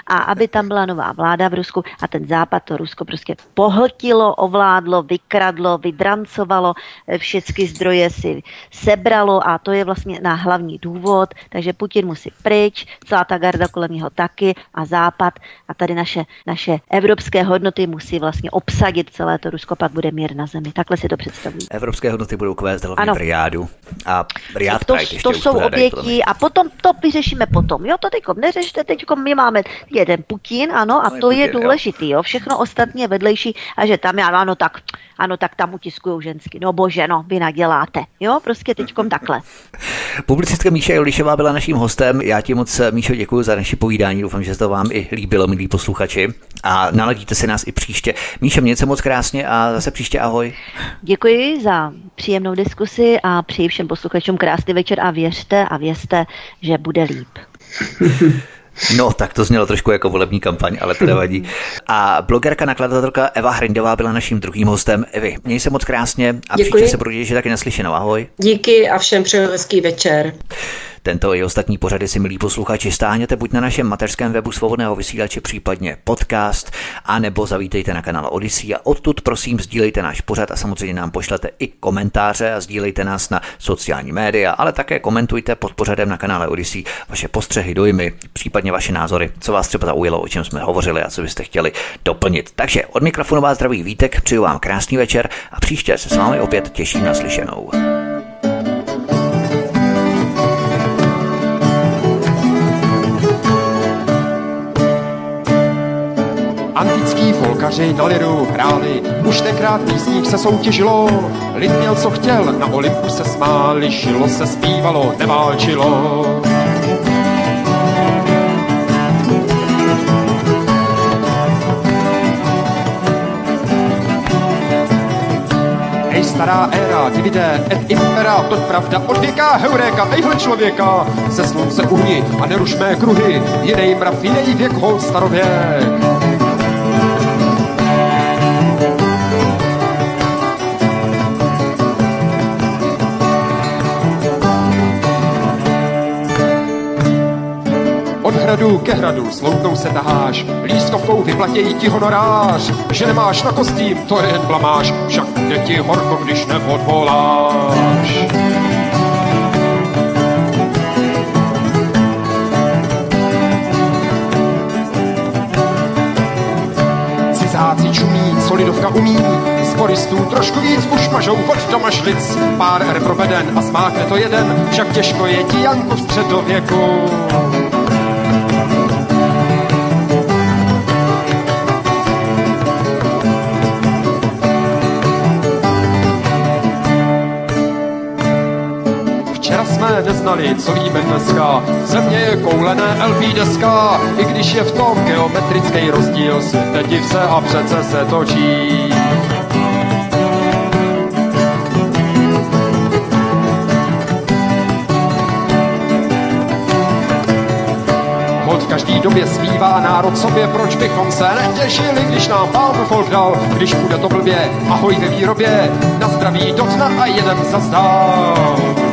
a aby tam byla nová vláda v Rusku a ten západ to Rusko prostě pohltilo, ovládlo, vykradlo, vydrancovalo, eh, všechny zdroje si sebralo a to je vlastně na hlavní důvod, takže Putin musí pryč, celá ta garda kolem něho taky a západ a tady naše, naše evropské hodnoty musí vlastně obsadit celé to Rusko, pak bude mír na zemi. Takhle si to představují. Evropské hodnoty budou kvést hlavně v Riádu a Riád to, to jsou oběti a potom to vyřešíme potom. Jo, to teďkom neřešte, teďkom my máme jeden Putin, ano, a no to je, Putin, je důležitý, jo. Všechno ostatně vedlejší a že tam já, ano, tak, ano, tak tam utiskují žensky. No bože, no, vy naděláte. Jo, prostě teďkom takhle. Publicistka Míša Jolišová byla naším hostem. Já ti moc, Míšo, děkuji za naše povídání. Doufám, že to vám i líbilo, milí posluchači. A naladíte se nás i příště. Míša, mějte se moc krásně a zase příště ahoj. Děkuji za příjemnou diskusi a přeji všem posluchačům krásný večer a věřte a věřte, že bude líp. No, tak to znělo trošku jako volební kampaň, ale to nevadí. A blogerka, nakladatelka Eva Hrindová byla naším druhým hostem. Evi, měj se moc krásně a Děkuji. příště se budu že taky neslyšenou. Ahoj. Díky a všem přeju hezký večer. Tento i ostatní pořady si, milí posluchači, stáhněte buď na našem mateřském webu svobodného vysílače, případně podcast, anebo zavítejte na kanál Odyssey a odtud prosím sdílejte náš pořad a samozřejmě nám pošlete i komentáře a sdílejte nás na sociální média, ale také komentujte pod pořadem na kanále Odyssey vaše postřehy, dojmy, případně vaše názory, co vás třeba zaujalo, o čem jsme hovořili a co byste chtěli doplnit. Takže od mikrofonu vás zdraví Vítek, přeju vám krásný večer a příště se s vámi opět těším na slyšenou. Folkaři na liru hráli, už tenkrát písních se soutěžilo, lid měl co chtěl, na Olympu se smáli, šilo se zpívalo, neválčilo. Stará éra, divide et impera, to pravda od věka, heuréka, ejhle člověka, se slunce uhni a nerušmé kruhy, jinej mrav, jinej věk, hol starověk. Hradu ke hradu, sloutnou se taháš, lístkovkou vyplatějí ti honorář, že nemáš na kostým, to je jen blamáš, však bude ti horko, když neodvoláš. Cizáci čumí, solidovka umí, z foristů trošku víc už mažou pod doma šlic. Pár R proveden a smákne to jeden, však těžko je ti Janku v středověku. Neznali, co víme dneska. Země je koulené LP deska, i když je v tom geometrický rozdíl, světe div se a přece se točí. každý době zpívá národ sobě, proč bychom se netěšili, když nám pán folk dal, když bude to blbě, ahoj ve výrobě, na zdraví do dna a jeden zazdál.